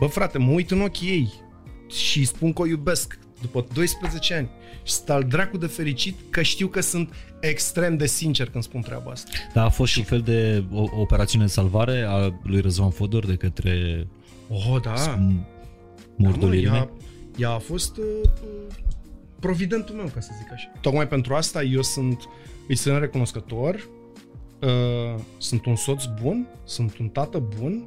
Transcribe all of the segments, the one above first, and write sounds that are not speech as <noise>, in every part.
Bă, frate, mă uit în ochii ei și spun că o iubesc după 12 ani și sunt al dracu de fericit că știu că sunt extrem de sincer când spun treaba asta. Dar a fost și un fel de o, operațiune de salvare a lui Răzvan Fodor de către Oh, da. murdulile. Da, mă, ea, ea a fost uh, providentul meu, ca să zic așa. Tocmai pentru asta eu sunt, îi sunt recunoscător, uh, sunt un soț bun, sunt un tată bun,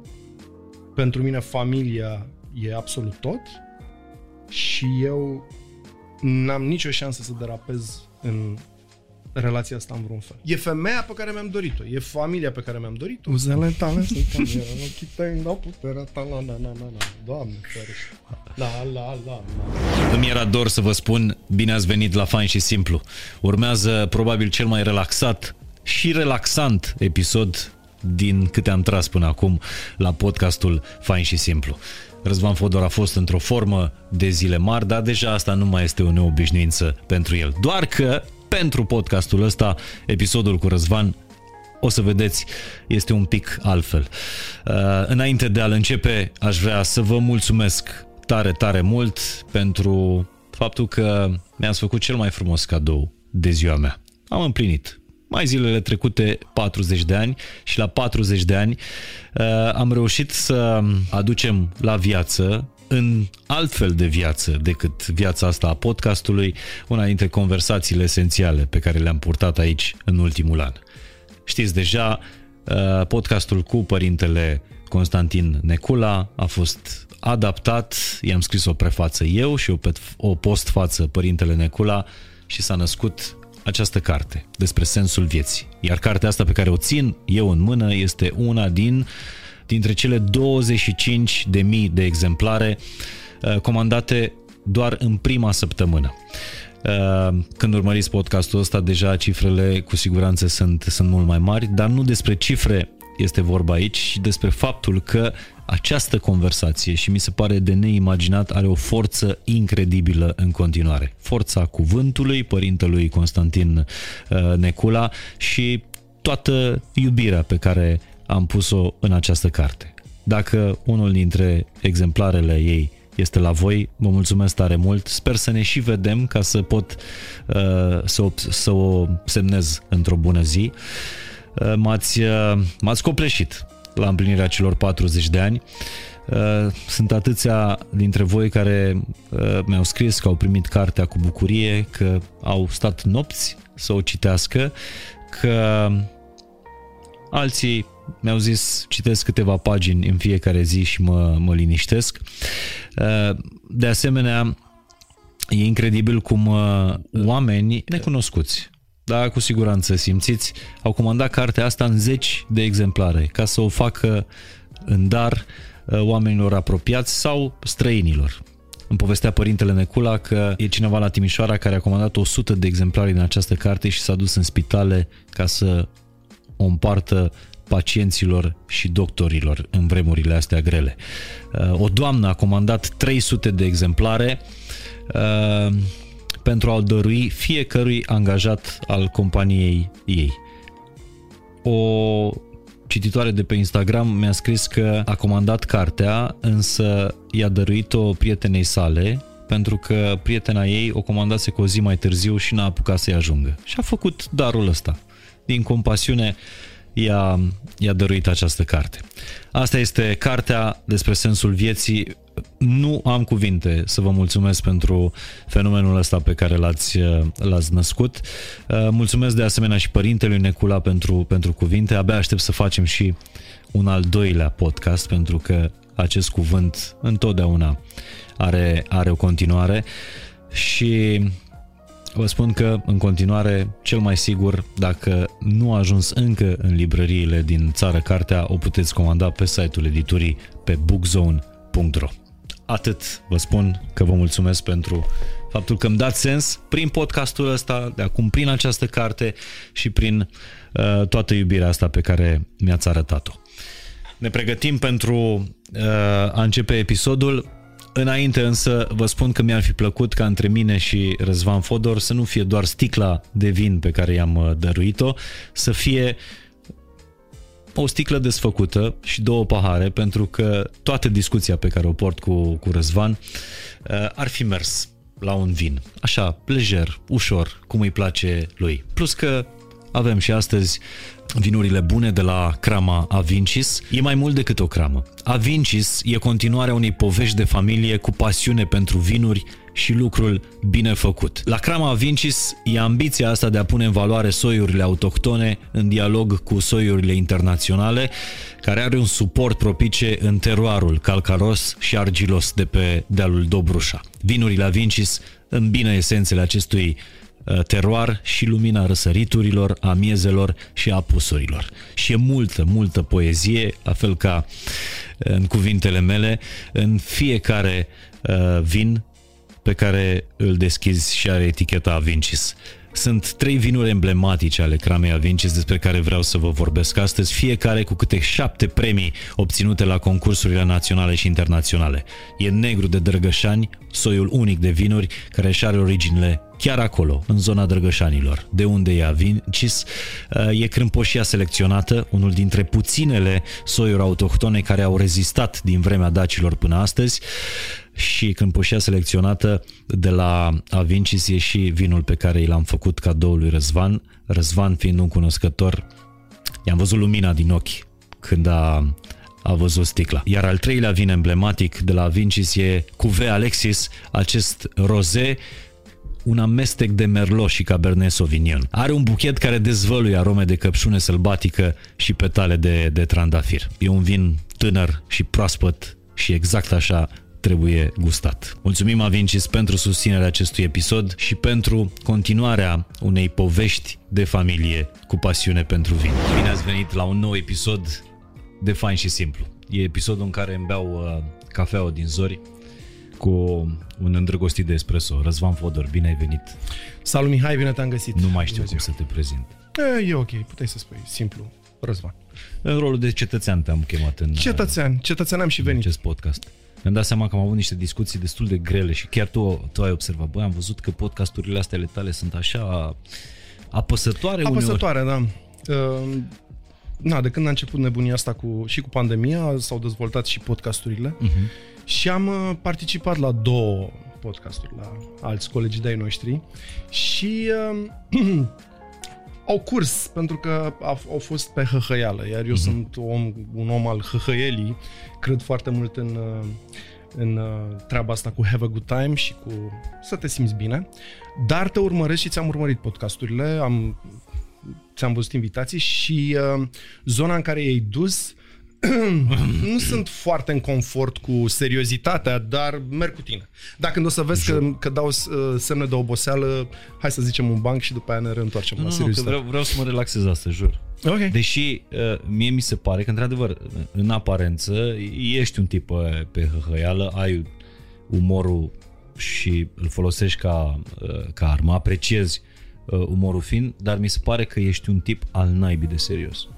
pentru mine familia e absolut tot și eu n-am nicio șansă să derapez în relația asta în vreun fel. E femeia pe care mi-am dorit-o, e familia pe care mi-am dorit-o. Uzele tale sunt ca mine, ochii tăi dau puterea ta, la, la, la, la, la. Doamne, ferește. La, la, la, la. Îmi era dor să vă spun bine ați venit la Fain și Simplu. Urmează probabil cel mai relaxat și relaxant episod din câte am tras până acum la podcastul Fain și Simplu. Răzvan Fodor a fost într-o formă de zile mari, dar deja asta nu mai este o neobișnuință pentru el. Doar că pentru podcastul ăsta, episodul cu Răzvan, o să vedeți, este un pic altfel. Uh, înainte de a-l începe, aș vrea să vă mulțumesc tare, tare mult pentru faptul că mi-ați făcut cel mai frumos cadou de ziua mea. Am împlinit mai zilele trecute 40 de ani și la 40 de ani uh, am reușit să aducem la viață în altfel de viață decât viața asta a podcastului, una dintre conversațiile esențiale pe care le-am purtat aici în ultimul an. Știți deja, uh, podcastul cu părintele Constantin Necula a fost adaptat, i-am scris o prefață eu și o postfață părintele Necula și s-a născut această carte despre sensul vieții. Iar cartea asta pe care o țin eu în mână este una din dintre cele 25 de mii de exemplare uh, comandate doar în prima săptămână. Uh, când urmăriți podcastul ăsta, deja cifrele cu siguranță sunt, sunt mult mai mari, dar nu despre cifre este vorba aici, ci despre faptul că această conversație și mi se pare de neimaginat are o forță incredibilă în continuare. Forța cuvântului părintelui Constantin uh, Necula și toată iubirea pe care am pus-o în această carte. Dacă unul dintre exemplarele ei este la voi, vă mulțumesc tare mult. Sper să ne și vedem ca să pot uh, să, o, să o semnez într-o bună zi. Uh, m-ați, uh, m-ați copleșit la împlinirea celor 40 de ani. Uh, sunt atâția dintre voi care uh, mi-au scris că au primit cartea cu bucurie, că au stat nopți să o citească, că alții mi-au zis citesc câteva pagini în fiecare zi și mă, mă liniștesc. Uh, de asemenea, e incredibil cum oameni necunoscuți, da, cu siguranță simțiți, au comandat cartea asta în zeci de exemplare ca să o facă în dar uh, oamenilor apropiați sau străinilor. Îmi povestea părintele Necula că e cineva la Timișoara care a comandat 100 de exemplare din această carte și s-a dus în spitale ca să o împartă pacienților și doctorilor în vremurile astea grele. Uh, o doamnă a comandat 300 de exemplare uh, pentru a-l dărui fiecărui angajat al companiei ei. O cititoare de pe Instagram mi-a scris că a comandat cartea, însă i-a dăruit-o prietenei sale pentru că prietena ei o comandase cu o zi mai târziu și n-a apucat să-i ajungă. Și a făcut darul ăsta. Din compasiune i-a, i-a dăruit această carte. Asta este cartea despre sensul vieții nu am cuvinte să vă mulțumesc pentru fenomenul ăsta pe care l-ați, l-ați născut. Uh, mulțumesc de asemenea și părintelui Necula pentru, pentru cuvinte. Abia aștept să facem și un al doilea podcast pentru că acest cuvânt întotdeauna are, are o continuare și vă spun că în continuare cel mai sigur dacă nu a ajuns încă în librăriile din țară cartea o puteți comanda pe site-ul editurii pe bookzone.ro atât vă spun că vă mulțumesc pentru faptul că îmi dați sens prin podcastul ăsta, de acum prin această carte și prin uh, toată iubirea asta pe care mi-ați arătat-o. Ne pregătim pentru uh, a începe episodul. Înainte însă vă spun că mi-ar fi plăcut ca între mine și Răzvan Fodor să nu fie doar sticla de vin pe care i-am uh, dăruit-o, să fie o sticlă desfăcută și două pahare, pentru că toată discuția pe care o port cu, cu Răzvan uh, ar fi mers la un vin. Așa, lejer, ușor, cum îi place lui. Plus că avem și astăzi vinurile bune de la crama Avincis. E mai mult decât o cramă. Avincis e continuarea unei povești de familie cu pasiune pentru vinuri și lucrul bine făcut. La Crama Avincis e ambiția asta de a pune în valoare soiurile autohtone în dialog cu soiurile internaționale, care are un suport propice în teroarul calcaros și argilos de pe dealul Dobrușa. Vinurile Avincis îmbină esențele acestui Uh, teroar și lumina răsăriturilor, a miezelor și a apusurilor. Și e multă, multă poezie, la fel ca uh, în cuvintele mele, în fiecare uh, vin pe care îl deschizi și are eticheta Avincis. Sunt trei vinuri emblematice ale cramei Avincis despre care vreau să vă vorbesc astăzi, fiecare cu câte șapte premii obținute la concursurile naționale și internaționale. E negru de Drăgășani, soiul unic de vinuri care își are originile chiar acolo, în zona Drăgășanilor, de unde e Avincis, uh, e crâmpoșia selecționată, unul dintre puținele soiuri autohtone care au rezistat din vremea dacilor până astăzi și crâmpoșia selecționată de la Avincis e și vinul pe care i l-am făcut cadou lui Răzvan. Răzvan fiind un cunoscător, i-am văzut lumina din ochi când a a văzut sticla. Iar al treilea vin emblematic de la Avincis e Cuve Alexis, acest roze un amestec de Merlot și Cabernet Sauvignon. Are un buchet care dezvăluie arome de căpșune sălbatică și petale de, de trandafir. E un vin tânăr și proaspăt și exact așa trebuie gustat. Mulțumim Avincis pentru susținerea acestui episod și pentru continuarea unei povești de familie cu pasiune pentru vin. Bine ați venit la un nou episod de Fain și Simplu. E episodul în care îmi beau uh, cafeaua din zori cu un îndrăgostit de espresso. Răzvan Fodor, bine ai venit. Salut Mihai, bine te-am găsit. Nu mai știu cum să te prezint. E, e ok, puteai să spui, simplu, Răzvan. În rolul de cetățean te-am chemat în... Cetățean, cetățean am și venit. acest podcast. Mi-am dat seama că am avut niște discuții destul de grele și chiar tu, tu ai observat, băi, am văzut că podcasturile astea ale tale sunt așa apăsătoare Apăsătoare, uneori. da. Uh, na, de când a început nebunia asta cu, și cu pandemia, s-au dezvoltat și podcasturile. Uh-huh. Și am uh, participat la două podcasturi, la alți colegi de-ai noștri și uh, <clears throat> au curs pentru că au, au fost pe hăhăială, iar eu mm-hmm. sunt om, un om al hăhăielii, cred foarte mult în, uh, în uh, treaba asta cu have a good time și cu să te simți bine, dar te urmăresc și ți-am urmărit podcasturile, am, ți-am văzut invitații și uh, zona în care i-ai dus <clears throat> nu sunt foarte în confort cu seriozitatea, dar merg cu tine. Dacă nu o să vezi că, că dau uh, semne de oboseală, hai să zicem un banc și după aia ne reîntoarcem nu, la seriozitate. Nu, vreau, vreau să mă relaxez asta, jur. Okay. Deși uh, mie mi se pare că, într-adevăr, în aparență, ești un tip pe, pe hăhăială, ai umorul și îl folosești ca, uh, ca armă, apreciezi umorul fin, dar mi se pare că ești un tip al naibii de serios.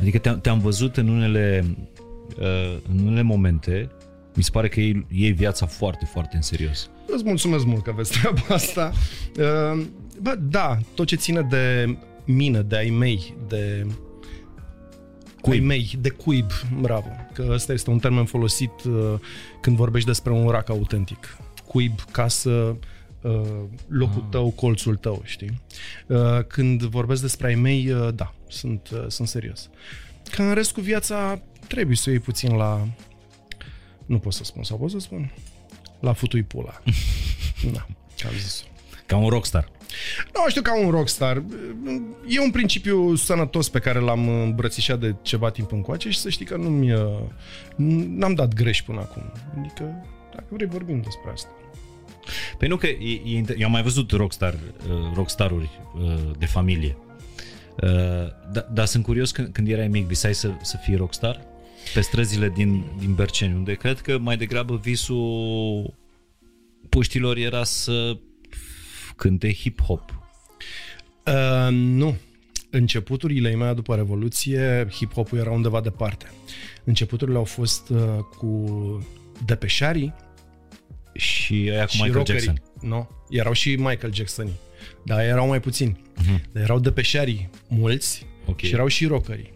Adică te-am, te-am văzut în unele, uh, în unele momente, mi se pare că iei, iei viața foarte, foarte în serios. Îți mulțumesc mult că vezi treaba asta. Uh, bă, da, tot ce ține de mine, de ai mei, de cuib. ai mei, de cuib, bravo, că ăsta este un termen folosit uh, când vorbești despre un rac autentic. Cuib, casă, locul ah. tău, colțul tău, știi? Când vorbesc despre ai mei, da, sunt, uh, sunt serios. Că în rest cu viața trebuie să o iei puțin la... Nu pot să spun, sau pot să spun? La futui pula. <laughs> da, ce am zis Ca un rockstar. Nu știu ca un rockstar. E un principiu sănătos pe care l-am îmbrățișat de ceva timp încoace și să știi că nu-mi... Uh, n-am dat greș până acum. Adică, dacă vrei, vorbim despre asta. Păi nu că e, e, eu am mai văzut rockstar, uh, rockstaruri de familie Uh, da, dar sunt curios când, când erai mic, visai să, să fii rockstar? Pe străzile din, din Berceni, unde cred că mai degrabă visul puștilor era să cânte hip-hop. Uh, nu. Începuturile mele după Revoluție, hip-hopul era undeva departe. Începuturile au fost uh, cu Depeșarii și aia cu și Michael rockerii. Jackson. Nu, erau și Michael Jackson. Dar erau mai puțini. Uh-huh. Dar erau de peșarii mulți okay. și erau și rockerii.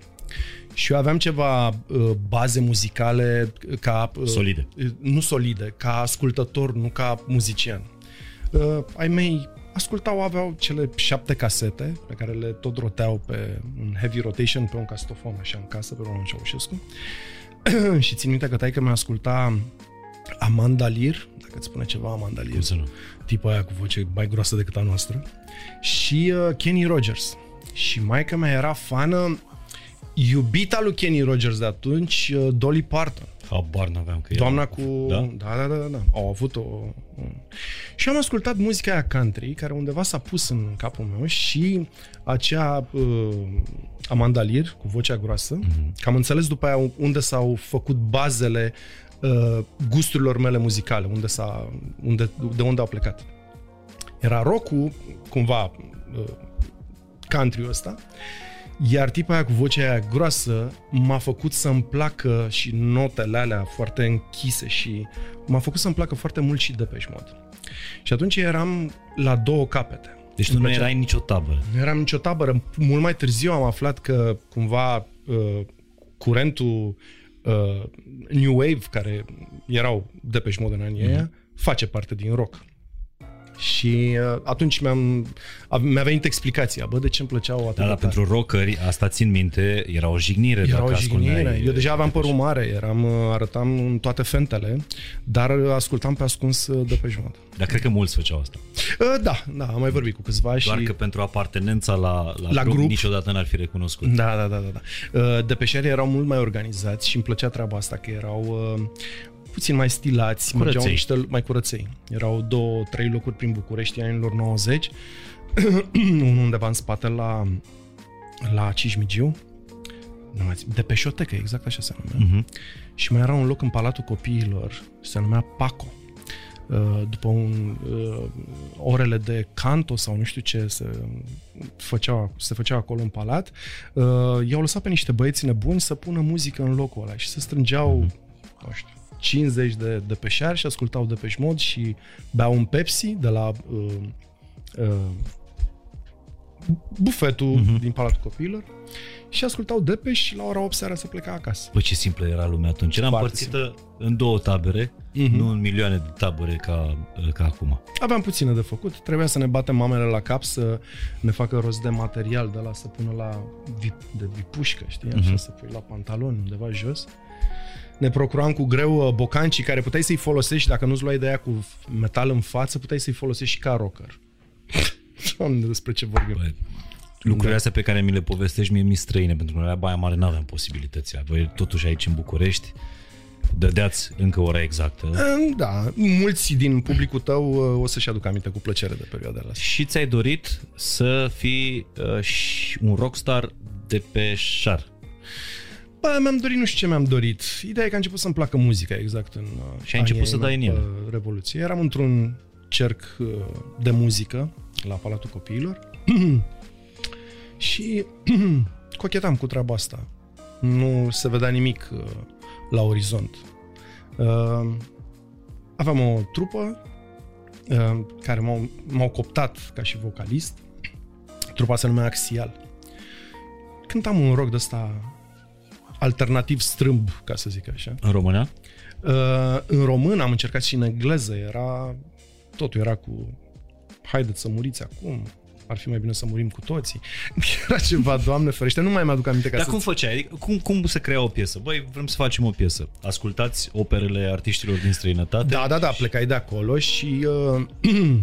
Și eu aveam ceva uh, baze muzicale ca... Uh, solide. Nu solide, ca ascultător, nu ca muzician. Uh, ai mei ascultau, aveau cele șapte casete pe care le tot roteau pe un heavy rotation, pe un castofon așa în casă, pe un Ceaușescu. <clears throat> și țin minte că taică mi asculta Amanda Lear, dacă îți spune ceva Amanda Lear. Cum să nu? Tipul aia cu voce mai groasă decât a noastră. Și uh, Kenny Rogers. Și maica mea era fană iubita lui Kenny Rogers de atunci, uh, Dolly Parton. Habar n-aveam că Doamna era... cu... Da? Da, da, da, da. Au avut o... Și am ascultat muzica aia country, care undeva s-a pus în capul meu și acea uh, Amanda Lear, cu vocea groasă, mm-hmm. că am înțeles după aia unde s-au făcut bazele uh, gusturilor mele muzicale, unde s-a, unde, de unde au plecat. Era rock cumva, uh, country-ul ăsta, iar tipa aia cu vocea aia groasă m-a făcut să-mi placă și notele alea foarte închise și m-a făcut să-mi placă foarte mult și Depeche Mode. Și atunci eram la două capete. Deci tu nu erai nicio tabără. Nu eram nicio tabără. Mult mai târziu am aflat că cumva uh, curentul uh, New Wave, care erau Depeche Mode în anii mm-hmm. aia, face parte din rock. Și uh, atunci mi-am, mi-a venit explicația, bă, de ce îmi plăceau atât da, da, pentru rockeri, asta țin minte, era o jignire era dacă o jignire. Eu deja aveam părul mare, eram, uh, arătam în toate fentele, dar ascultam pe ascuns uh, de pe jumătate. Dar cred că mulți făceau asta. Uh, da, da, am mai vorbit cu câțiva Doar și... Doar că pentru apartenența la, la, la grup, grup niciodată n-ar fi recunoscut. Da, da, da, da. da. De pe erau mult mai organizați și îmi plăcea treaba asta, că erau puțin mai stilați, curăței. mergeau niște mai curăței. Erau două, trei locuri prin București în anilor 90, <clears throat> unul undeva în spate la, la Cismigiu, de pe șotecă, exact așa se numea. Uh-huh. Și mai era un loc în Palatul Copiilor, se numea Paco. Uh, după un, uh, orele de canto sau nu știu ce se făceau, se făceau acolo în palat, uh, i-au lăsat pe niște băieți nebuni să pună muzică în locul ăla și se strângeau, uh-huh. nu știu, 50 de, de peșari și ascultau de peșmod și beau un Pepsi de la uh, uh, bufetul uh-huh. din Palatul Copiilor și ascultau Depeș și la ora 8 seara se pleca acasă. Bă, ce simplă era lumea atunci. Era împărțită în două tabere, uh-huh. nu în milioane de tabere ca, ca acum. Aveam puține de făcut. Trebuia să ne batem mamele la cap să ne facă rost de material de la să pună la vip, de vipușcă, știi? Așa, uh-huh. să pui la pantaloni undeva jos ne procuram cu greu uh, bocancii care puteai să-i folosești, dacă nu-ți luai de aia cu metal în față, puteai să-i folosești și ca rocker. <laughs> Doamne, despre ce vorbim. Băi, lucrurile da. astea pe care mi le povestești mie mi străine, pentru că noi la Baia Mare nu aveam posibilitățile. Voi totuși aici în București dădeați încă ora exactă. Da, mulți din publicul tău uh, o să-și aducă aminte cu plăcere de perioada asta. Și ți-ai dorit să fii uh, un rockstar de pe șar. Bă, mi-am dorit, nu știu ce mi-am dorit. Ideea e că a început să-mi placă muzica exact în uh, Și ai început să dai în el. Revoluție. Eram într-un cerc uh, de muzică la Palatul Copiilor <clears throat> și <clears throat> cochetam cu treaba asta. Nu se vedea nimic uh, la orizont. Aveam o trupă care m-au, m-au coptat ca și vocalist. Trupa se numea Axial. Cântam un rock de ăsta alternativ strâmb, ca să zic așa. În română? Uh, în român am încercat și în engleză, era totul era cu haideți să muriți acum, ar fi mai bine să murim cu toții. <laughs> Era ceva, Doamne ferește, nu mai mi-aduc aminte ca Dar să... cum făceai? Cum, cum se crea o piesă? Băi, vrem să facem o piesă. Ascultați operele artiștilor din străinătate? Da, da, da, plecai de acolo și uh, <clears throat>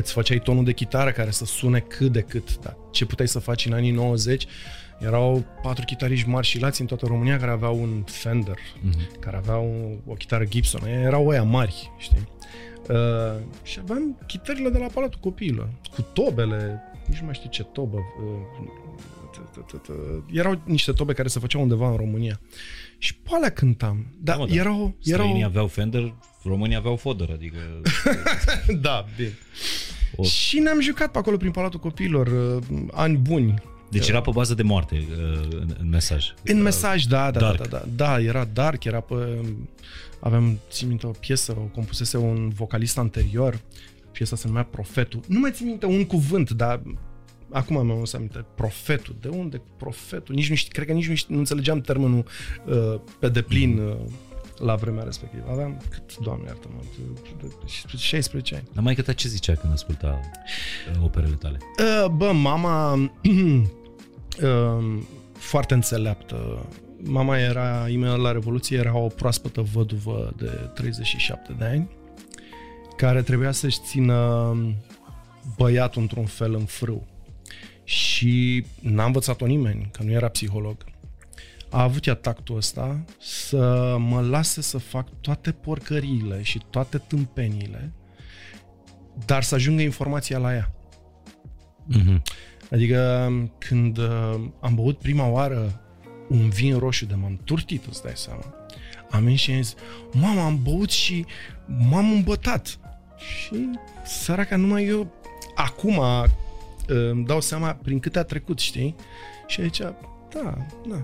îți făceai tonul de chitară care să sune cât de cât. Da. Ce puteai să faci în anii 90 erau patru chitariști mari și lați în toată România care aveau un Fender, mm-hmm. care aveau o chitară Gibson. Erau oia mari, știi? Uh, și aveam chitările de la Palatul Copiilor, cu tobele, nici nu mai știu ce tobă. Uh, erau niște tobe care se făceau undeva în România. Și pe alea cântam. Da, da, erau, erau... aveau Fender, românii aveau Fodor, adică... <laughs> da, bine. O... Și ne-am jucat pe acolo prin Palatul Copiilor, uh, ani buni. Deci era pe bază de moarte uh, în, în mesaj. În mesaj, da, da, da, da, da, da, era dark, era pe... Aveam, țin minte, o piesă, o compusese un vocalist anterior, piesa se numea Profetul. Nu mai țin minte un cuvânt, dar acum mi-am să aminte, profetul, de unde profetul? Nici nu știu, cred că nici nu, știu, nu înțelegeam termenul uh, pe deplin mm. uh, la vremea respectivă. Aveam, cât, doamne iartă-mă, 16 ani. Dar mai ta ce zicea când asculta uh, operele tale? Uh, bă, mama <clears throat> uh, foarte înțeleaptă. Mama era, imediat la Revoluție, era o proaspătă văduvă de 37 de ani, care trebuia să-și țină băiatul într-un fel în frâu. Și n-a învățat-o nimeni, că nu era psiholog a avut ea tactul ăsta să mă lase să fac toate porcăriile și toate tâmpeniile, dar să ajungă informația la ea. Mm-hmm. Adică când uh, am băut prima oară un vin roșu de m-am turtit, îți dai seama, am venit și am zis, mama, am băut și m-am îmbătat. Și săraca numai eu acum uh, îmi dau seama prin câte a trecut, știi? Și aici, da, da,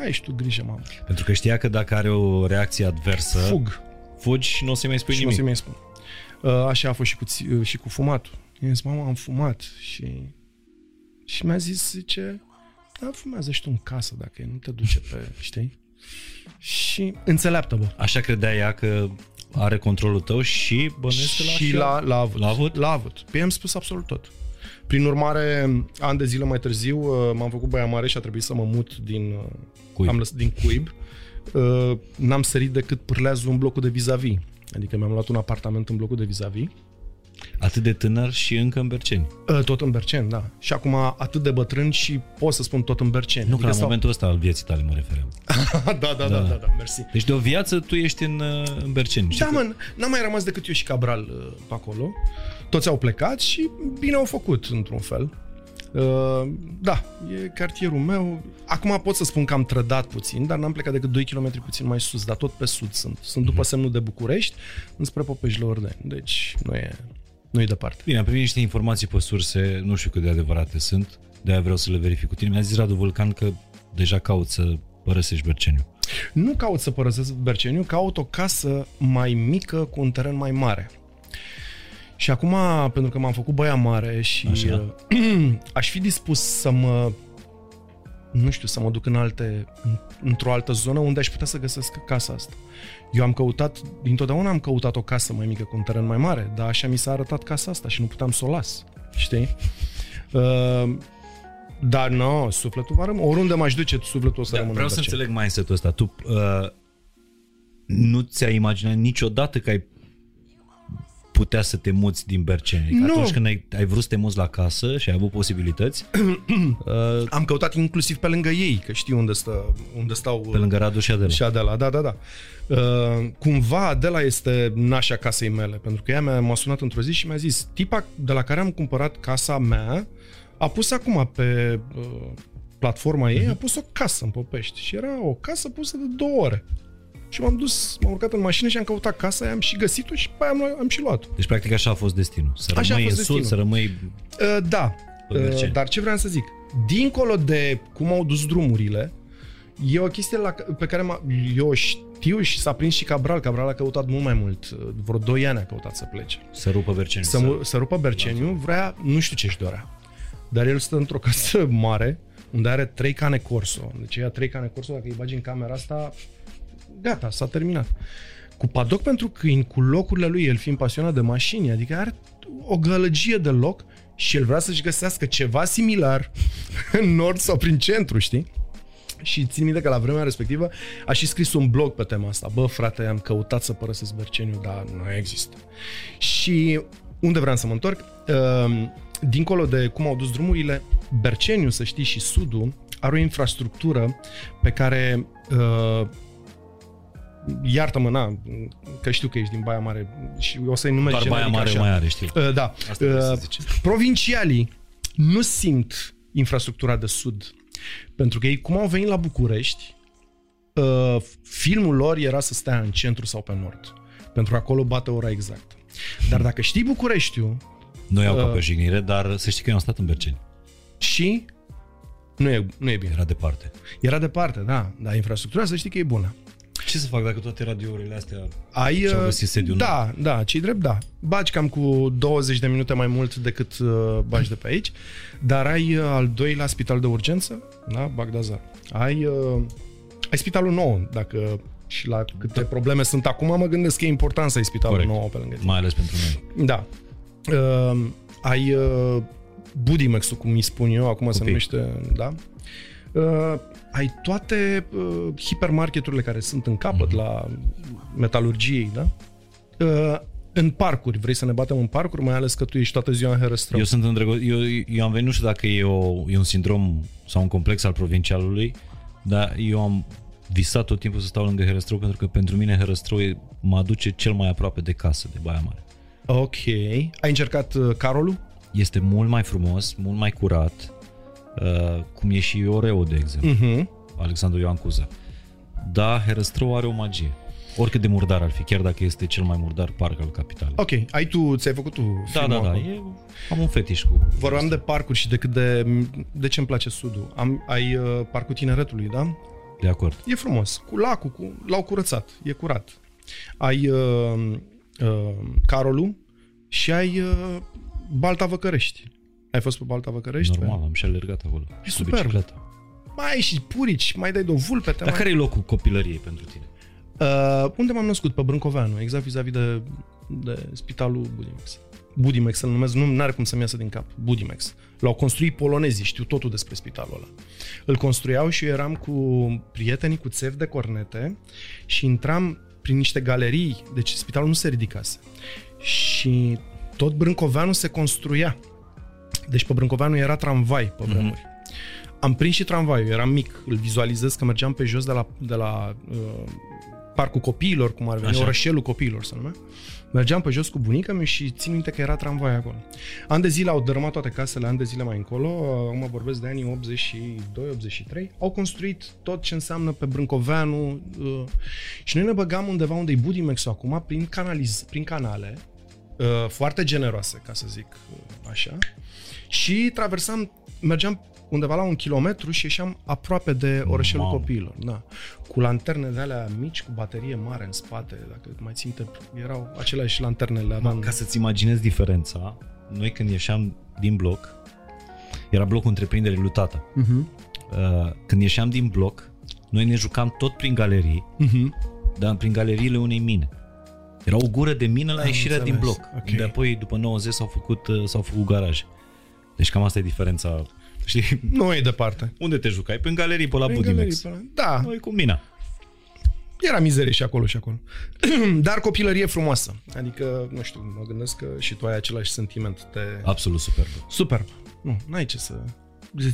ai și tu grijă, mamă. Pentru că știa că dacă are o reacție adversă... Fug. Fugi și nu o să-i mai spui și nimic. nu o să-i mai spun. Uh, așa a fost și cu, uh, și cu fumatul. I-am zis, mama, am fumat și... Și mi-a zis, zice, da, fumează și tu în casă dacă nu te duce pe, <laughs> știi? Și înțeleaptă, bă. Așa credea ea că are controlul tău și bănuiesc că l-a și l-a, l-a avut. L-a avut? L-a avut. Pe i-am spus absolut tot. Prin urmare, ani de zile mai târziu, uh, m-am făcut baia mare și a trebuit să mă mut din uh, cuib. Am lăsat din cuib. Uh, n-am sărit decât pârleazul în blocul de vis-a-vis. Adică mi-am luat un apartament în blocul de vis-a-vis. Atât de tânăr și încă în Berceni. Tot în Berceni, da. Și acum atât de bătrân și pot să spun tot în Berceni. Nu, adică că la sau... momentul ăsta al vieții tale mă refeream. <laughs> da, da, da, da, da, da, mersi. Deci de o viață tu ești în, în Berceni. Da, mă, n-am mai rămas decât eu și Cabral pe acolo toți au plecat și bine au făcut, într-un fel. Uh, da, e cartierul meu. Acum pot să spun că am trădat puțin, dar n-am plecat decât 2 km puțin mai sus, dar tot pe sud sunt. Sunt după mhm. semnul de București, înspre Popeșile Ordeni. Deci nu e, nu e departe. Bine, am primit niște informații pe surse, nu știu cât de adevărate sunt, de-aia vreau să le verific cu tine. Mi-a zis Radu Vulcan că deja caut să părăsești Berceniu. Nu caut să părăsesc Berceniu, caut o casă mai mică cu un teren mai mare. Și acum, pentru că m-am făcut băia mare și Așa. <clears throat> aș fi dispus să mă nu știu, să mă duc în alte, într-o altă zonă unde aș putea să găsesc casa asta. Eu am căutat, dintotdeauna am căutat o casă mai mică cu un teren mai mare, dar așa mi s-a arătat casa asta și nu puteam să o las, știi? Uh, dar nu, no, sufletul va rămâne. Oriunde m-aș duce, sufletul o să da, rămână. Vreau să înțeleg mai setul ăsta. Tu uh, nu ți-ai imaginat niciodată că ai putea să te muți din Berceni? Adică nu. Atunci când ai, ai vrut să te muți la casă și ai avut posibilități? <clears throat> uh, Am căutat inclusiv pe lângă ei, că știu unde, stă, unde stau... Pe lângă Radu și Adela. Și Adela, da, da, da. Uh, cumva Adela este nașa casei mele, pentru că ea m-a, m-a sunat într-o zi și mi-a zis tipa de la care am cumpărat casa mea a pus acum pe uh, platforma ei, uh-huh. a pus o casă în Popești și era o casă pusă de două ore. Și m-am dus, m-am urcat în mașină și am căutat casa, am și găsit-o și pe aia am, am și luat Deci, practic, așa a fost destinul. Să așa rămâi în destinul. sud, să rămâi... Uh, da, uh, dar ce vreau să zic? Dincolo de cum au dus drumurile, e o chestie la, pe care eu știu și s-a prins și Cabral. Cabral a căutat mult mai mult. Uh, vreo 2 ani a căutat să plece. Să rupă Berceniu. Să, să... să rupă Berceniu. Vrea, nu știu ce-și dorea. Dar el stă într-o <laughs> casă mare, unde are trei cane Corso. Deci ea trei cane Corso, dacă îi bagi în camera asta, gata, s-a terminat. Cu padoc pentru câini, cu locurile lui, el fiind pasionat de mașini, adică are o gălăgie de loc și el vrea să-și găsească ceva similar <laughs> în nord sau prin centru, știi? Și țin minte că la vremea respectivă a și scris un blog pe tema asta. Bă, frate, am căutat să părăsesc Berceniu, dar nu există. Și unde vreau să mă întorc? Ehm, dincolo de cum au dus drumurile, Berceniu, să știi, și Sudul are o infrastructură pe care uh, iartă-mă, na, că știu că ești din Baia Mare și o să-i numeri Doar Baia Mare așa. mai are, știu. Uh, da. Asta uh, provincialii nu simt infrastructura de sud. Pentru că ei, cum au venit la București, uh, filmul lor era să stea în centru sau pe nord. Pentru că acolo bate ora exact. Dar dacă știi Bucureștiul... Nu iau uh, ca pe jignire, dar să știi că eu am stat în Berceni. Și? Nu e, nu e bine. Era departe. Era departe, da. Dar infrastructura să știi că e bună. Ce să fac dacă toate radiourile astea Ai, și-au uh, găsit sediul nou? Da, da, ce drept, da. Bagi cam cu 20 de minute mai mult decât uh, bagi de pe aici, dar ai uh, al doilea spital de urgență, da, Bagdazar. Ai, uh, ai spitalul nou, dacă și la câte probleme sunt acum, mă gândesc că e important să ai spitalul Corect. nou pe lângă tine. Mai ales pentru noi. Da. Uh, ai uh, Budimex-ul, cum îi spun eu, acum se Copii. numește, da? Uh, ai toate uh, hipermarketurile care sunt în capăt Mhm. la metalurgiei, da? Uh, în parcuri, vrei să ne batem în parcuri, mai ales că tu ești toată ziua în Herăstrău. Eu sunt îndrăgo- eu, eu am venit, nu știu dacă e, o, e un sindrom sau un complex al provincialului, dar eu am visat tot timpul să stau lângă Herăstrău pentru că pentru mine Herăstrău e- mă aduce cel mai aproape de casă, de Baia Mare. Ok. Ai încercat uh, Carolul? Este mult mai frumos, mult mai curat, uh, cum e și Oreo, de exemplu, Uh-huh. Alexandru Ioan Cuza. Da, Herăstrău are o magie. Oricât de murdar ar fi, chiar dacă este cel mai murdar parc al capitalei. Ok. Ai tu, ți-ai făcut tu Da, filmul da, da, acolo. e, am un fetiș cu... Vorbeam de parcuri și de cât de... De ce îmi place Sudul. Am, ai uh, parcul tineretului, da? De acord. E frumos. Cu lacul, cu, l-au curățat. E curat. Ai uh, uh, Carolul și ai uh, Balta Văcărești. Ai fost pe Balta Văcărești? Normal, am și alergat acolo. E cu superb. bicicleta. Mai ai și purici, mai dai de o vulpe. Te Dar mai... care e locul copilăriei pentru tine? Uh, unde m-am născut? Pe Brâncoveanu, exact vis-a-vis de, de spitalul Budimex. Budimex să-l numesc, nu are cum să-mi iasă din cap. Budimex. L-au construit polonezii, știu totul despre spitalul ăla. Îl construiau și eu eram cu prietenii cu țevi de cornete și intram prin niște galerii, deci spitalul nu se ridicase. Și tot Brâncoveanu se construia. Deci pe Brâncoveanu era tramvai pe vremuri. Am prins și tramvaiul, eram mic, îl vizualizez că mergeam pe jos de la, de la uh, parcul copiilor, cum ar veni, Așa. orășelul copiilor să numea. Mergeam pe jos cu bunica mea și țin minte că era tramvai acolo. An de zile au dărâmat toate casele, an de zile mai încolo, acum vorbesc de anii 82-83, au construit tot ce înseamnă pe Brâncoveanu uh, și noi ne băgam undeva unde e Budimex acum, prin, canaliz, prin canale, uh, foarte generoase, ca să zic uh, așa, și traversam, mergeam undeva la un kilometru și ieșeam aproape de orășelul Mamă. copiilor. Da. Cu lanterne de alea mici, cu baterie mare în spate, dacă mai ținte, erau aceleași lanterne, le aveam. Ca să-ți imaginezi diferența, noi când ieșeam din bloc, era blocul întreprinderii lui tata. Uh-huh. Uh, Când ieșeam din bloc, noi ne jucam tot prin galerii, Uh-huh. dar prin galeriile unei mine. Era o gură de mină la Am ieșirea din înțeles. bloc. Ok. De apoi, după 90, s-au făcut, uh, s-au făcut garaje. Deci cam asta e diferența. Știi? <laughs> Nu e departe. Unde te jucai? Prin galerii pe la Prin Budimex. galerii, pe la- Da, Noi cu mina. era mizerie și acolo și acolo. <clears throat> Dar copilărie frumoasă. Adică, nu știu, mă gândesc că și tu ai același sentiment. Te... Absolut superb. Superb. Nu, n-ai ce să...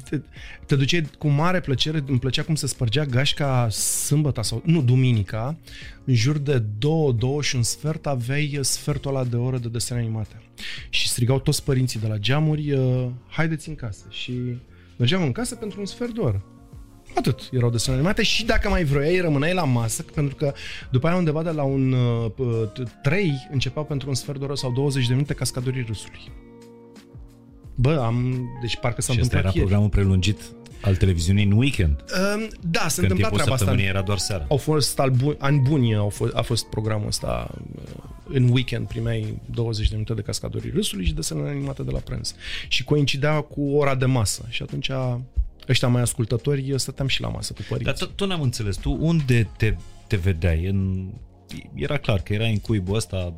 Te, te duceai cu mare plăcere, îmi plăcea cum se spărgea gașca sâmbăta sau, nu, duminica, în jur de două, două și un sfert aveai sfertul ăla de oră de desene animate. Și strigau toți părinții de la geamuri, uh, haideți în casă. Și mergeam în casă pentru un sfert de oră. Atât erau desene animate și dacă mai vroiai, rămâneai la masă, pentru că după aia undeva de la un uh, 3 începeau pentru un sfert de oră sau 20 de minute cascadorii râsului. Bă, am... Deci parcă s-a Și ăsta întâmplat era ieri. programul prelungit al televiziunii în weekend. Um, da, se Când întâmpla timpul treaba asta. săptămânii era doar seara. Au fost al bu- ani buni, au fost, a fost programul ăsta uh, în weekend, primeai 20 de minute de cascadorii râsului și desene animate de la prânz. Și coincidea cu ora de masă și atunci ăștia mai ascultători stăteam și la masă cu părinți. Dar tot, tot n-am înțeles. Tu unde te, te vedeai? În... Era clar că erai în cuibul ăsta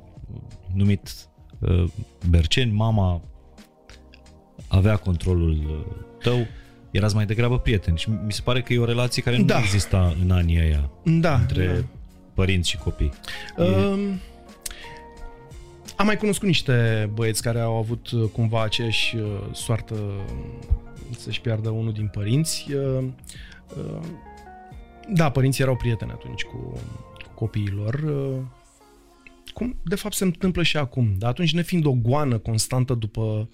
numit uh, Berceni, mama avea controlul uh, tău, erați mai degrabă prieteni și mi se pare că e o relație care nu Da. exista în anii ăia da, între da. părinți și copii. E, Um, am mai cunoscut niște băieți care au avut uh, cumva aceeași uh, soartă uh, să-și piardă unul din părinți. Uh, uh, Da, părinții erau prieteni atunci cu, cu copiilor. uh, Cum de fapt se întâmplă și acum. Dar atunci ne fiind o goană constantă după... uh,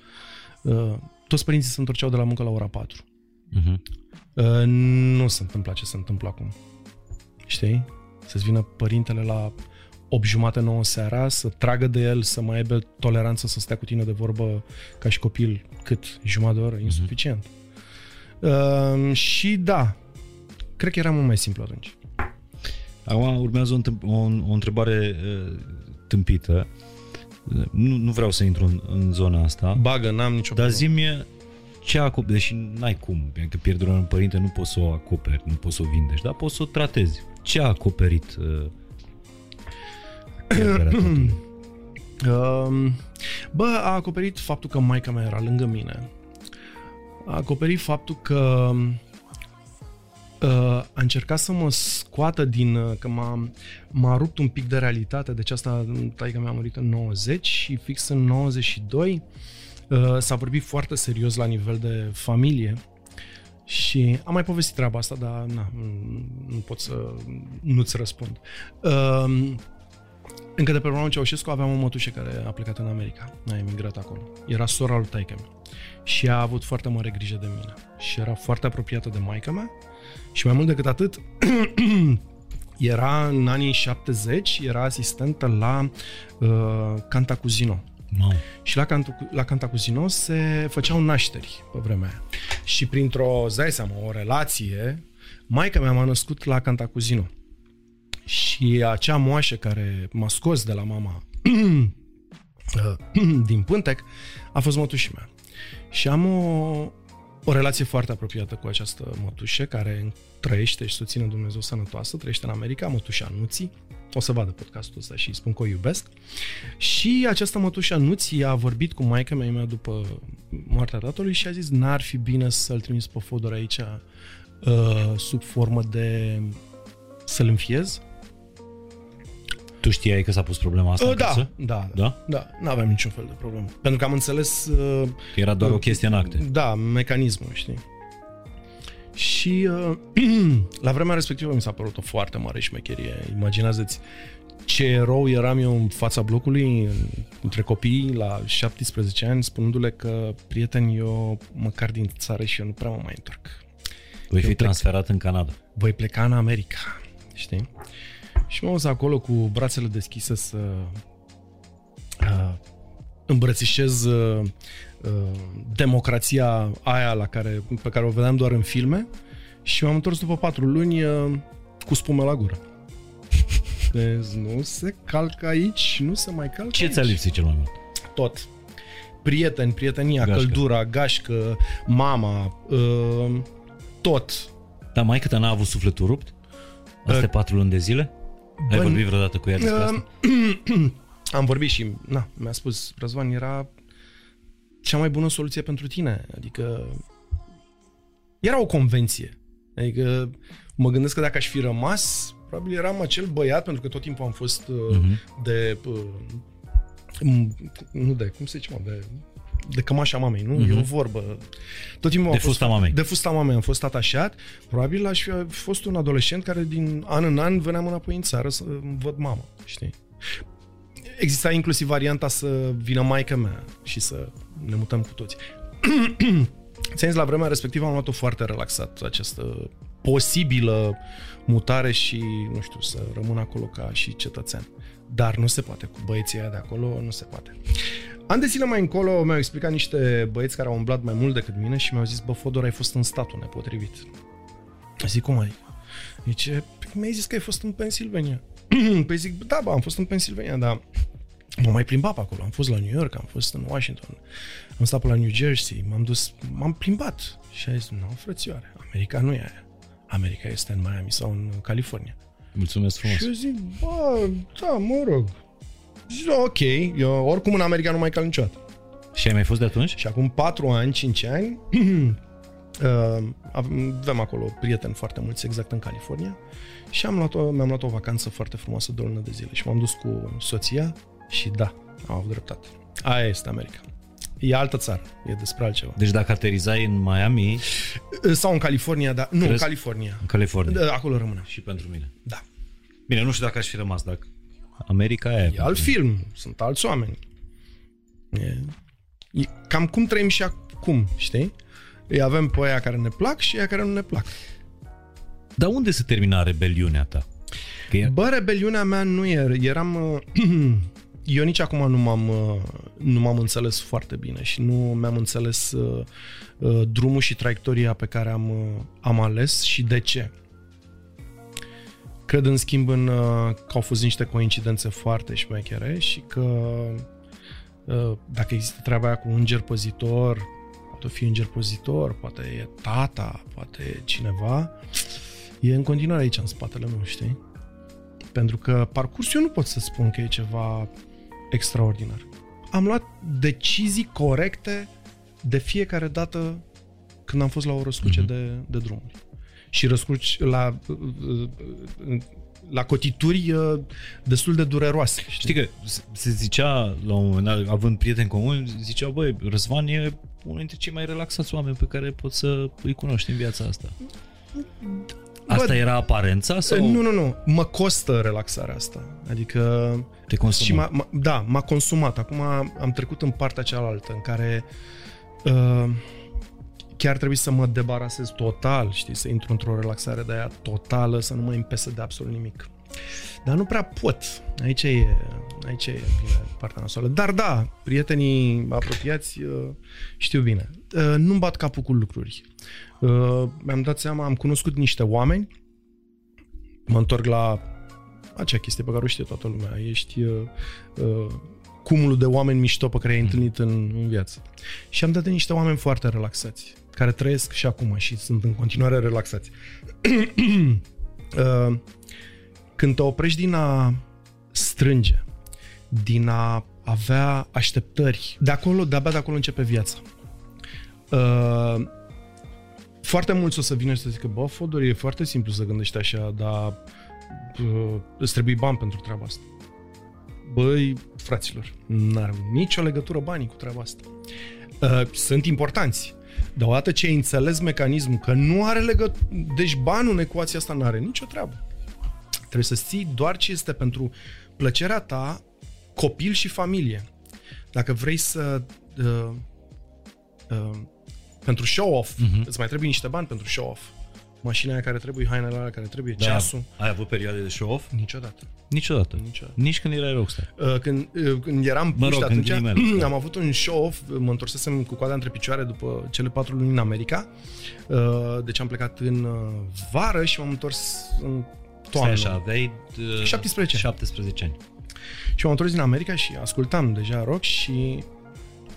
Toți părinții se întorceau de la muncă la ora 4. uh-huh. Uh, Nu se întâmplă ce se întâmplă acum. Știi? Să-ți vină părintele la 8 jumate, 9 seara, să tragă de el, să mai aibă toleranță să stea cu tine de vorbă ca și copil cât? Jumătate de oră? Insuficient. Uh, și da, cred că era mult mai simplu atunci. Acum urmează o, o, o întrebare uh, tâmpită. Nu, nu vreau să intru în, în zona asta. Bagă, n-am nicio Dar zi ce acoperi, deși n-ai cum, că pierderea unui părinte nu poți să o acoperi, nu poți să o vindești, dar poți să o tratezi. Ce a acoperit uh, <clears throat> Um, bă, a acoperit faptul că maica mea era lângă mine. A acoperit faptul că uh, a încercat să mă scoată din... Uh, că m-a, m-a rupt un pic de realitate, deci asta, taica mea a murit în 90 și fix în 92 uh, s-a vorbit foarte serios la nivel de familie și am mai povestit treaba asta, dar na, nu pot să nu-ți răspund. Uh, încă de pe urmă Ceaușescu aveam o mătușă care a plecat în America. A emigrat acolo. Era sora lui taică Și a avut foarte mare grijă de mine. Și era foarte apropiată de maica mea. Și mai mult decât atât, <clears throat> era în anii 70, era asistentă la uh, Cantacuzino. Wow. Și la, Cantu, la Cantacuzino se făceau nașteri pe vremea aia. Și printr-o, îți seama, o relație, maica mea m-a născut la Cantacuzino. Și acea moașă care m-a scos de la mama <clears throat> <clears throat> din Pântec a fost mătușii mea. Și am o, o relație foarte apropiată cu această mătușă care trăiește și susține Dumnezeu sănătoasă, trăiește în America, mătușa Nuții. O să vadă podcastul ăsta și spun că o iubesc. Și această mătușa Nuții a vorbit cu maica mea după moartea tatălui și a zis n-ar fi bine să-l trimis pe Fodor aici uh, sub formă de să-l înfiez tu știai că s-a pus problema asta uh, da, casă? da, da, da. Nu aveam niciun fel de problemă. Pentru că am înțeles... Uh, că era doar uh, o chestie în acte. Da, mecanismul, știi. Și uh, <clears throat> la vremea respectivă mi s-a părut o foarte mare șmecherie. Imaginează-ți ce erou eram eu în fața blocului între copii la 17 ani spunându-le că prieteni eu măcar din țară și eu nu prea mă mai întorc. Voi fi transferat în Canada. Voi pleca în America, știi? Și m-am dus acolo cu brațele deschise să uh, îmbrățișez uh, uh, democrația aia la care, pe care o vedeam doar în filme și m-am întors după patru luni uh, cu spume la gură. <laughs> Deci nu se calcă aici, nu se mai calcă Ce aici. ți-a lipsit cel mai mult? Tot. Prieteni, prietenia, gașcă. căldura, gașcă, mama, uh, tot. Dar mai cât n-a avut sufletul rupt? Astea uh, patru luni de zile? Ai vorbit vreodată cu ea despre asta? <clears throat> Am vorbit și na, mi-a spus, Răzvan, era cea mai bună soluție pentru tine. Adică era o convenție. Adică mă gândesc că dacă aș fi rămas, probabil eram acel băiat, pentru că tot timpul am fost uh-huh. de... Uh, nu de, cum se zice, mă, de de cămașa mamei, nu? Uh-huh. E o vorbă. Tot timpul de fusta mamei. De fusta mamei am fost atașat. Probabil aș fi fost un adolescent care din an în an veneam înapoi în țară să văd mama, știi? Exista inclusiv varianta să vină maica mea și să ne mutăm cu toți. <clears throat> ți la vremea respectivă am luat-o foarte relaxat, această posibilă mutare și, nu știu, să rămân acolo ca și cetățean. Dar nu se poate, cu băieții aia de acolo nu se poate. An de zile mai încolo mi-au explicat niște băieți care au umblat mai mult decât mine și mi-au zis, bă, Fodor, ai fost în statul nepotrivit. Zic, cum adică? Zice, păi mi-ai zis că ai fost în Pennsylvania. <clears throat> păi zic, da, bă, am fost în Pennsylvania, dar m-am mai plimbat pe acolo. Am fost la New York, am fost în Washington, am stat pe la New Jersey, m-am dus, m-am plimbat. Și a zis, nu, frățioare, America nu e aia. America este în Miami sau în California. Mulțumesc frumos. Și eu zic, bă, da, mă rog, Zic, ok, eu oricum în America nu mai cal niciodată. Și ai mai fost de atunci? Și acum 4 ani, 5 ani, <clears throat> uh, avem acolo prieteni foarte mulți, exact în California, și am luat o, mi-am luat o vacanță foarte frumoasă de o lună de zile și m-am dus cu soția și da, am avut dreptate. Aia este America. E altă țară, e despre altceva. Deci dacă aterizai în Miami... Sau în California, da. Nu, în California. În California. Da, acolo rămâne. Și pentru mine. Da. Bine, nu știu dacă aș fi rămas, dacă America e. E alt film, sunt alți oameni. E, e cam cum trăim și acum, știi? Îi avem pe aia care ne plac și aia care nu ne plac. Dar unde se termina rebeliunea ta? Că e... Bă, rebeliunea mea nu era. Eram... <clears throat> Eu nici acum nu m-am, nu m-am înțeles foarte bine și nu mi-am înțeles uh, uh, drumul și traiectoria pe care am, uh, am ales și de ce. Cred în schimb în, uh, că au fost niște coincidențe foarte șmechere și că uh, dacă există treaba aia cu înger păzitor, poate fi înger păzitor, poate e tata, poate e cineva, e în continuare aici în spatele meu, știi? Pentru că parcursul eu nu pot să spun că e ceva extraordinar. Am luat decizii corecte de fiecare dată când am fost la o răscruce mm-hmm. de, de drumuri. Și răscruci la, la cotituri uh, destul de dureroase. Știi, știi că se zicea la un moment dat, având prieteni comuni, zicea, băi, Răzvan e unul dintre cei mai relaxați oameni pe care poți să îi cunoști în viața asta. Asta Bă, era aparența? Sau? Nu, nu, nu. Mă costă relaxarea asta. Adică... Te consumă. Și m-a, m-a, da, m-a consumat. Acum am trecut în partea cealaltă, în care uh, chiar trebuie să mă debarasez total, știi, să intru într-o relaxare de aia totală, să nu mă impese de absolut nimic. Dar nu prea pot. Aici e, aici e bine partea noastră. Dar da, prietenii apropiați uh, știu bine. Uh, nu-mi bat capul cu lucruri. Uh, mi-am dat seama, am cunoscut niște oameni, mă întorc la acea chestie pe care o știe toată lumea. Ești cumulul de oameni mișto pe care ai întâlnit în, în viață. Și am dat de niște oameni foarte relaxați, care trăiesc și acum și sunt în continuare relaxați. <clears throat> Când te oprești din a strânge, din a avea așteptări, de acolo, de-abia de acolo începe viața. Uh, foarte mulți o să vină și să zică, bă, Fodor, e foarte simplu să gândești așa, dar uh, îți trebuie bani pentru treaba asta. Băi, fraților, n-are nicio legătură banii cu treaba asta. Uh, sunt importanți, dar odată ce ai înțeles mecanismul că nu are legătură, deci banul în ecuația asta nu are nicio treabă. Trebuie să ții doar ce este pentru plăcerea ta, copil și familie. Dacă vrei să... Uh, uh, pentru show-off, uh-huh. îți mai trebuie niște bani pentru show-off. Mașina aia care trebuie, hainele alea care trebuie, da, ceasul. Ai avut perioade de show-off? Niciodată. Niciodată? Niciodată. Nici când erai rockstar? Uh, când, uh, când eram mă rog, atunci, <clears throat> am da. avut un show-off, mă întorsesem cu coada între picioare după cele patru luni în America. Uh, deci am plecat în uh, vară și m-am întors în toamnă. Stai așa, aveai uh, 17. 17 ani. Și m-am întors din America și ascultam deja rock și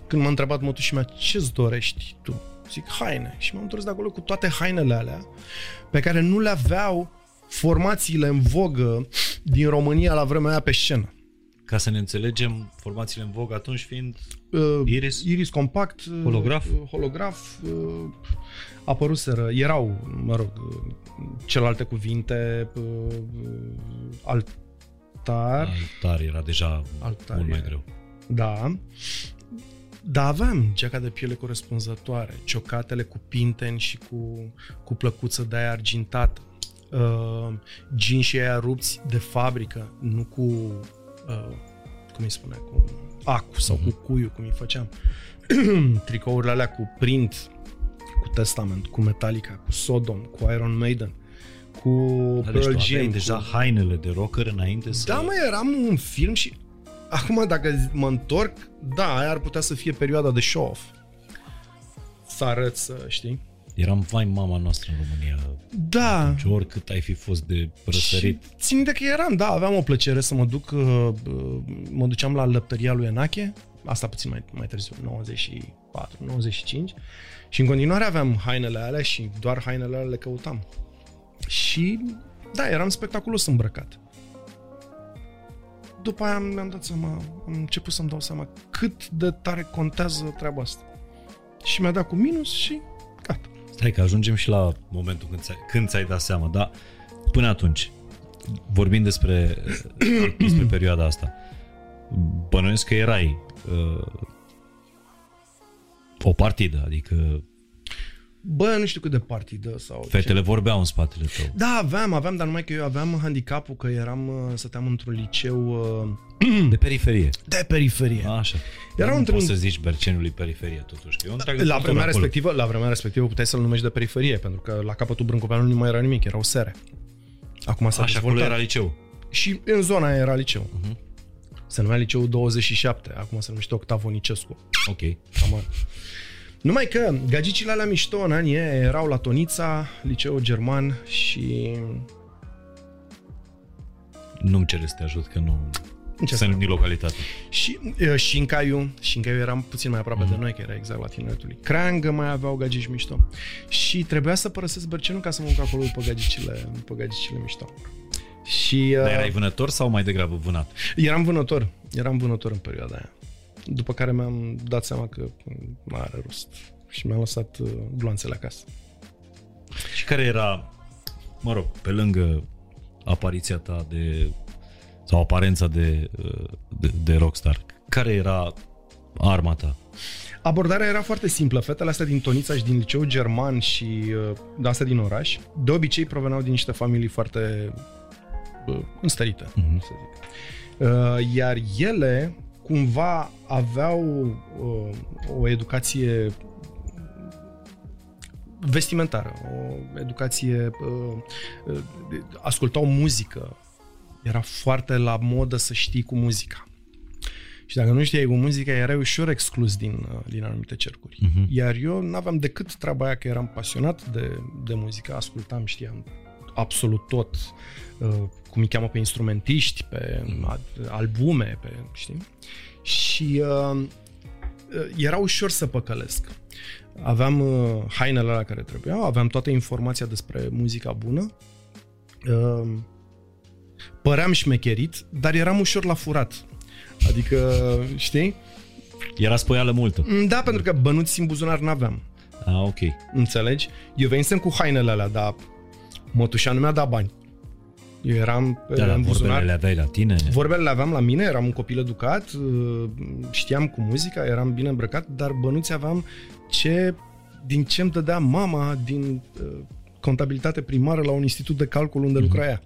când m-a întrebat mătușii mea ce-ți dorești tu? Zic haine. Și m-am întors de acolo cu toate hainele alea pe care nu le aveau formațiile în vogă din România la vremea aia pe scenă. Ca să ne înțelegem, formațiile în vogă atunci fiind uh, Iris, Iris compact, uh, holograf, uh, holograf uh, apăruseră, erau, mă rog, uh, celelalte cuvinte, uh, altar. Altar era deja altar mult mai greu. Da. Dar aveam geaca de piele corespunzătoare, ciocatele cu pinteni și cu, cu plăcuță de aia argintată, uh, jeans și aia rupți de fabrică, nu cu, uh, cum îi spune, cu acu sau uh-huh. cu mhm. cuiu, cum îi făceam. <clears throat> Tricourile alea cu print, cu Testament, cu Metallica, cu Sodom, cu Iron Maiden, cu Dar Pearl deci Jam. deja cu... hainele de rocker înainte să... Da, mai eram un film și acum dacă mă întorc, da, aia ar putea să fie perioada de show-off. Să arăt să, știi? Eram vai mama noastră în România. Da. Atunci, oricât ai fi fost de răsărit. Și țin de că eram, da, aveam o plăcere să mă duc, uh, uh, mă duceam la lăptăria lui Enache, asta puțin mai, mai târziu, 94, 95, și în continuare aveam hainele alea și doar hainele alea le căutam. Și da, eram spectaculos îmbrăcat. După aia mi-am dat seama, am început să-mi dau seama cât de tare contează treaba asta. Și mi-a dat cu minus și gata. Stai că ajungem și la momentul când ți-ai, când ți-ai dat seama, dar până atunci, vorbind despre, <coughs> despre perioada asta, bănuiesc că erai uh, o partidă, adică Bă, nu știu cât de partidă sau Fetele ce. vorbeau în spatele tău. Da, aveam, aveam, dar numai că eu aveam handicapul că eram, uh, stăteam într-un liceu... Uh, de periferie. De periferie. A, așa. Era nu poți să zici Bercenului periferie totuși. Că eu la vremea, respectivă, la vremea respectivă puteai să-l numești de periferie, pentru că la capătul Brâncoveanu nu mai era nimic, erau sere. Acum s-a Așa, acolo era liceu. Și în zona aia era liceu. Uh-huh. Se numea liceu 27, acum se numește Octavo Nicescu. Ok. Cam numai că gagicile alea mișto în anii erau la Tonița, liceu german și Nu-mi cere să te ajut, că nu... În ce Sunt din localitate. Și uh, Shinkaiu, Shinkaiu eram puțin mai aproape mm. de noi, că era exact la tineretului. Creangă mai aveau gagici mișto. Și trebuia să părăsesc Bărcenul ca să mă duc acolo pe gagicile, pe gagicile mișto. Și, uh, Dar erai vânător sau mai degrabă vânat? Eram vânător. Eram vânător în perioada aia. După care mi-am dat seama că nu are rost. Și mi-am lăsat uh, gloanțele acasă. Și care era, mă rog, pe lângă apariția ta de sau aparența de, uh, de, de rockstar, care era arma ta? Abordarea era foarte simplă. Fetele astea din Tonița și din liceu german și uh, de astea din oraș, de obicei proveneau din niște familii foarte uh, înstărite, uh-huh. să zic. Uh, iar ele cumva aveau uh, o educație vestimentară, o educație, uh, uh, ascultau muzică, era foarte la modă să știi cu muzica. Și dacă nu știai cu muzica, erai ușor exclus din, uh, din anumite cercuri. Uh-huh. Iar eu nu aveam decât treaba aia că eram pasionat de, de muzică, ascultam, știam absolut tot, uh, cum îi cheamă pe instrumentiști, pe albume, pe, știi? Și uh, era ușor să păcălesc. Aveam uh, hainele la care trebuiau, aveam toată informația despre muzica bună, uh, păream șmecherit, dar eram ușor la furat. Adică, știi? Era spoială multă. Mm, da, pentru că bănuți în buzunar n-aveam. Ah, ok. Înțelegi? Eu venisem cu hainele alea, dar mătușa nu mi-a dat bani. Eu eram da, în buzunar. Vorbele le aveai la tine? Vorbele le aveam la mine, eram un copil educat, uh, știam cu muzica, eram bine îmbrăcat, dar bănuți aveam ce, din ce îmi dădea mama din uh, contabilitate primară la un institut de calcul unde mm-hmm. lucra ea.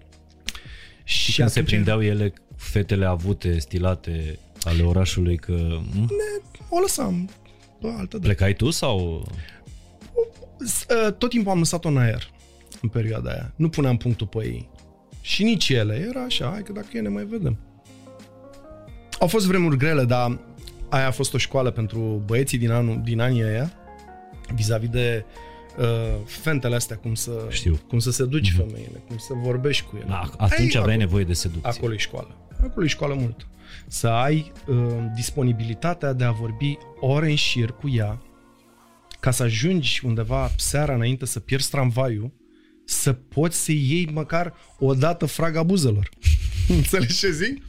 Și, și când se prindeau ele, fetele avute, stilate ale orașului, că... Hm? Ne, o lăsam pe altă Plecai tu sau... Ă, tot timpul am lăsat-o în aer în perioada aia. Nu puneam punctul pe ei. Și nici ele. Era așa, hai că dacă e, ne mai vedem. Au fost vremuri grele, dar aia a fost o școală pentru băieții din, anul, din anii aia, vis-a-vis de uh, fentele astea, cum să, Știu. cum să seduci mm-hmm. femeile, cum să vorbești cu ele. Da, atunci ai, aveai acolo, nevoie de seducție. Acolo e școală. Acolo e școală mult. Să ai uh, disponibilitatea de a vorbi ore în șir cu ea, ca să ajungi undeva seara înainte să pierzi tramvaiul, să poți să iei măcar o dată fraga buzelor. <laughs> Înțelegi ce zic?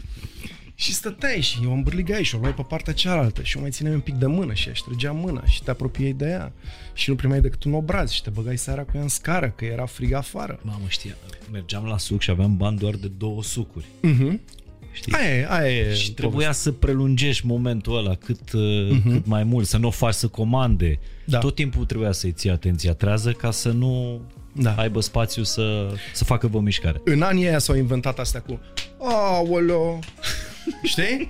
Și stăteai și o îmbârligai și o luai pe partea cealaltă și o mai țineai un pic de mână și își trăgea mâna și te apropiai de ea și nu primeai decât un obraz și te băgai seara cu ea în scară, că era frig afară. Mamă, știa, mergeam la suc și aveam bani doar de două sucuri. Uh-huh. Știi? Aia e, aia e și trebuia poveste. să prelungești momentul ăla cât, uh-huh. cât mai mult, să nu o faci să comande. Da. Tot timpul trebuia să-i ții atenția trează ca să nu da. aibă spațiu să, să facă vă mișcare. În anii aia s-au inventat astea cu Aoleo, <laughs> Știi?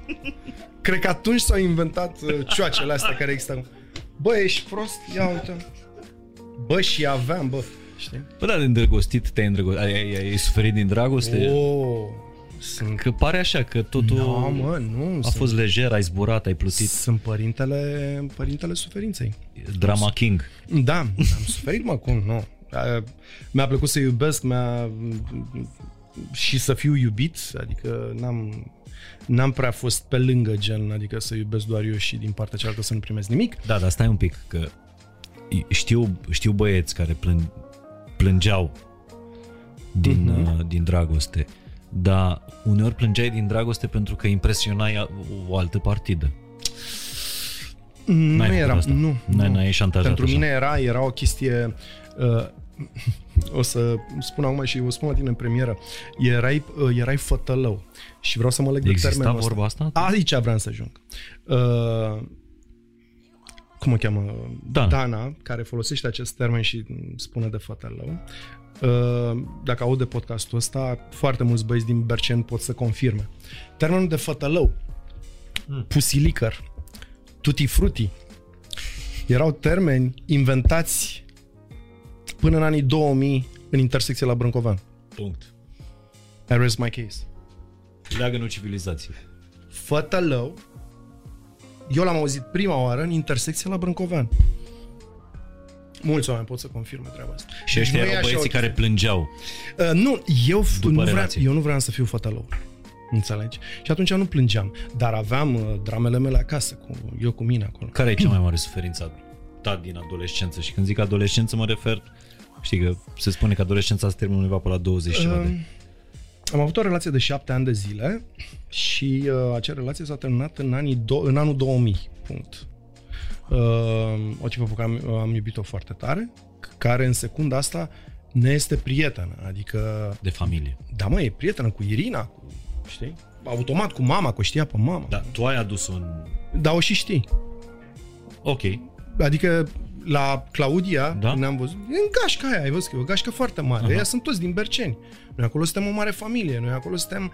Cred că atunci s-au inventat uh, cioacele astea care există. Bă, ești prost? Ia uite. Bă, și aveam, bă. Știi? Bă, dar de îndrăgostit te-ai îndrăgostit? Ai, ai, ai suferit din dragoste? Oh, sunt... Că pare așa, că totul no, mă, nu, a sunt... fost lejer, ai zburat, ai plutit. Sunt părintele, părintele suferinței. Drama King. Da, am suferit, mă, cum, nu. Mi-a plăcut să iubesc, mi-a și să fiu iubit, adică n-am n-am prea fost pe lângă gen, adică să iubesc doar eu și din partea cealaltă să nu primesc nimic. Da, dar stai un pic, că știu, știu băieți care plâng, plângeau din, uh-huh. uh, din dragoste, dar uneori plângeai din dragoste pentru că impresionai o altă partidă. Nu era, nu. N-ai, nu. N-ai Pentru așa. mine era, era o chestie uh, o să spun acum și o spun la tine în premieră, erai, uh, erai fătălău. Și vreau să mă leg de Exista termenul vorba asta? Aici vreau să ajung. Uh, cum o cheamă? Dana. Dana, care folosește acest termen și spune de fătălău. Uh, dacă aude podcastul ăsta, foarte mulți băieți din Bercen pot să confirme. Termenul de fătălău, mm. pusilicăr, tutti frutti, erau termeni inventați până în anii 2000 în intersecție la Brâncovan. Punct. I rest my case. Leagă-nu civilizație. Fătălău, eu l-am auzit prima oară în intersecție la Brâncovean. Mulți oameni pot să confirme treaba asta. Și ăștia erau băieții care plângeau. Uh, nu, eu nu, vreau, eu nu vreau să fiu fătălău. Înțelegi? Și atunci nu plângeam, dar aveam uh, dramele mele acasă, cu, eu cu mine acolo. Care e cea mai mare suferință ta din adolescență? Și când zic adolescență mă refer, știi că se spune că adolescența se termină undeva pe la 20 uh, de... Am avut o relație de șapte ani de zile și uh, acea relație s-a terminat în, anii do- în anul 2000. Punct. Uh, o tipă pe care am, am iubit-o foarte tare, care în secunda asta ne este prietenă, adică... De familie. Da, mă, e prietenă cu Irina, cu, știi? Automat cu mama, cu știa pe mama. Da, tu ai adus un... Da, o și știi. Ok. Adică la Claudia, da? ne-am văzut, e în gașca aia, ai văzut că e o gașcă foarte mare. Aha. Ea sunt toți din Berceni. Noi acolo suntem o mare familie, noi acolo suntem...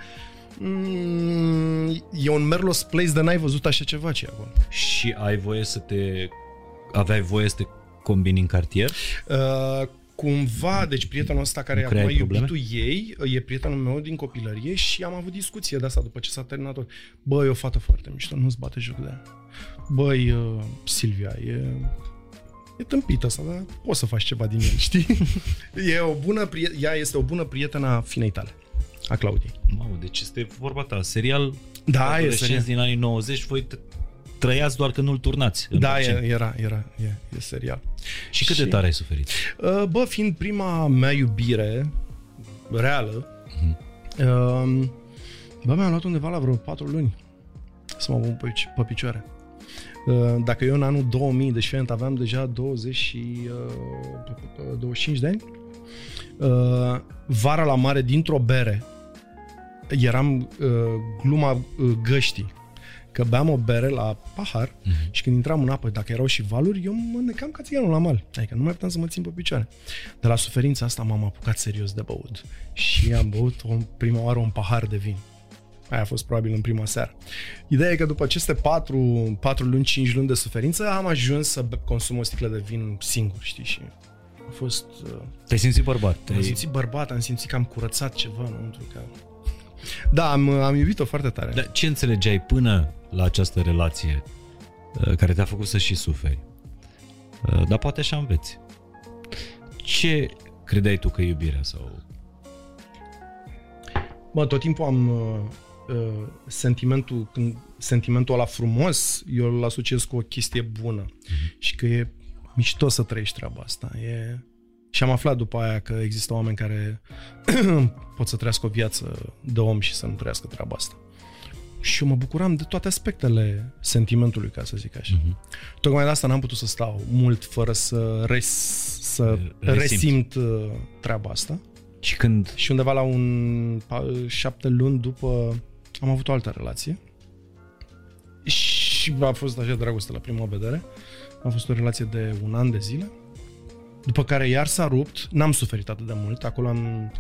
Mm, e un Merlos Place de n-ai văzut așa ceva ce acolo. Și ai voie să te... Aveai voie să te combini în cartier? Uh, cumva, deci prietenul ăsta care acum iubitul ei, e prietenul meu din copilărie și am avut discuție de asta după ce s-a terminat tot. Băi, e o fată foarte mișto, nu-ți bate joc de ea. Băi, uh, Silvia, e e tâmpită asta, dar poți să faci ceva din el, știi? <laughs> e o bună, ea este o bună prietenă a finei tale, a Claudiei. Mamă, deci este vorba ta, serial da, e serial. din anii 90, voi trăiați doar că nu-l turnați. Da, e, era, era, e, e serial. Și cât și, de tare ai suferit? Uh, bă, fiind prima mea iubire reală, uh-huh. bă, mi-am luat undeva la vreo patru luni să mă pun pe, pe picioare. Uh, dacă eu în anul 2000, deci fiind aveam deja 20 și, uh, 25 de ani, uh, vara la mare dintr-o bere, eram uh, gluma uh, găștii, că beam o bere la pahar uh-huh. și când intram în apă, dacă erau și valuri, eu mă necam ca țiganul la mal. Adică nu mai puteam să mă țin pe picioare. De la suferința asta m-am apucat serios de băut. Și am băut o, prima oară un pahar de vin. Aia a fost probabil în prima seară. Ideea e că după aceste 4, 4 luni, 5 luni de suferință, am ajuns să consum o sticlă de vin singur, știi, și a fost... Uh, Te-ai simțit bărbat? Te-ai... Am simțit bărbat, am simțit că am curățat ceva înăuntru, că... Da, am, am iubit-o foarte tare. Dar ce înțelegeai până la această relație uh, care te-a făcut să și suferi? Uh, dar poate așa înveți. Ce credeai tu că e iubirea sau... Mă, tot timpul am uh, sentimentul, când, sentimentul ăla frumos, eu îl asociez cu o chestie bună uh-huh. și că e mișto să trăiești treaba asta. E... Și am aflat după aia că există oameni care <clears throat> pot să trăiască o viață de om și să nu trăiască treaba asta. Și eu mă bucuram de toate aspectele sentimentului, ca să zic așa. Uh-huh. Tocmai de asta n-am putut să stau mult fără să, res, să resimt, resimt uh, treaba asta. Și când... Și undeva la un șapte luni după am avut o altă relație. Și a fost așa dragoste la prima vedere. A fost o relație de un an de zile. După care iar s-a rupt. N-am suferit atât de mult. Acolo am,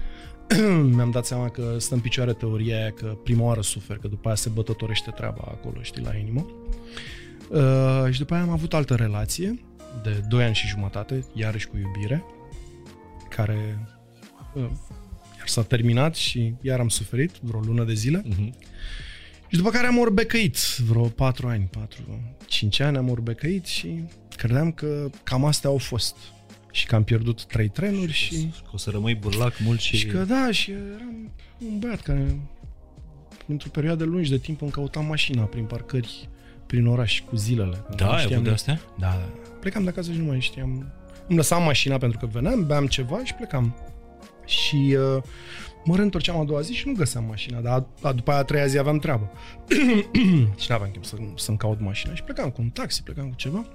<clears throat> mi-am dat seama că stă în picioare teoria aia că prima oară sufer, că după aia se bătătorește treaba acolo, știi, la inimă. Uh, și după aia am avut altă relație de 2 ani și jumătate, iarăși cu iubire, care uh, iar s-a terminat și iar am suferit vreo lună de zile. Uh-huh. Și după care am orbecăit vreo 4 ani, 4, 5 ani am orbecăit și credeam că cam astea au fost. Și că am pierdut trei trenuri și... și... Că o să rămâi burlac mult și... Și că da, și eram un băiat care într-o perioadă lungi de timp îmi căutam mașina prin parcări, prin oraș, cu zilele. Da, ai avut de astea? Da, plecam de acasă și nu mai știam. Îmi lăsam mașina pentru că veneam, beam ceva și plecam. Și uh, mă reîntorceam a doua zi și nu găseam mașina, dar a, a, după aia a treia zi aveam treabă. <clears throat> și nu aveam timp să, să-mi caut mașina și plecam cu un taxi, plecam cu ceva.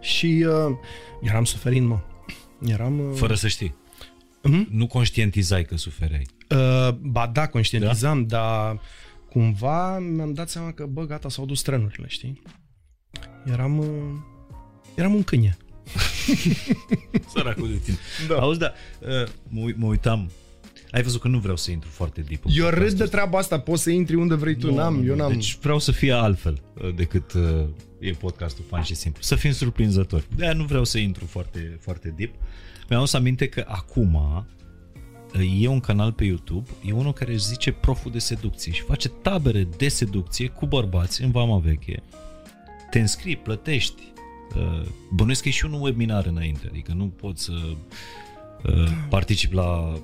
Și uh, eram suferind, mă. Eram... Uh... Fără să știi. Uh-huh. Nu conștientizai că sufereai. Uh, ba da, conștientizam, da? dar cumva mi-am dat seama că, bă, gata, s-au dus trenurile, știi? Eram, uh, eram un câine. <laughs> Săracul de tine. Da. Auzi, da, uh, mă, mă uitam ai văzut că nu vreau să intru foarte deep. Eu râd de treaba asta, poți să intri unde vrei tu, nu, n-am, eu n-am. Deci vreau să fie altfel uh, decât uh, e podcastul fan și simplu. Să fim surprinzători. de nu vreau să intru foarte, foarte deep. Mi-am adus aminte că acum uh, e un canal pe YouTube, e unul care își zice proful de seducție și face tabere de seducție cu bărbați în vama veche. Te înscrii, plătești. Uh, bănuiesc că e și un webinar înainte, adică nu poți să uh, particip la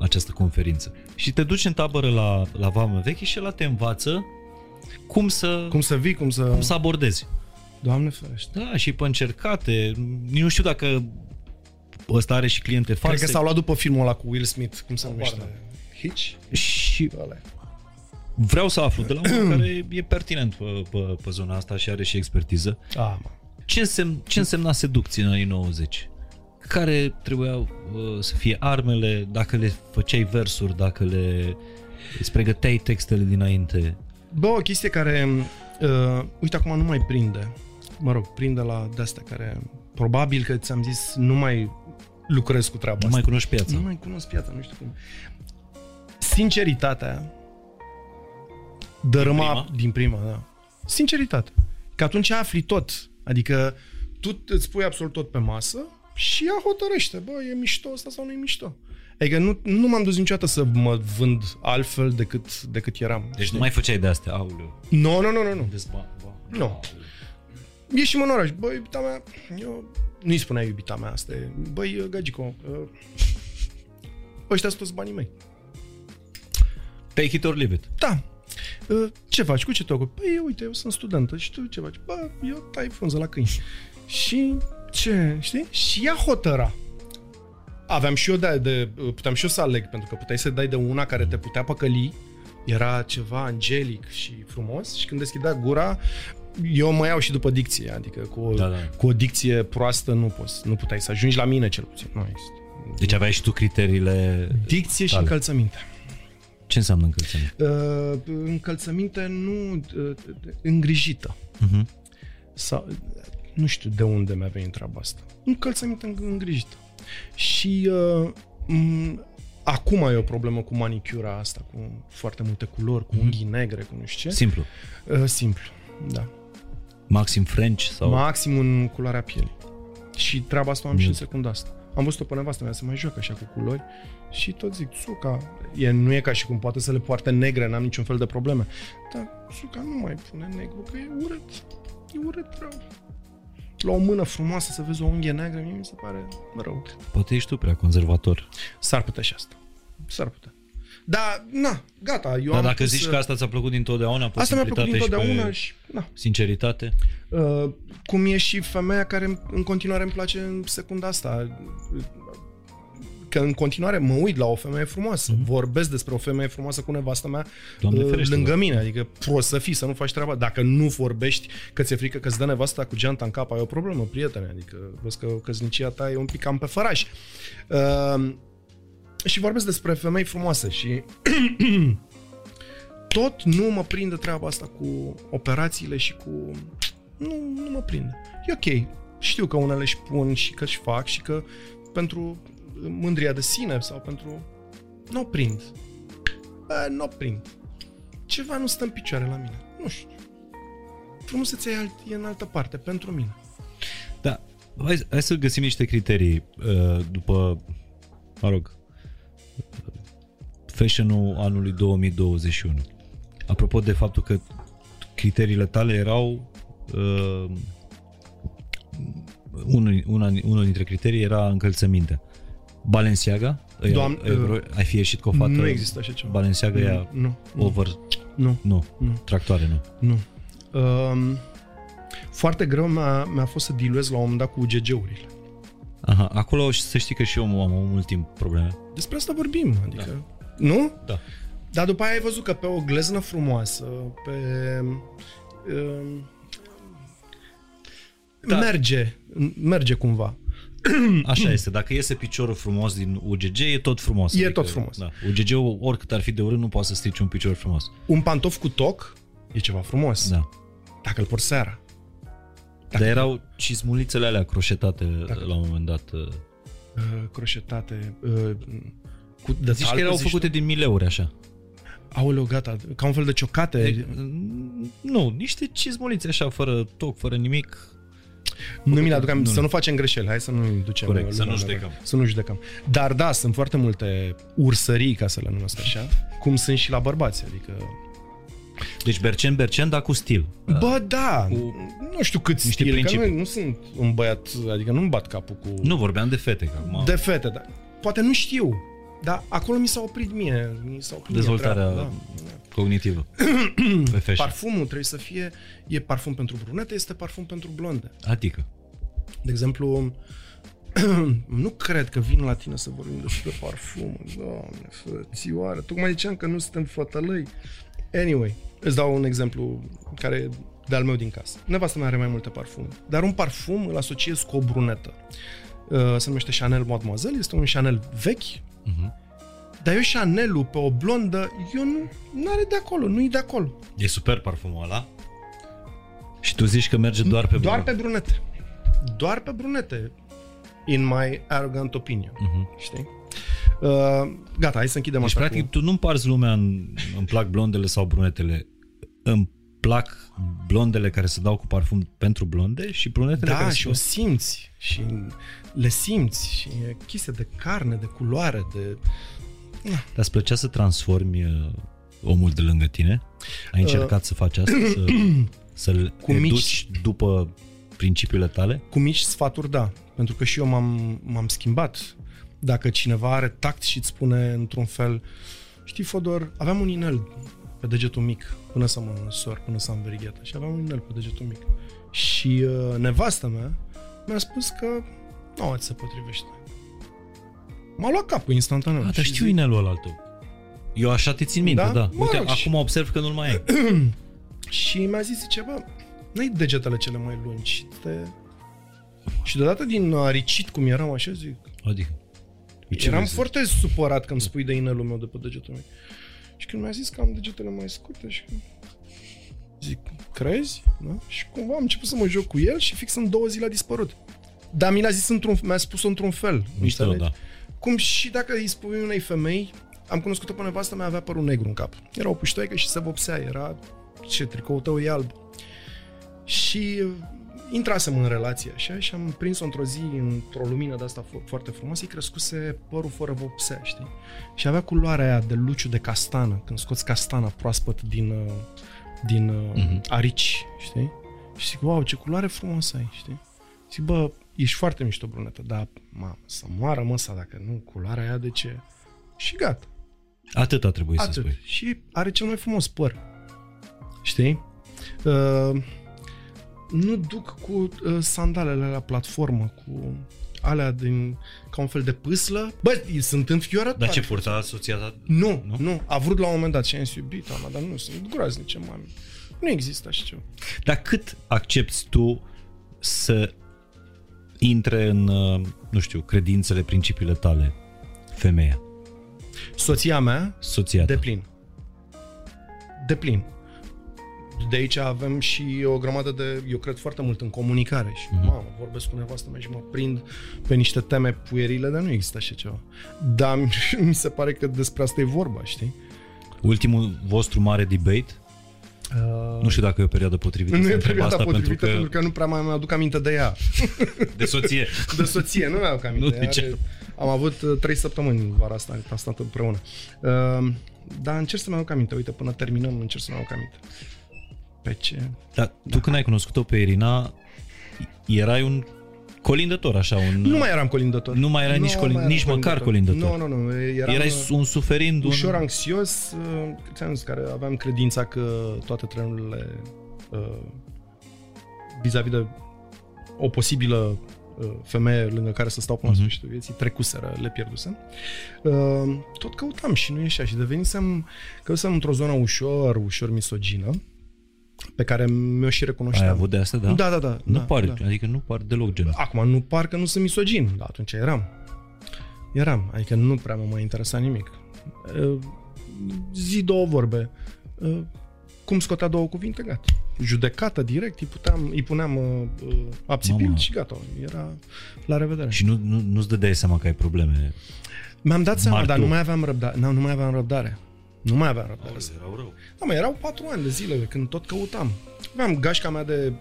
această conferință. Și te duci în tabără la, la Vamă Veche și la te învață cum să, Cum să vii, cum să... cum să abordezi. Doamne ferește. Da, și pe încercate. Nici nu știu dacă ăsta are și cliente false. Cred că s-au luat după filmul ăla cu Will Smith, cum se numește? Pardon. Hitch? Și Ăla. vreau să aflu de la unul <clears throat> care e pertinent pe, pe, pe zona asta și are și expertiză. Ah, mă. Ce, însemn, ce însemna seducție în anii 90? Care trebuiau uh, să fie armele, dacă le făceai versuri, dacă le îți pregăteai textele dinainte? Bă, o chestie care, uh, uite, acum nu mai prinde. Mă rog, prinde la de-astea care, probabil că ți-am zis, nu mai lucrez cu treaba Nu asta. mai cunoști piața. Nu mai cunosc piața, nu știu cum. Sinceritatea dărâma prima? din prima, da. Sinceritate. Că atunci afli tot. Adică tu îți pui absolut tot pe masă și ea hotărăște, bă, e mișto asta sau nu e mișto. Adică nu, nu m-am dus niciodată să mă vând altfel decât, decât eram. Deci nu mai făceai de astea, auleu. Nu, nu, nu, nu, nu. Dezba, ba, Nu. Ieșim în oraș. Băi, iubita mea, eu nu-i spunea iubita mea asta. e, Băi, Gagico, uh, <laughs> ăștia sunt toți banii mei. Take it or leave it. Da. Uh, Ce faci? Cu ce te ocupi? Păi, uite, eu sunt studentă și tu ce faci? Bă, eu tai frunză la câini. Și ce, știi? Și ea hotăra. Aveam și eu de, de, puteam și eu să aleg, pentru că puteai să dai de una care te putea păcăli, era ceva angelic și frumos și când deschidea gura, eu mă iau și după dicție, adică cu o, Da, da. cu o dicție proastă nu poți, nu puteai să ajungi la mine cel puțin. Nu există. Deci aveai și tu criteriile... Dicție și tale. încălțăminte. Ce înseamnă încălțăminte? Uh, încălțăminte nu uh, îngrijită. Uh-huh. Sau, nu știu de unde mi-a venit treaba asta. Încălțăminte îng- îngrijită. Și uh, m- acum e o problemă cu manicura asta, cu foarte multe culori, cu unghii negre, cu nu știu ce. Simplu. Uh, simplu, da. Maxim French sau... Maxim în culoarea pielii. Și treaba asta o am și Mm. în secunda asta. Am văzut-o pe nevastă mea să mai joacă așa cu culori și tot zic, Suca, e, nu e ca și cum poate să le poarte negre, n-am niciun fel de probleme. Dar Suca nu mai pune negru, că e urât. E urât rău. La o mână frumoasă să vezi o unghie neagră, mie mi se pare rău. Poate ești tu prea conservator. S-ar putea și asta. S-ar putea. Dar, na, gata. Eu Dar am dacă pus zici să- că asta ți-a plăcut dintotdeauna, pe Asta mi-a plăcut simplitate dintotdeauna și și, na, pe sinceritate, Uh, cum e și femeia care în continuare îmi place în secunda asta. Că în continuare mă uit la o femeie frumoasă, mm-hmm. vorbesc despre o femeie frumoasă cu nevastă mea Doamne uh, ferește, lângă da. mine, adică prost să fii, să nu faci treaba. Dacă nu vorbești că ți-e frică că îți dă nevasta cu geanta în cap, ai o problemă, prietene, adică vezi că căsnicia ta e un pic cam pe făraș. Uh, și vorbesc despre femei frumoase și <clears throat> tot nu mă prinde treaba asta cu operațiile și cu... Nu, nu mă prinde. E ok. Știu că unele își pun și că își fac și că pentru mândria de sine sau pentru... Nu o prind. Bă, nu o prind. Ceva nu stă în picioare la mine. Nu știu. Frumusețea e, alt, e în altă parte, pentru mine. Da, hai, hai să găsim niște criterii uh, după, mă rog, fashion-ul anului 2021. Apropo de faptul că criteriile tale erau uh, unul, una, unul dintre criterii era încălțămintea. Balenciaga? Îi- Doamne, ai, vreo- ai fi ieșit cu o fată? nu există așa ceva. Balenciaga ea Nu, nu, over... nu, Nu, nu. tractoare nu. nu. Um, foarte greu mi-a, mi-a fost să diluez la un moment dat cu UGG-urile. Aha, acolo și să știi că și eu am avut mult timp probleme. Despre asta vorbim, adică... Da. Nu? Da. Dar după aia ai văzut că pe o gleznă frumoasă, pe... Um, Da. Merge, merge cumva. <clears throat> Așa este, dacă iese piciorul frumos din UGG, e tot frumos. E tot frumos. Da. UGG-ul, oricât ar fi de urât, nu poate să strici un picior frumos. Un pantof cu toc e ceva frumos. Da. Dacă îl porți seara. Dar erau cizmulițele alea croșetate la un moment dat. uh, Uh, croșetate. Uh, cu de Zici că talpă, erau zici făcute din mileuri așa. tu? Aoleu, gata. Ca un fel de ciocate. De, nu, niște cizmulițe așa, fără toc, fără nimic. Nu mi le aduc aminte. Nu. Să nu facem greșeli. Hai să nu ducem. Corect, lumea să nu la- judecăm. Să nu judecăm. Dar da, sunt foarte multe ursării, ca să le numesc așa, cum sunt și la bărbați. Adică... Deci bercen, bercen, dar cu stil. Bă, da. Cu Nu știu cât niște stil, că principii. nu, nu sunt un băiat, adică nu-mi bat capul cu... Nu, vorbeam de fete, că acum... De fete, dar poate nu știu. Dar acolo mi s-a oprit mie. Mi s-a oprit Dezvoltarea mie treaba, da. Cognitivă. <clears throat> Pe fashion. Parfumul trebuie să fie, e parfum pentru brunete, este parfum pentru blonde. Adică. De exemplu, <clears throat> nu cred că vin la tine să vorbim despre parfum. Doamne, frățioare. Tocmai ziceam că nu suntem fătălăi. Anyway, îți dau un exemplu care de-al meu din casă. Nevastă mea are mai multe parfumuri, dar un parfum îl asociez cu o brunetă. Uh, se numește Chanel Mademoiselle, este un Chanel vechi, Mhm. Dar eu Chanelul pe o blondă, eu nu, nu are de acolo, nu e de acolo. E super parfumul ăla. Și tu zici că merge doar pe Doar brun. pe brunete. Doar pe brunete. In my arrogant opinion. Mhm. Știi? Uh, gata, hai să închidem Deci, asta practic, cu... tu nu împarți lumea în îmi plac blondele sau brunetele. Îmi plac blondele care se dau cu parfum pentru blonde și brunetele Da, care și se o simți și le simți și e chestia de carne, de culoare, de... Dar îți plăcea să transformi uh, omul de lângă tine? Ai încercat să faci asta? Să, <clears throat> să-l Cu mici- educi după principiile tale? Cu mici sfaturi, da. Pentru că și eu m-am, m-am schimbat. Dacă cineva are tact și îți spune într-un fel, știi, Fodor, aveam un inel pe degetul mic până să mă însor, până să am verigheta și aveam un inel pe degetul mic. Și uh, nevastă mea mi-a spus că nu ți se potrivește. M-a luat capul instantaneu. A, dar și știu zic, inelul ăla al tău. Eu așa te țin minte, Da? da. Mă Uite, rog, și- acum observ că nu-l mai ai. <clears throat> Și mi-a zis, zice, bă, n-ai degetele cele mai lungi. Te... Și deodată din aricit cum eram așa, zic, Adică. Ce Eram vrei să foarte supărat când spui de inelul meu de pe degetul meu. Și când mi-a zis că am degetele mai scurte și că... Zic, crezi? Da? Și cumva am început să mă joc cu el și fix în două zile a dispărut. Dar mi l-a zis într-un, mi-a spus într-un fel. Mișto, înțelegi? da. Cum și dacă îi spui unei femei, am cunoscut-o pe nevastă mea, avea părul negru în cap. Era o puștoaică și se vopsea, era ce tricoul tău e alb. Și uh, intrasem în relație așa și am prins-o într-o zi într-o lumină de asta fo- foarte frumoasă, îi crescuse părul fără vopsea, știi? Și avea culoarea aia de luciu de castană, când scoți castana proaspăt din, uh, din uh, Mhm. arici, știi? Și zic, wow, ce culoare frumoasă ai, știi? Zic, bă, ești foarte mișto brunetă, dar, mamă, să moară măsa dacă nu, culoarea aia de ce? Și gata. Atât a trebuit să Atât. spui. Și are cel mai frumos păr. Știi? Uh, nu duc cu uh, sandalele la platformă, cu alea din, ca un fel de pâslă. Bă, sunt înfiorătoare. Dar ce purta soția ta? Nu, Nu? nu, nu. A vrut la un moment dat și am zis, iubita mea, dar nu, sunt groaznice, mami. Nu există așa ceva. Dar cât accepti tu să intre în, uh, nu știu, credințele, principiile tale, femeia, Soția mea, soția ta? de plin. De plin. De aici avem și o grămadă de, eu cred foarte mult în comunicare și, Mhm. mm-hmm. mamă, vorbesc cu nevastă mea și mă prind pe niște teme puerile, dar nu există așa ceva. Dar <laughs> mi se pare că despre asta e vorba, știi? Ultimul vostru mare debate? Uh, Nu știu dacă e o perioadă potrivită nu să e întreb perioada asta, potrivită pentru că... pentru că nu prea mai mi-aduc aminte de ea. De soție. De soție, nu mi-aduc aminte. Nu, Ea de ce? are- Am avut uh, trei săptămâni vara asta, am stat împreună. Uh, dar încerc să-mi aduc aminte. Uite, până terminăm, încerc să-mi aduc aminte. Pe ce? Dar tu când ai cunoscut-o pe Irina, erai un colindător, așa, un... Nu mai eram colindător. Nu mai erai nici colin- mai eram nici măcar colindător. Nu, nu, nu. Eram Erai uh, un suferind, un... ușor anxios, uh, ți-am zis, care aveam credința că toate trenurile uh, vis-a-vis de o posibilă uh, femeie lângă care să stau până la Mhm. sfârșitul vieții, trecuseră, le pierdusem. Uh, tot căutam și nu ieșea și devenisem, căusem într-o zonă ușor, ușor misogină, pe care mi-o și recunoșteam. Ai avut de asta, da? Da, da, da. Nu da, pare, da. adică nu par deloc gen. Acum nu par că nu sunt misogin, dar atunci eram. Eram, adică nu prea mă mai interesa nimic. Uh, Zi două vorbe. Uh, Cum scotea două cuvinte, gata. Judecată direct, îi, puteam, îi puneam uh, uh, abțipil Mamă. și gata. Era la revedere. Și nu, nu, nu-ți dădeai seama că ai probleme. Mi-am dat seama, Martu. dar nu mai aveam răbdare. Nu, nu mai aveam răbdare. Nu mai aveam răbdare. Erau rău. Da, mă, erau patru ani de zile când tot căutam. Aveam gașca mea de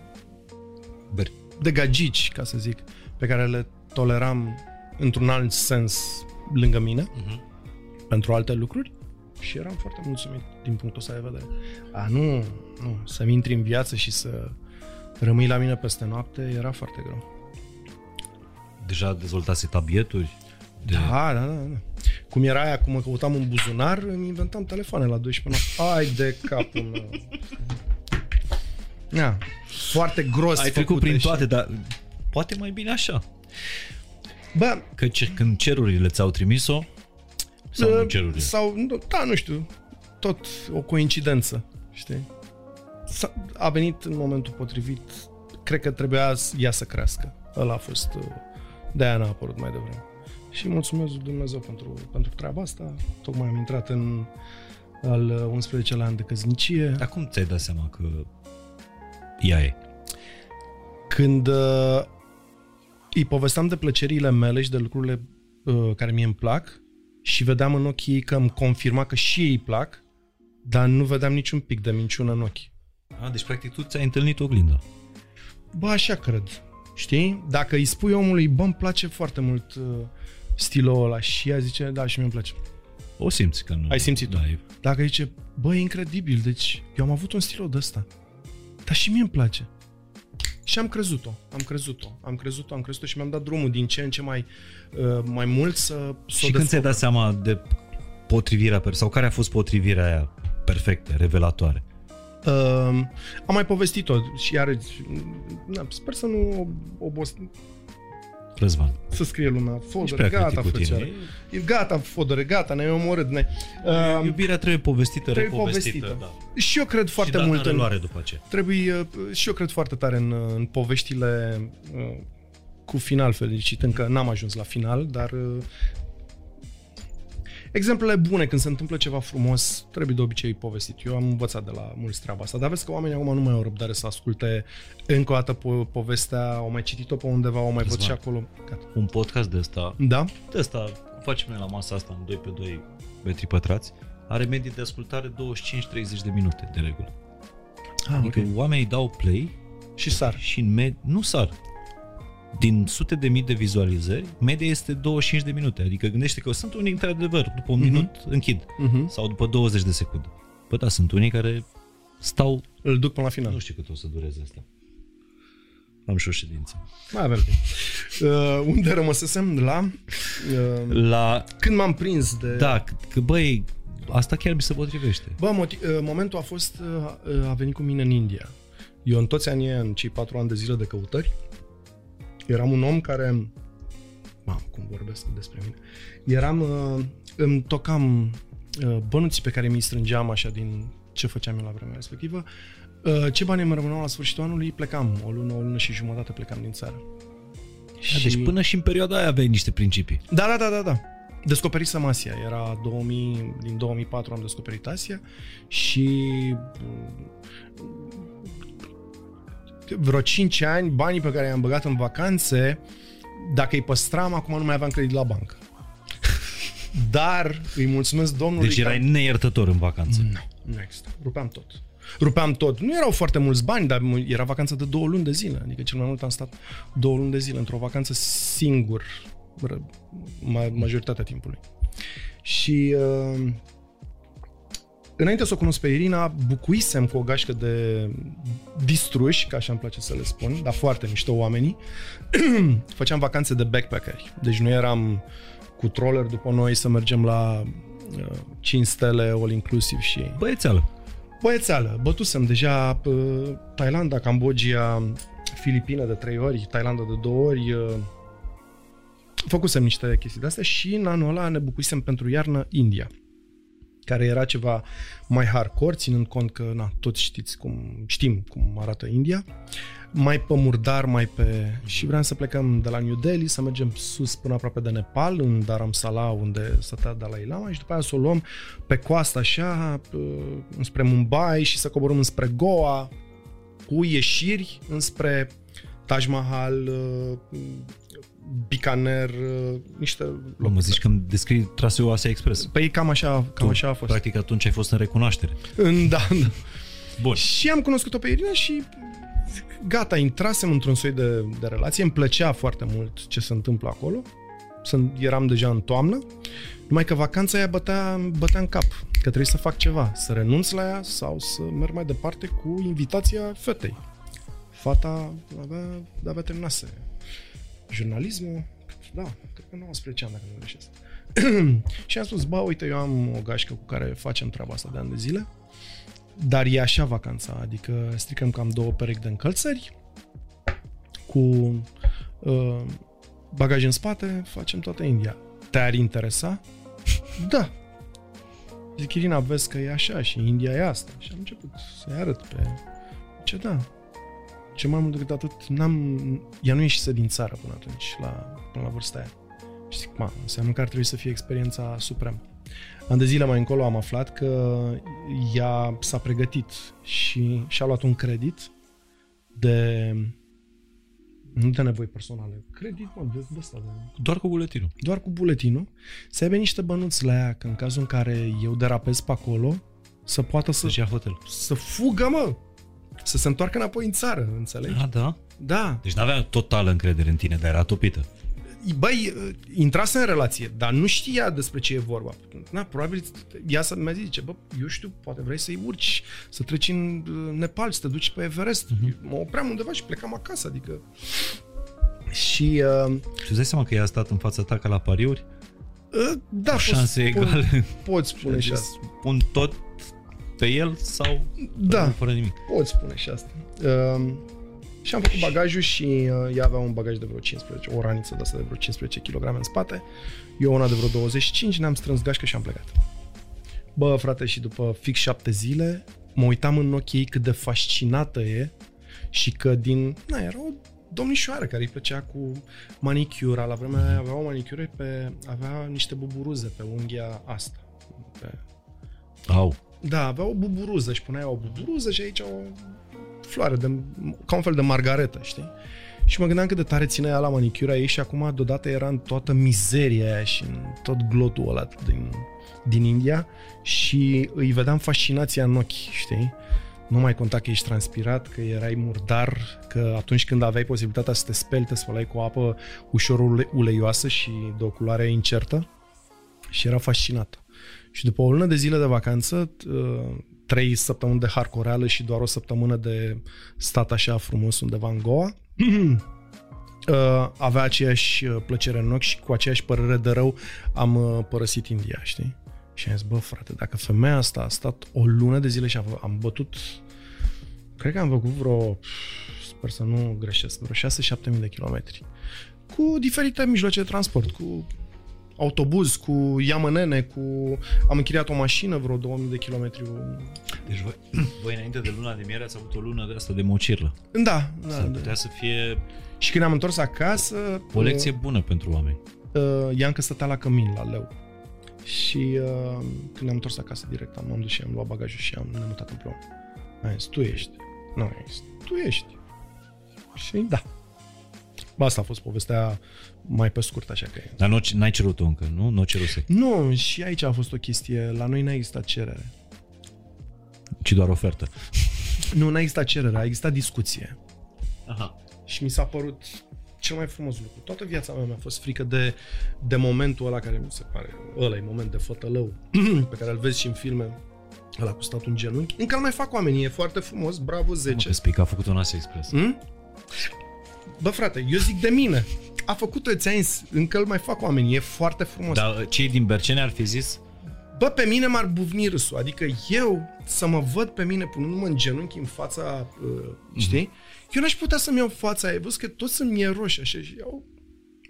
Beri. de gagici, ca să zic, pe care le toleram într-un alt sens lângă mine, Mhm. pentru alte lucruri și eram foarte mulțumit din punctul ăsta de vedere. A, nu, nu, să-mi intri în viață și să rămâi la mine peste noapte era foarte greu. Deja dezvoltase tabieturi. De... Da, da, da, da. cum era aia, cum mă căutam în buzunar, îmi inventam telefoane la 12 noapte. Ai de capul meu. Ia, foarte gros Ai trecut prin toate, dar poate mai bine așa. Bă, Că ce, când cerurile ți-au trimis-o, sau nu Uh, cerurile? Sau, nu, da, nu știu, tot o coincidență, știi? S-a, a venit în momentul potrivit, cred că trebuia s- ea să crească. Ăla a fost, uh, de-aia n-a apărut mai devreme. Și mulțumesc lui Dumnezeu pentru, pentru treaba asta. Tocmai am intrat în al 11-lea an de căsnicie. Dar cum ți-ai dat seama că ea e? Când uh, îi povesteam de plăcerile mele și de lucrurile uh, care mie îmi plac și vedeam în ochii ei că îmi confirma că și ei îi plac, dar nu vedeam niciun pic de minciună în ochi. A, deci practic tu ți-ai întâlnit oglinda. Bă, așa cred. Știi? Dacă îi spui omului, bă, îmi place foarte mult uh, stilul ăla și ea zice, da, și mie îmi place. O simți că nu... Ai simțit-o? Da, e... Dacă zice, bă, e incredibil, deci eu am avut un stil de ăsta, dar și mie îmi place. Și am crezut-o, am crezut-o, am crezut-o, am crezut-o și mi-am dat drumul din ce în ce mai, uh, mai mult să, să Și o când ți-ai descoper. dat seama de potrivirea, per- sau care a fost potrivirea aia perfectă, revelatoare? Uh, am mai povestit-o și iarăși, na, sper să nu obos, Răzvan. să scrie lumea, Ești Fodor, prea gata, critic cu tine. frățioare. E gata, Fodor, gata, ne-ai omorât. Ne. Uh, Iubirea trebuie povestită, trebuie repovestită. povestită. Da. și eu cred foarte și dată mult în în, reluare după aceea. trebuie, uh, și eu cred foarte tare în, uh, în poveștile uh, cu final fericit, încă n-am ajuns la final, dar uh, exemplele bune când se întâmplă ceva frumos trebuie de obicei povestit. Eu am învățat de la mulți treaba asta, dar vezi că oamenii acum nu mai au răbdare să asculte încă o dată po- povestea, au mai citit-o pe undeva, au mai văzut și Răzvan. acolo. Gata. Un podcast de ăsta, Da? de ăsta, facem noi la masa asta în 2 pe 2 metri pătrați, are medii de ascultare 25-30 de minute de regulă. Ah, Adică oamenii dau play Și sar. și în med- nu sar. Din sute de mii de vizualizări, media este 25 de minute. Adică gândește că sunt unii, într-adevăr, după un Mhm. minut închid. Uh-huh. Sau după 20 de secunde. Bă, da, sunt unii care stau... Îl duc până la final. Nu știu cât o să dureze asta. Am și o ședință. Mai avem timp. Uh, unde rămăsesem? La... Uh, La... când m-am prins de... Da, că, că băi, asta chiar mi se potrivește. Bă, moti- uh, momentul a fost... Uh, uh, a venit cu mine în India. Eu în toți anii, ăia, în cei patru ani de zile de căutări, eram un om care... Mamă, cum vorbesc despre mine. Eram... Uh, îmi tocam uh, bănuții pe care mi-i strângeam așa din ce făceam eu la vremea respectivă. Uh, ce bani îmi rămâneau la sfârșitul anului, plecam. O lună, o lună și jumătate plecam din țară. Și... Deci până și în perioada aia aveai niște principii. Da, da, da, da, da. Descoperisem Asia. Era 2000, din 2004 am descoperit Asia și mm, vreo 5 ani, banii pe care i-am băgat în vacanțe, dacă îi păstram, acum nu mai aveam credit la bancă. <laughs> Dar îi mulțumesc Domnului Deci erai că... neiertător în vacanță. Nu, nu există. Rupeam tot. Rupeam tot. Nu erau foarte mulți bani, dar era vacanță de două luni de zile. Adică cel mai mult am stat două luni de zile într-o vacanță singur ră- ma- majoritatea timpului. Și uh, înainte să o cunosc pe Irina, bucuisem cu o gașcă de distruși, ca așa îmi place să le spun, dar foarte mișto oamenii. <clears throat> Făceam vacanțe de backpackeri. Deci nu eram cu troller după noi să mergem la uh, 5 stele all inclusiv și Băiețeală. Băiețeală, bătusem deja uh, Thailanda, Cambodgia, Filipine de trei ori, Thailanda de două ori. Uh, făcusem niște chestii de astea și în anul ăla ne bucuisem pentru iarnă India care era ceva mai hardcore, ținând cont că, na, toți știți cum, știm cum arată India, mai pe murdar, mai pe... Și vreau să plecăm de la New Delhi, să mergem sus până aproape de Nepal, în Dharamsala, unde stătea Dalai Lama și după aia să o luăm pe coastă așa, p- înspre Mumbai și să coborâm înspre Goa, cu ieșiri înspre Taj Mahal, uh, Bikaner, uh, niște Mă, locuri. mă zici că îmi descrii traseul Asia Express. Păi cam așa, cam Tu, așa a fost. Practic atunci ai fost în recunoaștere. În, da, da. Bun. Și am cunoscut-o pe Irina și gata, intrasem într-un soi de, de relație, îmi plăcea foarte mult ce se întâmplă acolo, Sunt, eram deja în toamnă, numai că vacanța aia bătea, bătea în cap, că trebuie să fac ceva, să renunț la ea sau să merg mai departe cu invitația fetei. Fata avea, avea terminase jurnalismul, da, cred că 19 ani dacă nu greșesc. <clears throat> și am spus, bă, uite, eu am o gașcă cu care facem treaba asta de ani de zile, dar e așa vacanța, adică stricăm cam două perechi de încălțări, cu uh, bagaj în spate, facem toată India. Te-ar interesa? <laughs> Da. Zic, Irina, vezi că e așa și India e asta. Și am început să-i arăt pe... Ce da. Ce mai mult decât atât, n-am... ea nu ieșise din țară până atunci, la, până la vârsta aia. Și zic, ma, înseamnă că ar trebui să fie experiența supremă. An de zile mai încolo am aflat că ea s-a pregătit și și-a luat un credit de nu de nevoi personale. Credit, mă, de, de asta. De... Doar cu buletinul. Doar cu buletinul. Să aibă niște bănuți la ea, că în cazul în care eu derapez pe acolo, să poată să... Să-și ia hotel. Să fugă, mă! Să se întoarcă înapoi în țară, înțelegi? Ah, da? Da. Deci n-avea totală încredere în tine, dar era topită. Băi, intrase în relație, dar nu știa despre ce e vorba. Na, probabil ea să mi zice, bă, eu știu, poate vrei să-i urci, să treci în Nepal, să te duci pe Everest. Uh-huh. Mă opream undeva și plecam acasă, adică... Și... Uh, și îți dai seama că ea a stat în fața ta ca la pariuri? Uh, da, Cu șanse spun, egale. Poți spune și asta. Pun tot pe el sau da, fără nimic? Poți spune și asta. Uh, și am făcut bagajul și uh, ea avea un bagaj de vreo 15, o raniță de asta de vreo 15 kg în spate, eu una de vreo 25, ne-am strâns gașcă și am plecat. Bă, frate, și după fix șapte zile, mă uitam în ochii ei cât de fascinată e și că din... Na, era o domnișoară care îi plăcea cu manicura. La vremea aia avea o manicură pe... avea niște buburuze pe unghia asta. Pe... Au. Da, avea o buburuză și punea o buburuză și aici o floare, de, ca un fel de margaretă, știi? Și mă gândeam cât de tare ține ea la manicura ei și acum deodată era în toată mizeria aia și în tot glotul ăla din, din India și îi vedeam fascinația în ochi, știi? Nu mai conta că ești transpirat, că erai murdar, că atunci când aveai posibilitatea să te speli, te spălai cu apă ușor uleioasă și de o culoare incertă și era fascinată. Și după o lună de zile de vacanță, trei săptămâni de harcoreală și doar o săptămână de stat așa frumos undeva în Goa, uh, <clears throat> avea aceeași uh, plăcere în ochi și cu aceeași părere de rău am uh, părăsit India, știi? Și am zis, bă, frate, dacă femeia asta a stat o lună de zile și am bătut, cred că am făcut vreo, sper să nu greșesc, vreo 6-7 mii de kilometri. Cu diferite mijloace de transport, cu autobuz, cu iamănene, cu... Am închiriat o mașină vreo 2000 de kilometri. Deci voi, <clears throat> voi înainte de luna de miere ați avut o lună de asta de mocirlă. Da, da. Să da. putea să fie... Și când am întors acasă... O lecție uh, bună pentru oameni. Uh, Ianca stătea la cămin, la leu. Și uh, când ne-am întors acasă direct, am, am dus și am luat bagajul și am ne mutat împreună. Am zis, tu ești. Nu, am zis, tu ești. Și da. Asta a fost povestea mai pe scurt, așa că... Dar nu, n-ai cerut-o încă, nu? Nu o ceruse. Nu, și aici a fost o chestie. La noi n-a existat cerere. Ci doar ofertă. <laughs> Nu, n-a existat cerere, a existat discuție. Aha. Și mi s-a părut cel mai frumos lucru. Toată viața mea mi-a fost frică de, de momentul ăla care mi se pare, ăla e moment de fătălău, <clears throat> pe care îl vezi și în filme, ăla cu stat un genunchi. Încă îl mai fac oamenii, e foarte frumos, bravo 10. Mă, că Spic a făcut un Asia Express. Hmm? Bă, frate, eu zic de mine. A făcut-o, ți încă îl mai fac oamenii, e foarte frumos. Dar cei din Bercene ar fi zis? Bă, pe mine m-ar buvni râsul. Adică eu să mă văd pe mine punându-mă în genunchi în fața, uh, știi? Mm-hmm. Eu n-aș putea să-mi iau fața aia. Văd că tot să-mi e roșie așa și iau...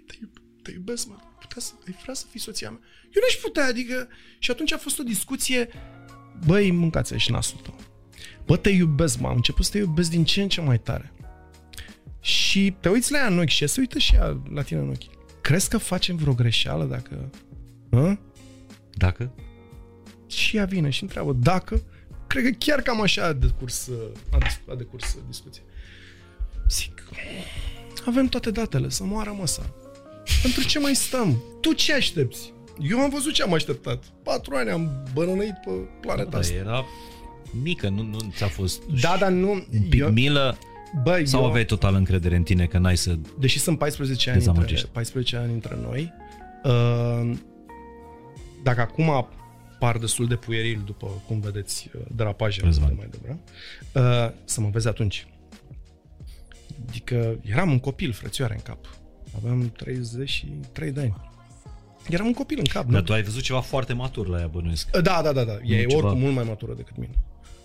Te, iub- te iubesc, mă. Putea să, ai vrea să fii soția mea. Eu n-aș putea, adică... Și atunci a fost o discuție... Băi, mâncați și nasul tău. Bă, te iubesc, mă. Am început să te iubesc din ce în ce mai tare. Și te uiți la ea în ochi și se uită și ea la tine în ochi. Crezi că facem vreo greșeală dacă... Hă? Dacă? Și ea vine și întreabă dacă... Cred că chiar cam așa a decurs, a, a decurs discuția. Zic, avem toate datele, să moară măsa. Pentru ce mai stăm? Tu ce aștepți? Eu am văzut ce am așteptat. Patru ani am bănănăit pe planeta da, asta. era mică, nu, nu ți-a fost Da, dar nu... un pic eu- milă Bă, sau eu, aveai total încredere în tine că n-ai să... deși sunt 14 ani, între, Dezamăgești. 14 ani între noi, uh, dacă acum par destul de pueril după cum vedeți uh, derapajele Răzvan. de mai devreme, uh, să mă vezi atunci. Adică eram un copil, frățioare în cap. Aveam 33 de ani. Eram un copil în cap, Dar nu? tu ai văzut ceva foarte matur la ea, bănuiesc. Da, da, da, da. E Nu ceva- oricum mult mai matură decât mine.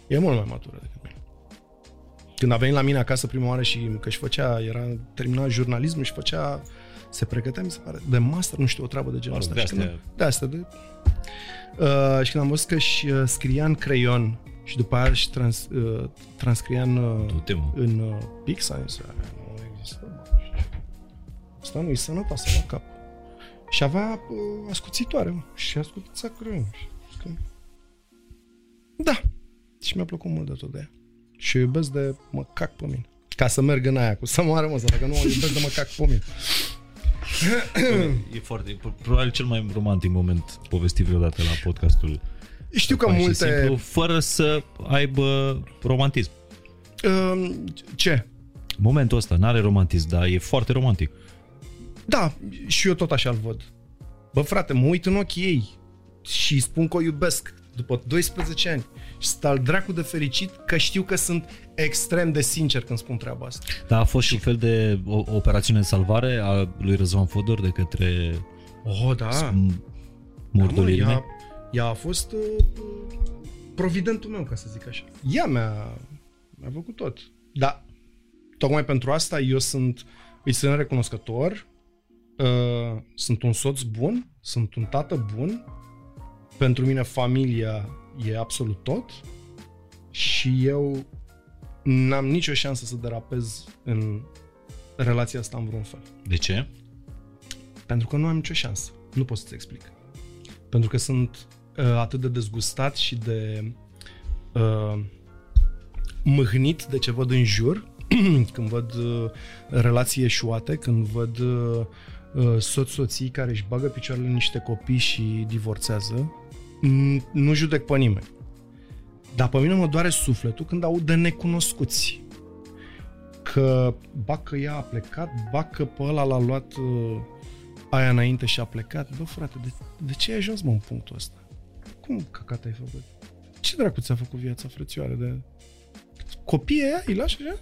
E mult mai matură decât mine. Când a venit la mine acasă prima oară și că își făcea, era terminat jurnalismul și făcea, se pregătea, mi se pare, de master, nu știu, o treabă de genul Mă ăsta. rog, de Și când- astea. De asta, de... Uh, și când am văzut că și uh, scria în creion și după aia și trans, uh, transcria în, uh, Du-te, mă. în uh, pix, am zis, "Aia nu există, bă. Asta nu-i sănătoasă la cap. Și avea uh, ascuțitoare, mă, și ascuța creion. Și că- Da. Și mi-a plăcut mult de tot de ea. Și o iubesc de mă cac pe mine. Ca să merg în aia cu să moară mă, dacă nu o iubesc de mă cac pe mine. E foarte, probabil cel mai romantic moment povestit vreodată la podcastul Știu că Fain și multe... simplu, fără să aibă romantism. Uh, ce? Momentul ăsta n-are romantism, dar e foarte romantic. Da, și eu tot așa-l văd. Bă, frate, mă uit în ochii ei și îi spun că o iubesc după 12 ani și sunt al dracu de fericit că știu că sunt extrem de sincer când spun treaba asta. Dar a fost și un fel de o, o operațiune de salvare a lui Răzvan Fodor de către Oh, da. m- Da, mă, murdările. ea, ea a fost uh, providentul meu, ca să zic așa. Ea mi-a, mi-a făcut tot. Da, tocmai pentru asta eu sunt, îi sunt recunoscător, uh, sunt un soț bun, sunt un tată bun, pentru mine familia e absolut tot și eu n-am nicio șansă să derapez în relația asta în vreun fel. De ce? Pentru că nu am nicio șansă. Nu pot să-ți explic. Pentru că sunt uh, atât de dezgustat și de uh, mâhnit de ce văd în jur, <clears throat> când văd uh, relații eșuate, când văd uh, uh, soți-soții care își bagă picioarele în niște copii și divorțează, n- nu judec pe nimeni. Dar pe mine mă doare sufletul când aud de necunoscuți. Că ba că ea a plecat, ba că pe ăla l-a luat uh, aia înainte și a plecat. Bă, frate, de, de ce ai ajuns, mă, în punctul ăsta? Cum căcat ai făcut? Ce dracu ți-a făcut viața, frățioare? De... Copiii aia îi lași așa?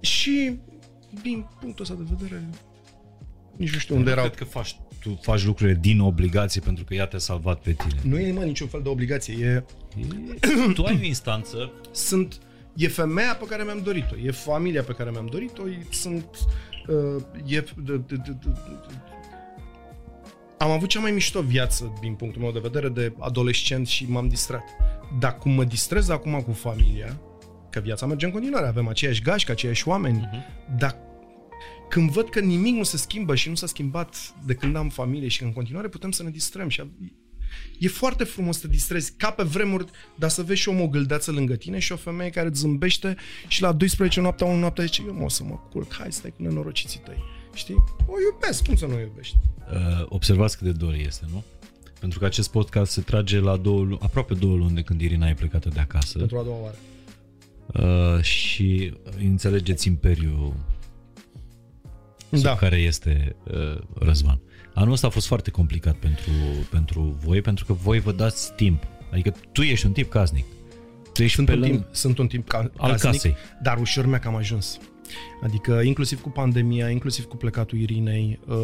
Și din punctul ăsta de vedere nici nu știu unde Nu erau. cred că faci, tu faci lucrurile din obligație pentru că ea te-a salvat pe tine. Nu e, mă, niciun fel de obligație. E, tu ai o instanță sunt, e femeia pe care mi-am dorit-o, e familia pe care mi-am dorit-o, e- sunt, uh, e, de, de, de, de, de, am avut cea mai mișto viață din punctul meu de vedere de adolescent și m-am distrat. Dar cum mă distrez acum cu familia, că viața merge în continuare, avem aceiași gașcă, aceiași oameni, uh-huh. dar când văd că nimic nu se schimbă și nu s-a schimbat de când am familie și că în continuare putem să ne distrăm și E foarte frumos să te distrezi, ca pe vremuri, dar să vezi și o mogâldeață lângă tine și o femeie care îți zâmbește și la 12 noaptea, 1 noaptea zice, eu mă o să mă culc, hai stai cu nenorociții tăi. Știi? O iubesc, cum să nu o iubești? Uh, observați cât de dor este, nu? Pentru că acest podcast se trage la două, lu- aproape două luni de când Irina e plecată de acasă Pentru a doua oară. uh, și înțelegeți imperiul sub Da. care este uh, Răzvan. Anul ăsta a fost foarte complicat pentru, pentru voi, pentru că voi vă dați timp. Adică tu ești un tip casnic. Tu ești Sunt pe un, lângă... timp, sunt un timp ca, Al casnic, casei. dar ușor mi-a cam ajuns. Adică inclusiv cu pandemia, inclusiv cu plecatul Irinei, uh,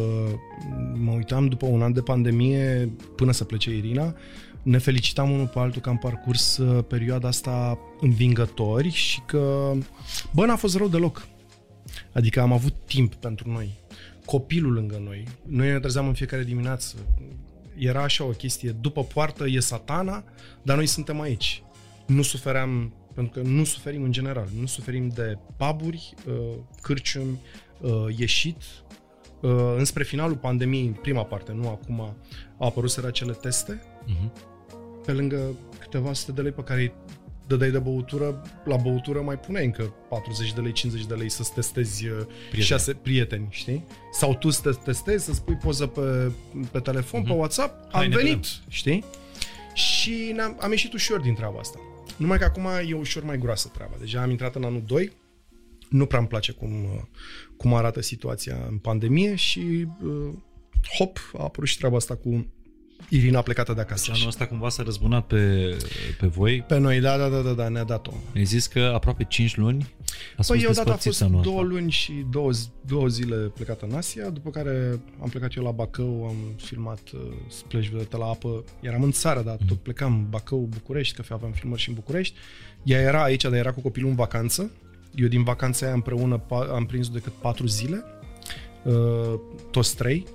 mă uitam după un an de pandemie până să plece Irina, ne felicitam unul pe altul că am parcurs uh, perioada asta învingători și că, bă, n-a fost rău deloc. Adică am avut timp pentru noi. Copilul lângă noi. Noi ne trezeam în fiecare dimineață. Era așa o chestie. După poartă e satana, dar noi suntem aici. Nu sufeream, pentru că nu suferim în general. Nu suferim de paburi, uh, cârciumi, uh, ieșit. Uh, Înspre finalul pandemiei, în prima parte, nu acum, au apărut acele teste Mhm. pe lângă câteva sute de lei pe care îi dădeai de băutură, la băutură mai puneai încă 40 de lei, 50 de lei să-ți testezi uh, Prieteni. șase prieteni, știi? Sau tu să te testezi, să spui poză pe, pe telefon, pe WhatsApp, am Hai, ne venit, vedem. știi? Și ne-am, am ieșit ușor din treaba asta. Numai că acum e ușor mai groasă treaba. Deja am intrat în anul 2, nu prea îmi place cum, uh, cum arată situația în pandemie și uh, hop, a apărut și treaba asta cu Irina plecată de acasă. Și anul ăsta cumva s-a răzbunat pe, pe voi. Pe noi, da, da, da, da, da ne-a dat-o. Ai zis că aproape 5 luni Ați păi odată a fost două luni și două, două zile plecat în Asia, după care am plecat eu la Bacău, am filmat uh, splash vedete la apă. Eram în țară, dar mm. tot plecam Bacău, București, că aveam filmări și în București. Ea era aici, dar era cu copilul în vacanță. Eu din vacanța aia împreună am prins decât patru zile, uh, toți trei,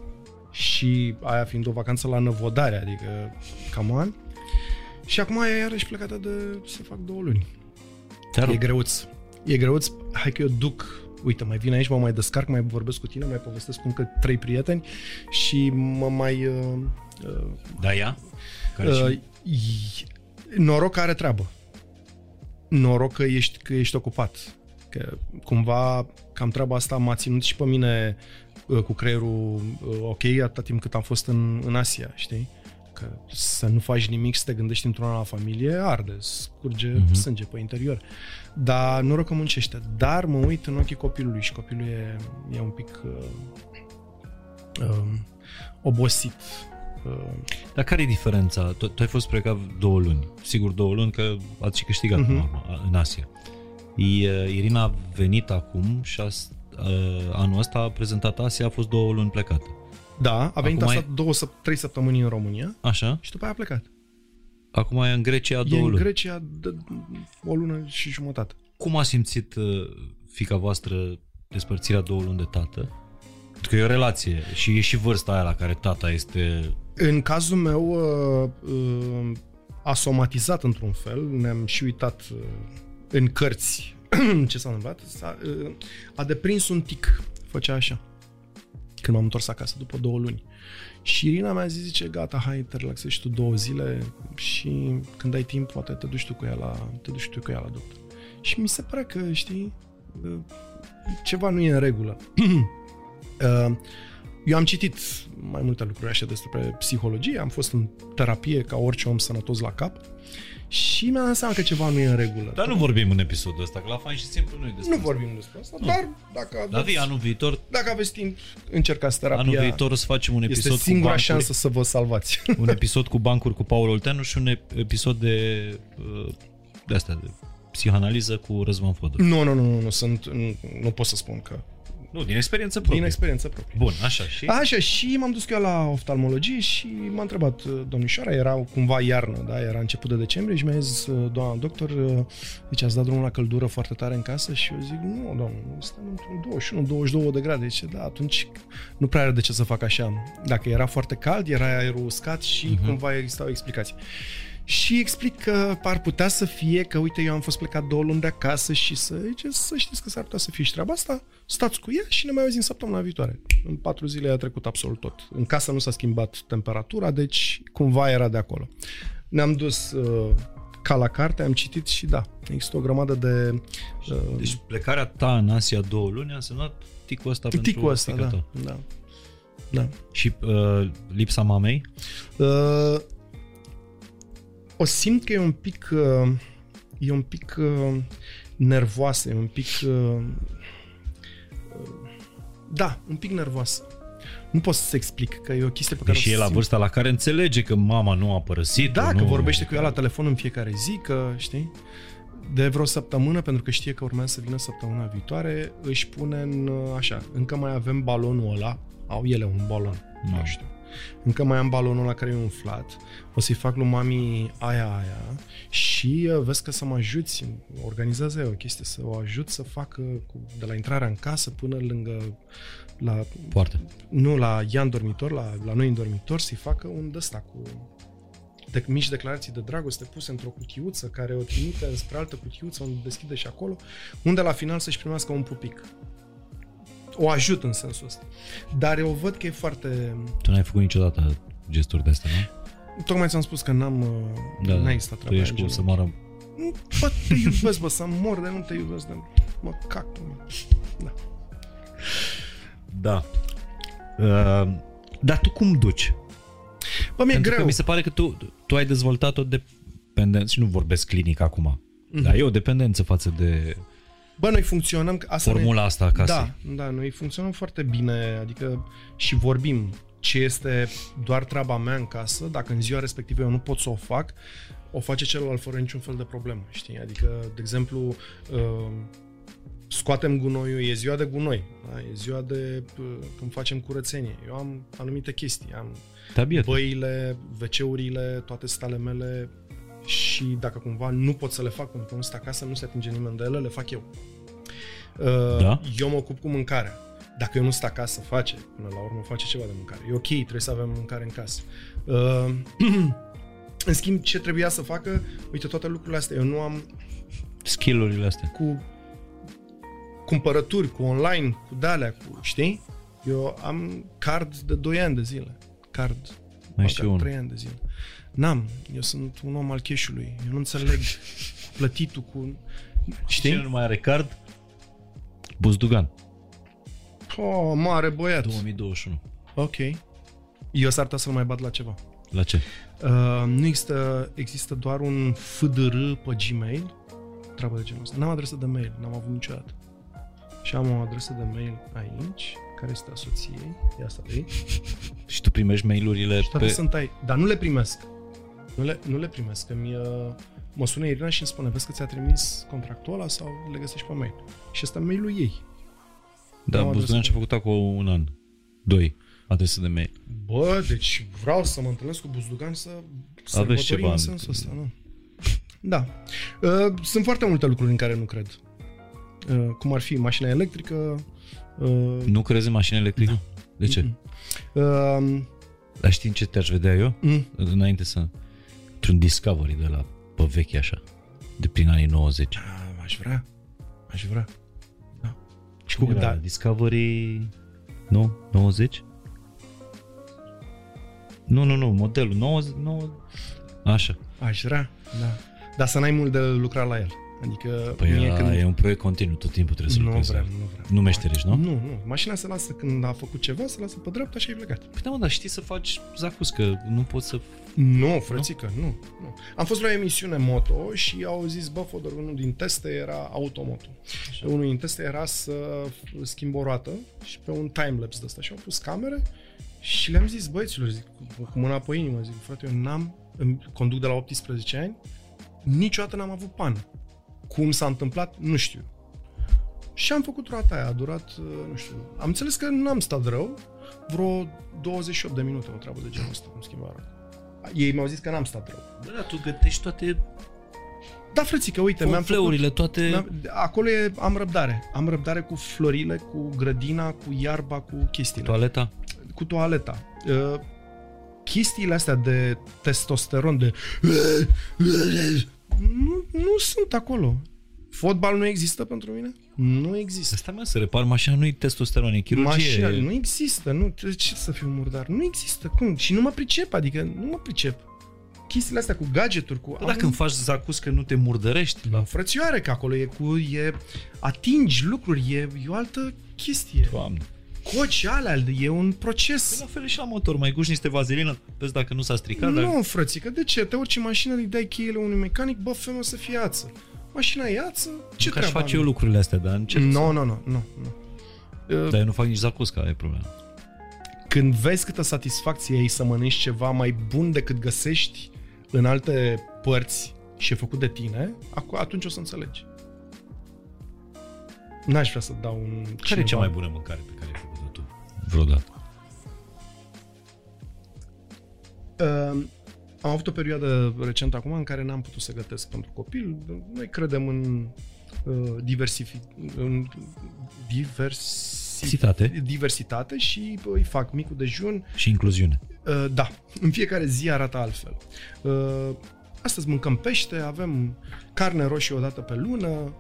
și aia fiind o vacanță la năvodare, adică cam an. Și acum e iarăși plecată de să fac două luni. Te e greuț. E greuț. Hai că eu duc uite, mai vin aici, mă mai descarc, mai vorbesc cu tine, mai povestesc cu încă trei prieteni și mă mai... Uh, uh, da, ea? Care uh, noroc că are treabă. Noroc că ești, că ești ocupat. Că cumva cam treaba asta m-a ținut și pe mine uh, cu creierul uh, ok atâta timp cât am fost în, în Asia, știi? Că să nu faci nimic, să te gândești într-una la familie, arde, scurge uh-huh. sânge pe interior. Dar nu că muncește. Dar mă uit în ochii copilului și copilul e, e un pic uh, uh, obosit. Uh. Dar care e diferența? Tu, tu ai fost plecat două luni. Sigur două luni că ați și câștigat uh-huh. în Asia. Uh, Irina a venit acum și a, uh, anul ăsta a prezentat Asia, a fost două luni plecată. Da, a venit asta ai... două, trei săptămâni în România. Așa. Și după aia a plecat. Acum e în Grecia două luni. E în Grecia de, o lună și jumătate. Cum a simțit uh, fica voastră despărțirea două luni de tată? Pentru că e o relație și e și vârsta aia la care tata este... În cazul meu uh, uh, a somatizat într-un fel, ne-am și uitat uh, în cărți <clears throat> ce s-a întâmplat, a uh, a deprins un tic, făcea așa când m-am întors acasă după două luni. Și Irina mi-a zis, zice, gata, hai, te relaxezi tu două zile și când ai timp, poate te duci tu cu ea la, te duci tu cu ea la doctor. Și mi se pare că, știi, ceva nu e în regulă. <clears throat> Uh, eu am citit mai multe lucruri așa despre psihologie, am fost în terapie ca orice om sănătos la cap și mi-am dat seama că ceva nu e în regulă. Dar nu vorbim în episodul ăsta, că la fain și simplu nu e despre Nu vorbim despre asta, nu. dar dacă aveți, David, anul viitor... Dacă aveți timp, încercați terapia. Anul viitor o să facem un episod este singura cu șansă să vă salvați. <laughs> Un episod cu bancuri cu Paul Olteanu și un episod de, uh, de astea, de psihanaliză cu Răzvan Fodor. Nu, nu, nu, nu, nu, sunt, nu, nu pot să spun că nu, din experiență proprie. Din experiență proprie. Bun, așa și? Așa, și m-am dus eu la oftalmologie și m-a întrebat uh, domnișoara, era cumva iarnă, da, era început de decembrie și mi-a zis, uh, doamna doctor, uh, deci ați dat drumul la căldură foarte tare în casă și eu zic, nu, doamnă, suntem într-un 21-22 de grade. Zice, da, atunci nu prea are de ce să fac așa. Dacă era foarte cald, era aerul uscat și uh-huh. cumva existau explicații și explic că ar putea să fie că, uite, eu am fost plecat două luni de acasă și să, zice, să știți că s-ar putea să fie și treaba asta, stați cu ea și ne mai auzim săptămâna viitoare. În patru zile a trecut absolut tot. În casă nu s-a schimbat temperatura, deci cumva era de acolo. Ne-am dus uh, ca la carte, am citit și da, există o grămadă de... Uh, deci plecarea ta în Asia două luni a însemnat ticul ăsta ticul pentru ăsta, da, da, da. Și uh, lipsa mamei? Uh, o simt că e un pic uh, e un pic uh, nervoasă, e un pic uh, da, un pic nervoasă. Nu pot să explic că e o chestie pe care Și e la vârsta la care înțelege că mama nu a părăsit Da, nu... că vorbește cu ea la telefon în fiecare zi, că știi? De vreo săptămână, pentru că știe că urmează să vină săptămâna viitoare, își pune în așa, încă mai avem balonul ăla, au ele un balon, nu știu încă mai am balonul la care e umflat, o să-i fac lui mami aia, aia. Și uh, vezi că să mă ajuți, organizează eu o chestie, să o ajut să facă cu, de la intrarea în casă până lângă la... Poartă. Nu, la ea în dormitor, la, la noi în dormitor, să-i facă un dăsta cu de mici declarații de dragoste puse într-o cutiuță care o trimite spre altă cutiuță unde deschide și acolo, unde la final să-și primească un pupic o ajut în sensul ăsta. Dar eu văd că e foarte... Tu n-ai făcut niciodată gesturi de astea, nu? Tocmai ți-am spus că n-am... Da, n-a existat treaba Tu ești cu să moară... Bă, te iubesc, bă, să mor de nu te iubesc de... Mă cac pe mine. Da. Da. Uh, dar tu cum duci? Bă, mi-e Pentru greu. Că mi se pare că tu, tu ai dezvoltat o dependență, și nu vorbesc clinic acum, mm-hmm. dar e o dependență față de Bă, noi funcționăm... Asta Formula ne... asta acasă. Da, da, noi funcționăm foarte bine, adică și vorbim ce este doar treaba mea în casă, dacă în ziua respectivă eu nu pot să o fac, o face celălalt fără niciun fel de problemă, știi? Adică, de exemplu, uh, scoatem gunoiul, e ziua de gunoi, da? e ziua de când facem curățenie. Eu am anumite chestii, am Tabiet. băile, WC-urile, toate stale mele și dacă cumva nu pot să le fac pentru că nu sunt acasă, nu se atinge nimeni de ele, le fac eu. Uh, Da? Eu mă ocup cu mâncarea. Dacă eu nu sunt acasă, face. Până la urmă face ceva de mâncare. E ok, trebuie să avem mâncare în casă. Uh, <clears throat> în schimb, ce trebuia să facă, uite, toate lucrurile astea, eu nu am Skill-urile astea. cu cumpărături, cu online, cu dalea, cu, știi? Eu am card de 2 ani de zile. Card Mai știu unul. 3 ani de zile. N-am. Eu sunt un om al cash-ului. Eu nu înțeleg plătitul cu... Știi? Știi? nu mai are card? Buzdugan. Oh, mare băiat. 2021. Ok. Eu s-ar putea să-l mai bat la ceva. La ce? Uh, nu există, există doar un FDR pe Gmail, treabă de genul ăsta. N-am adresă de mail, n-am avut niciodată. Și am o adresă de mail aici, care este a soției, e asta de aici, Și tu primești mail-urile și toate pe... sunt ai. Dar nu le primesc. Nu le, nu le primesc, că mi uh, mă sună Irina și îmi spune, vezi că ți-a trimis contractul ăla sau le găsești pe mail. Și ăsta mail-ul ei. Da, N-am Buzdugan adresă. și-a făcut acum un an. Doi. Adresă de mail. Bă, deci vreau să mă întâlnesc cu Buzdugan să Aveți sărbătorim ceva în în- sensul ăsta, nu? Da. Uh, sunt foarte multe lucruri în care nu cred. Uh, cum ar fi mașina electrică. Uh, Nu crezi în mașină electrică? De ce? uh, Dar știi în ce te-aș vedea eu? mm, Înainte să... Într-un Discovery de la pe vechi așa. De prin anii 90. ah, aș vrea. Aș vrea. Da. Și cu Era da, Discovery... Nu? 90? Nu, nu, nu. Modelul 90... 90... Așa. aș vrea, da. Dar să n-ai mult de lucrat la el. Adică Păi mie ăla când... e un proiect continuu, tot timpul trebuie să nu lucrezi. vreau, nu vreau. Nu meșterești, nu? Nu, nu. Mașina se lasă când a făcut ceva, se lasă pe dreapta și ai plecat. Păi da, mă, dar știi să faci zacus, că nu poți să... Nu, frățică, nu? nu. Am fost la o emisiune moto și au zis, bă, Fodor, unul din teste era automoto. Pe unul din teste era să schimb o roată și pe un timelapse de ăsta. Și au pus camere și le-am zis, băieților, zic, cu, cu mâna pe inimă, zic, frate, eu n-am, îmi conduc de la 18 ani, niciodată n-am avut pană. Cum s-a întâmplat, nu știu. Și am făcut roata aia, a durat, uh, nu știu, am înțeles că n-am stat rău, vreo 28 de minute, o treabă de genul ăsta, cum schimba roata. Ei mi-au zis că n-am stat rău. Bă, da, tu gătești toate Da, frățică, uite, mi-am făcut, fleurile, toate... mi-am, acolo e, am răbdare. Am răbdare cu florile, cu grădina, cu iarba, cu chestiile. Toaleta? Cu toaleta. Uh, chestiile astea de testosteron, de... Nu, nu sunt acolo. Fotbal nu există pentru mine? Nu există. Asta mă, să repar mașina nu e testosteron, e chirurgie. Mașina, nu există, nu, de ce să fiu murdar? Nu există, cum? Și nu mă pricep, adică nu mă pricep. Chestiile astea cu gadgeturi, cu... Bă, dacă îmi faci zacus că nu te murdărești, La frățioare, că acolo e cu... E, atingi lucruri, e, e o altă chestie. Doamne. Coci alea, e un Păi proces. la fel e și la motor, mai guși niște vazelină, vezi dacă nu s-a stricat, dar... Nu, frățică, de ce? Te urci în mașină, îi dai cheile unui mecanic, bă, fă să fie ață. Mașina e ață, ce că aș treabă face am? eu lucrurile astea, dar încerc să... Nu, nu, nu, nu, nu. Uh, Dar eu nu fac nici zacus, că e problema. Când vezi câtă satisfacție ai să mănânci ceva mai bun decât găsești în alte părți și e făcut de tine, acu- atunci o să înțelegi. N-aș vrea să dau un... Care cineva- e cea mai bună mâncare pe care ai făcut-o tu vreodată? Uh, am avut o perioadă recentă acum în care n-am putut să gătesc pentru copil. Noi credem în uh, diversifi, în diversi, Citate diversitate și bă, îi fac micul dejun. și incluziune. Uh, da, în fiecare zi arată altfel. Uh, astăzi mâncăm pește, avem carne roșie o dată pe lună, uh,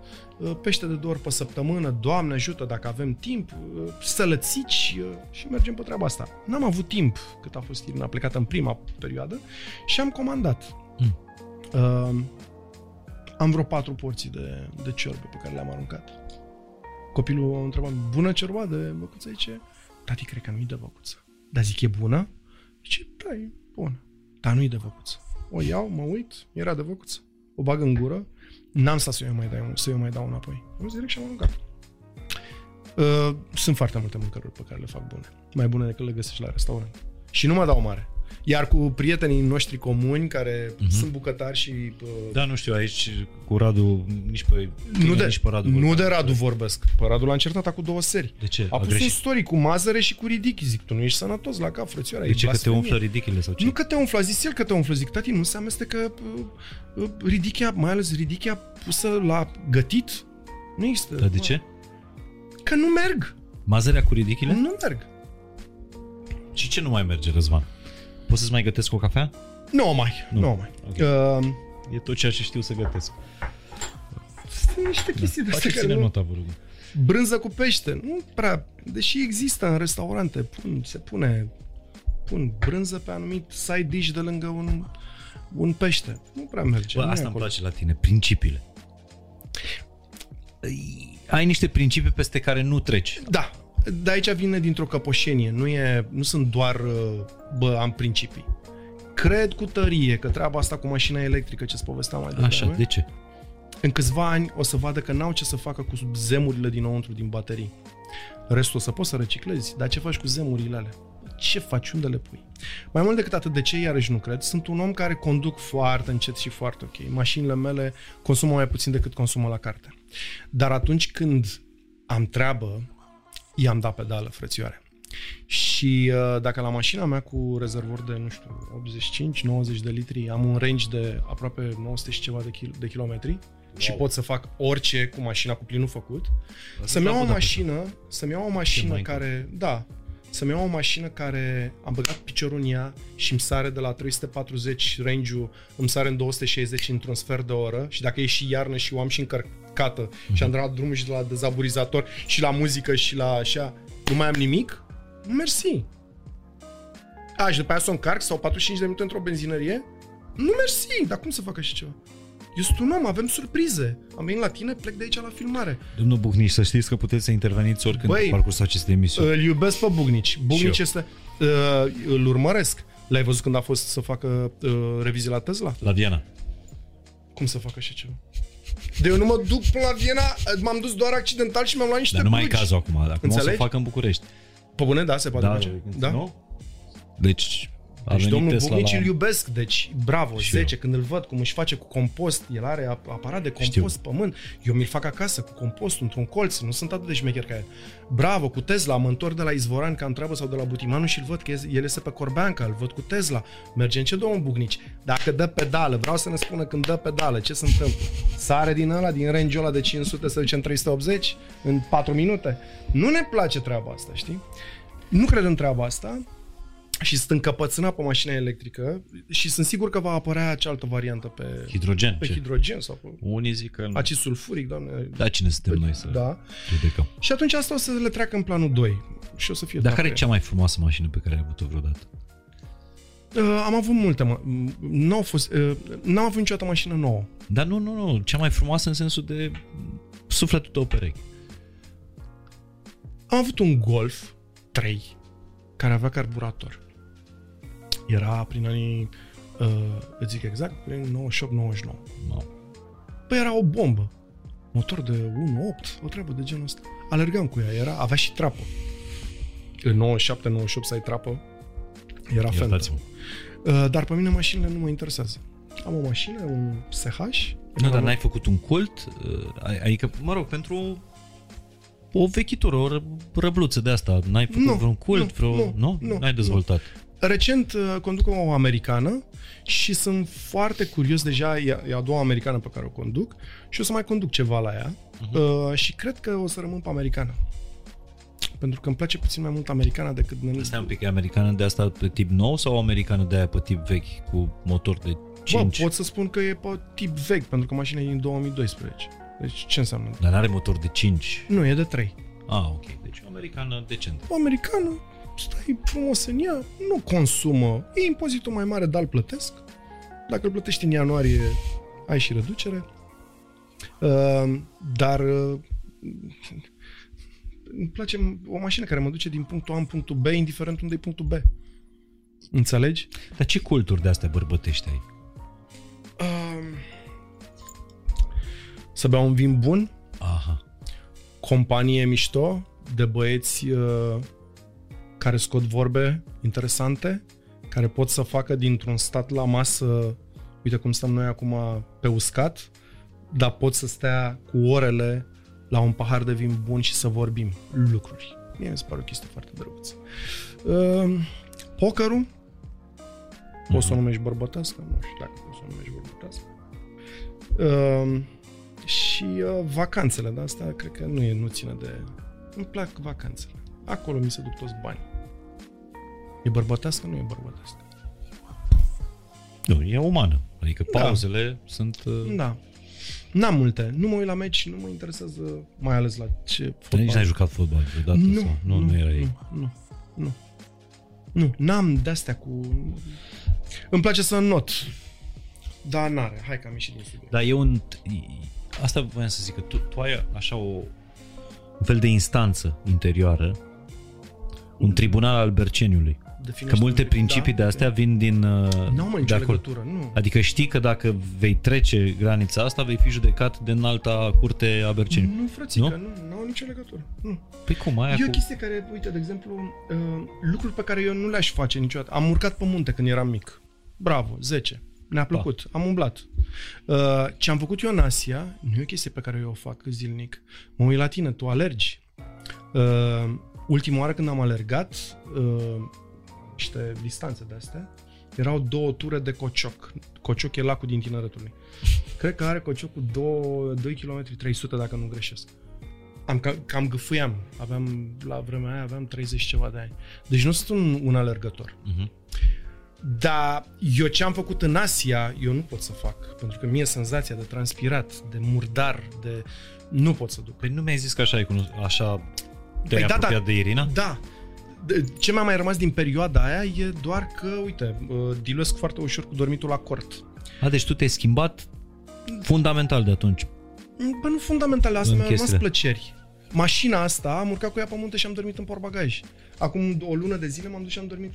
pește de două ori pe săptămână, Doamne ajută dacă avem timp, uh, sălățici uh, și mergem pe treaba asta. N-am avut timp cât a fost Irina plecată în prima perioadă și am comandat. Mm. Uh, am vreo patru porții de, de ciorbe pe care le-am aruncat. Copilul a întrebat, bună ciorba de băcuță? Zice, tati, cred că nu-i de băcuță. Dar zic, e bună? Zice, da, e bună. Dar nu-i de văcuță. O iau, mă uit, era de văcuță. O bag în gură, n-am stat să eu mai dau, să eu mai dau înapoi. Am zis direct și am aruncat. Uh, sunt foarte multe mâncăruri pe care le fac bune. Mai bune decât le găsești la restaurant. Și nu mă dau mare. Iar cu prietenii noștri comuni care uh-huh. sunt bucătari și... Uh, da, nu știu, aici cu Radu, nici pe nu de, nici pe Radu Nu de Radu vorbesc. Pe Radu l-a încertat cu două seri. De ce? A, A pus greșit. un story cu mazăre și cu ridichi. Zic, tu nu ești sănătos la cap, frățioara. De ce? Că te umflă ridichile sau ce? Nu că te umflă, a zis el că te umflă. Zic, tati, nu se amestecă uh, uh, ridichia, mai ales ridichia pusă la gătit. Nu există. Dar de ce? Că nu merg. Mazărea cu ridichile? Nu merg. Și ce nu mai merge, Răzvan? Poți să-ți mai gătesc o cafea? Nu mai, nu, nu mai. Okay. Uh, e tot ceea ce știu să gătesc. Sunt niște da. chestii da. de astea care nu... nota, vă rog. Brânză cu pește. Nu prea, deși există în restaurante, pun, se pune pun brânză pe anumit side dish de lângă un, un pește. Nu prea merge. Bă, asta îmi place la tine, principiile. Ai niște principii peste care nu treci. Da, de aici vine dintr-o căpoșenie. Nu, e, nu sunt doar, uh, bă, am principii. Cred cu tărie că treaba asta cu mașina electrică, ce-ți povesteam mai devreme, Așa, de ce? În câțiva ani o să vadă că n-au ce să facă cu zemurile dinăuntru din baterii. Restul o să poți să reciclezi, dar ce faci cu zemurile alea? Ce faci? Unde le pui? Mai mult decât atât, de ce iarăși nu cred? Sunt un om care conduc foarte încet și foarte ok. Mașinile mele consumă mai puțin decât consumă la carte. Dar atunci când am treabă, i-am dat pedală, frățioare. Și uh, dacă la mașina mea cu rezervor de, nu știu, 85-90 de litri am un range de aproape 900 și ceva de, kil- de kilometri wow. și pot să fac orice cu mașina cu plinul făcut, să-mi iau o mașină, să-mi iau o mașină care, da, să-mi iau o mașină care am băgat piciorul în ea și îmi sare de la 340 range-ul, îmi sare în 260 într-un sfert de oră și dacă e și iarnă și o am și încărcată mm-hmm. și am dat drumul și de la dezaburizator și la muzică și la așa, nu mai am nimic, mersi. A, și după aia să o încarc sau 45 de minute într-o benzinărie? Nu mersi, dar cum să fac așa ceva? Eu sunt un om, avem surprize. Am venit la tine, plec de aici la filmare. Domnul Bucnici, să știți că puteți să interveniți oricând Băi, pe parcursul acestei emisiuni. Îl iubesc pe Bucnici. Bucnici este... Uh, îl urmăresc. L-ai văzut când a fost să facă uh, revizie la Tesla? La Viena. Cum să facă așa ceva? De eu nu mă duc până la Viena, m-am dus doar accidental și mi-am luat niște Dar nu mai e cazul acum, acum Înțelegi? o să facă în București. Pe bune, da, se poate da, face. Da? Nu? Deci a deci domnul Tesla Bucnici la... îl iubesc, deci bravo, și 10, eu. când îl văd cum își face cu compost, el are aparat de compost Știu. pământ, eu mi-l fac acasă cu compost într-un colț, nu sunt atât de șmecher ca el. Bravo, cu Tesla, mă întorc de la Izvoran ca întreabă sau de la Butimanu și îl văd că el este pe Corbeanca, îl văd cu Tesla, merge în ce domnul Bucnici? Dacă dă pedală, vreau să ne spună când dă pedală, ce se întâmplă? Sare din ăla, din range ăla de 500 să zicem 380 în 4 minute? Nu ne place treaba asta, știi? Nu cred în treaba asta, și sunt încăpățânat pe mașina electrică și sunt sigur că va apărea cealaltă variantă pe hidrogen. Pe ce? hidrogen sau pe Unii zic că nu. acid sulfuric, doamne. Da, cine suntem pe, noi să da. judecăm. Și atunci asta o să le treacă în planul 2 și o să fie Dar care e cea mai frumoasă mașină pe care ai avut-o vreodată? Uh, am avut multe. Mă. Nu au fost, uh, n-am avut niciodată mașină nouă. Dar nu, nu, nu. Cea mai frumoasă în sensul de sufletul tău perechi. Am avut un Golf 3 care avea carburator. Era prin anii, uh, îți zic exact, prin 98-99. No. Păi era o bombă. Motor de 1.8, o treabă de genul ăsta. Alergam cu ea, era, avea și trapă. În 97-98 să ai trapă, era fentă. Uh, dar pe mine mașinile nu mă interesează. Am o mașină, un SH. Nu, dar n-ai făcut un cult? Uh, adică, mă rog, pentru o vechitură, o răbluță de asta. N-ai făcut nu, vreun cult? Nu, vreo... nu, nu? N-ai dezvoltat? Nu. Recent uh, conduc o americană și sunt foarte curios deja, e, e a doua americană pe care o conduc și o să mai conduc ceva la ea uh-huh. uh, și cred că o să rămân pe americană. Pentru că îmi place puțin mai mult americana decât... Asta e un pic e americană de asta pe tip nou sau o americană de aia pe tip vechi cu motor de 5? Bă, pot să spun că e pe tip vechi, pentru că mașina e din 2012. Deci ce înseamnă? Dar are motor de 5? Nu, e de 3. Ah, ok. Deci o americană decentă. O americană stai frumos în ea, nu consumă, e impozitul mai mare, dar îl plătesc. Dacă îl plătești în ianuarie, ai și reducere. Uh, dar uh, îmi place o mașină care mă duce din punctul A în punctul B, indiferent unde e punctul B. Înțelegi? Dar ce culturi de astea bărbătești ai? Uh, să beau un vin bun. Aha. Companie mișto, de băieți uh, care scot vorbe interesante, care pot să facă dintr-un stat la masă, uite cum stăm noi acum pe uscat, dar pot să stea cu orele la un pahar de vin bun și să vorbim lucruri. Mie mi se pare o chestie foarte drăguță. Uh, pokerul, poți să o numești bărbătească? Nu știu dacă poți să o numești bărbătească. Uh, și uh, vacanțele de astea, cred că nu, e, nu ține de... Îmi plac vacanțele. Acolo mi se duc toți bani. E bărbătească? Nu e bărbătească. Nu, e umană. Adică pauzele da. sunt... Uh... Da. N-am multe. Nu mă uit la meci, nu mă interesează mai ales la ce fotbal. Nici n-ai jucat fotbal vreodată? Nu, sau? Nu, nu, nu, era nu, nu, nu. Nu, n-am de-astea cu... Îmi place să not. Dar n-are. Hai că am ieșit din subiect. Dar e un... Asta voiam să zic, că tu, tu ai așa o un fel de instanță interioară, un tribunal al Berceniului. Definește că multe principii da, de astea vin din uh, Nu am nicio acolo. legătură, nu. Adică știi că dacă vei trece granița asta, vei fi judecat de înalta curte a Berceniului. Nu, frățică, nu? Nu, nu au nicio legătură. Nu. Păi cum, aia E cu... o chestie care, uite, de exemplu, uh, lucruri pe care eu nu le-aș face niciodată. Am urcat pe munte când eram mic. Bravo, 10. Ne-a plăcut, pa. am umblat. Uh, ce am făcut eu în Asia, nu e o chestie pe care eu o fac zilnic. Mă uit la tine, tu alergi. Uh, ultima oară când am alergat, uh, niște distanțe de astea, erau două ture de Cocioc. Cocioc e lacul din tinerătului. Cred că are Cociocul 2, 2 km 300 dacă nu greșesc. Am, cam, cam gâfâiam. Aveam, la vremea aia aveam 30 ceva de ani. Deci nu sunt un, un alergător. Uh-huh. Dar eu ce am făcut în Asia, eu nu pot să fac. Pentru că mie senzația de transpirat, de murdar, de... Nu pot să duc. Păi nu mi-ai zis că așa, ai cunosc- așa te-ai păi apropiat da, da, de Irina? Da. Ce mi-a mai rămas din perioada aia e doar că, uite, uh, diluesc foarte ușor cu dormitul la cort. A, deci tu te-ai schimbat fundamental de atunci. Bă, nu fundamental, asta mi-a rămas plăceri. Mașina asta, am urcat cu ea pe munte și am dormit în porbagaj. Acum o lună de zile m-am dus și am dormit,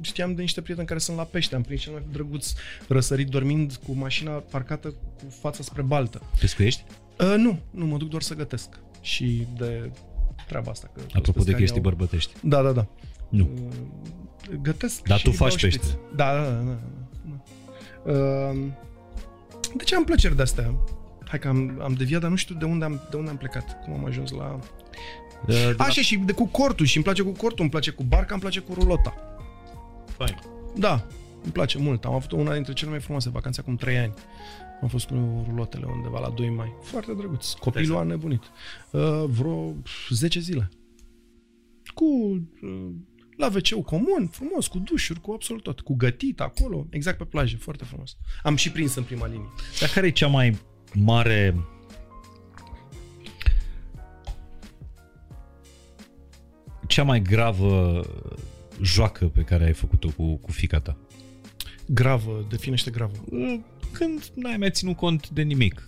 știam de niște prieteni care sunt la pește, am prins cel mai drăguț răsărit dormind cu mașina parcată cu fața spre baltă. Pescuiești? Uh, nu, nu, mă duc doar să gătesc. Și de treaba asta. Că Apropo de chestii au... bărbătești. Da, da, da. Nu. Uh, gătesc Dar tu faci pește. Da, da, da. da, da. Uh, de ce am plăceri de astea? Hai că am, am deviat, dar nu știu de unde am, de unde am plecat. Cum am ajuns la... De, de Așa, la... și de cu cortul. Și îmi place cu cortul, îmi place cu barca, îmi place cu rulota. Fain. Da, îmi place mult. Am avut una dintre cele mai frumoase vacanțe acum 3 ani. Am fost cu rulotele undeva la 2 mai. Foarte drăguț. Copilul a nebunit. Uh, vreo 10 zile. Cu... Uh, la wc comun, frumos, cu dușuri, cu absolut tot. Cu gătit acolo, exact pe plajă, foarte frumos. Am și prins în prima linie. Dar care e cea mai mare cea mai gravă joacă pe care ai făcut-o cu, cu fica ta? Gravă, definește gravă. Când n-ai mai ținut cont de nimic.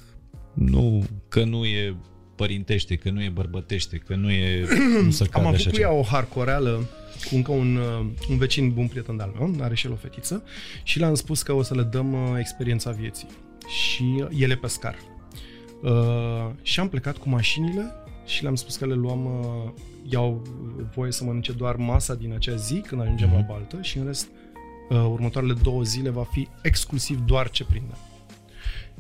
Nu, că nu e părintește, că nu e bărbătește, că nu e... Nu să Am avut cu ea o harcoreală cu încă un, uh, un vecin bun prieten de-al meu, are și el o fetiță, și le-am spus că o să le dăm uh, experiența vieții. Și ele pescar. Uh, și am plecat cu mașinile și le-am spus că le luam, uh, iau voie să mănânce doar masa din acea zi când ajungem mm-hmm. la mhm. baltă și în rest uh, următoarele două zile va fi exclusiv doar ce prinde.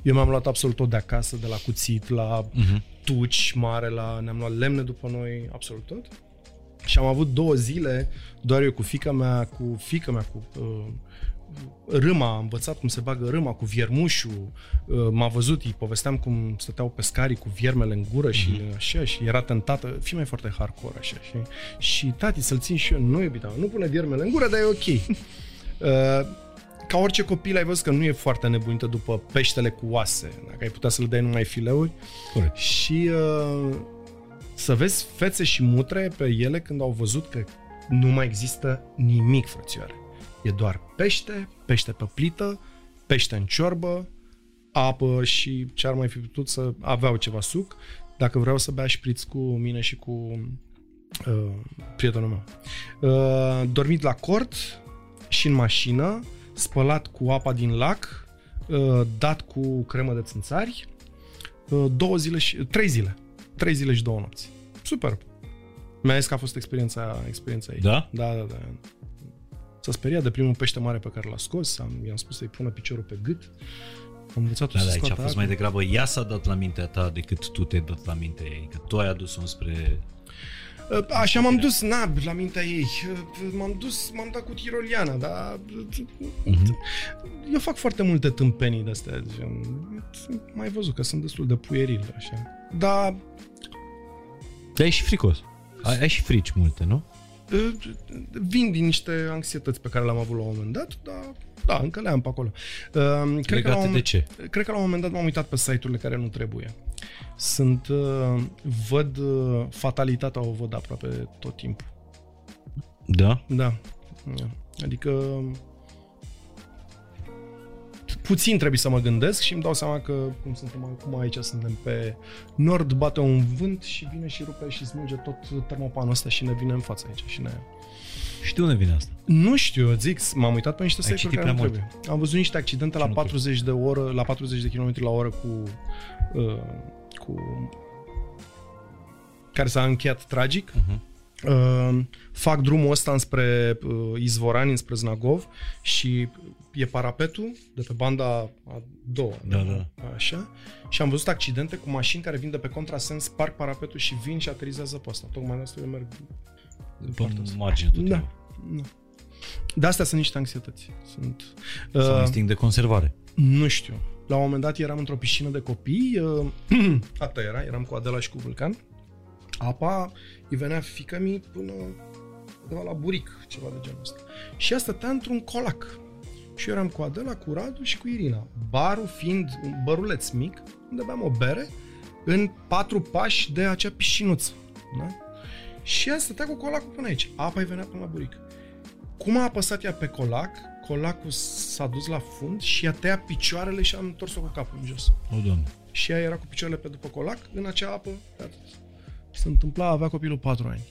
Eu mi-am luat absolut tot de acasă, de la cuțit, la uh-huh. tuci mare, la, ne-am luat lemne după noi, absolut tot. Și am avut două zile, doar eu cu fica mea, cu fica mea, cu uh, râma, am învățat cum se bagă râma cu viermușul, uh, m-a văzut, îi povesteam cum stăteau pescarii cu viermele în gură și mm-hmm. așa, și era tentată, fi mai foarte hardcore așa, și, și tati să-l țin și eu, nu iubita, nu pune viermele în gură, dar e ok. <laughs> uh, ca orice copil ai văzut că nu e foarte nebunită după peștele cu oase, dacă ai putea să le dai numai fileuri. Corect. Și uh, să vezi fețe și mutre pe ele când au văzut că nu mai există nimic, frățioare. E doar pește, pește pe plită, pește în ciorbă, apă și ce ar mai fi putut să aveau ceva suc, dacă vreau să bea șpriț cu mine și cu uh, prietenul meu. Uh, dormit la cort și în mașină, spălat cu apa din lac, uh, dat cu cremă de țânțari, uh, două zile și, trei zile. Trei zile și două nopți. Super. Mi-a zis că a fost experiența, experiența ei. Da? Da, da, da. S-a speriat de primul pește mare pe care l-a scos, am, i-am spus să-i pună piciorul pe gât. Am învățat Da, să da, aici a scoată fost acul. mai degrabă ea s-a dat la mintea ta decât tu te-ai dat la mintea ei. Că tu ai adus-o spre... Așa m-am dus, na, la mintea ei. M-am dus, m-am dat cu tiroliana, dar Mhm. eu fac foarte multe tâmpenii de astea. gen, Mai văzut că sunt destul de pueril, așa. Dar Dar e și fricos. Ai, ai și frici multe, nu? uh, vin din niște anxietăți pe care le-am avut la un moment dat, dar da, încă le am pe acolo. Uh, Cred că, la un Legate de moment, ce? cred că la un moment dat m-am uitat pe site-urile care nu trebuie. Sunt, uh, văd uh, fatalitatea, o văd aproape tot timpul. Da? Da. Da. Adică puțin trebuie să mă gândesc și îmi dau seama că, cum suntem acum aici, suntem pe nord, bate un vânt și vine și rupe și smulge tot termopanul ăsta și ne vine în față aici și ne... Și de unde vine asta? Nu știu, zic, m-am uitat pe niște Ai site-uri citit care nu prea trebuie. Am văzut niște accidente la nu 40 de oră, la 40 de km la oră cu uh, cu care s-a încheiat tragic. Uh-huh. Uh, fac drumul ăsta înspre uh, Izvorani, înspre Znagov și e parapetul de pe banda a doua. Da, da. Așa. Și am văzut accidente cu mașini care vin de pe contrasens, parc parapetul și vin și aterizează pe asta. Tocmai de asta eu merg în Pe partea asta. margine tot Da. timpul. da. De astea sunt niște anxietăți. Sunt, Sau uh, instinct de conservare. nu știu. La un moment dat eram într-o piscină de copii, uh, <clears throat> asta era, eram cu Adela și cu Vulcan. Apa îi venea fică mi până undeva la buric, ceva de genul ăsta. Și ea stătea într-un colac. Și eu eram cu Adela, cu Radu și cu Irina. Barul fiind un băruleț mic, unde beam o bere, în patru pași de acea piscinuță. Da? Și ea stătea cu colacul până aici. Apa îi venea până la buric. Cum a apăsat ea pe colac, colacul s-a dus la fund și i-a tăiat picioarele și a întors-o cu capul în jos. O, doamne. Și ea era cu picioarele pe după colac, în acea apă. atât. Se întâmpla, avea copilul 4 ani.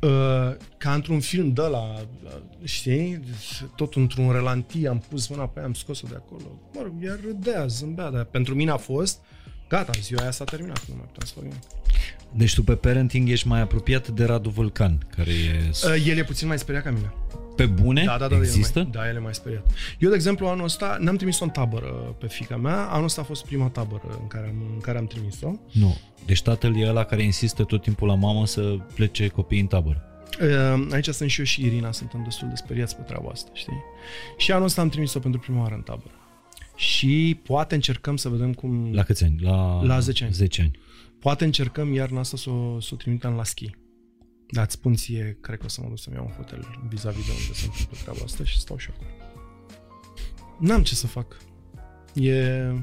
Uh, ca într-un film de la, știi, tot într-un relanti, am pus mâna pe ea, am scos-o de acolo. Mă rog, ea râdea, zâmbea, dar pentru mine a fost, gata, ziua aia s-a terminat, nu mai puteam să fac nimic. Deci tu pe parenting ești mai apropiat de Radu Vulcan, care e Uh, el e puțin mai speriat ca mine. pe bune? Da, da, da. Există? El mai, da, el e mai speriat. Eu, de exemplu, anul ăsta n-am trimis-o în tabără pe fica mea. Anul ăsta a fost prima tabără în care am, în care am trimis-o. Nu. Deci tatăl e ăla care insistă tot timpul la mamă să plece copiii în tabără. Uh, Aici sunt și eu și Irina, suntem destul de speriați pe treaba asta, știi? Și anul ăsta am trimis-o pentru prima oară în tabără. Și poate încercăm să vedem cum... La câți ani? La, La 10 ani. 10 ani. Poate încercăm iarna asta să o, să o trimitem la schi. Dar îți spun ție, cred că o să mă duc să-mi iau un hotel vis-a-vis de unde se întâmplă treaba asta și stau și acolo. N-am ce să fac. E... e...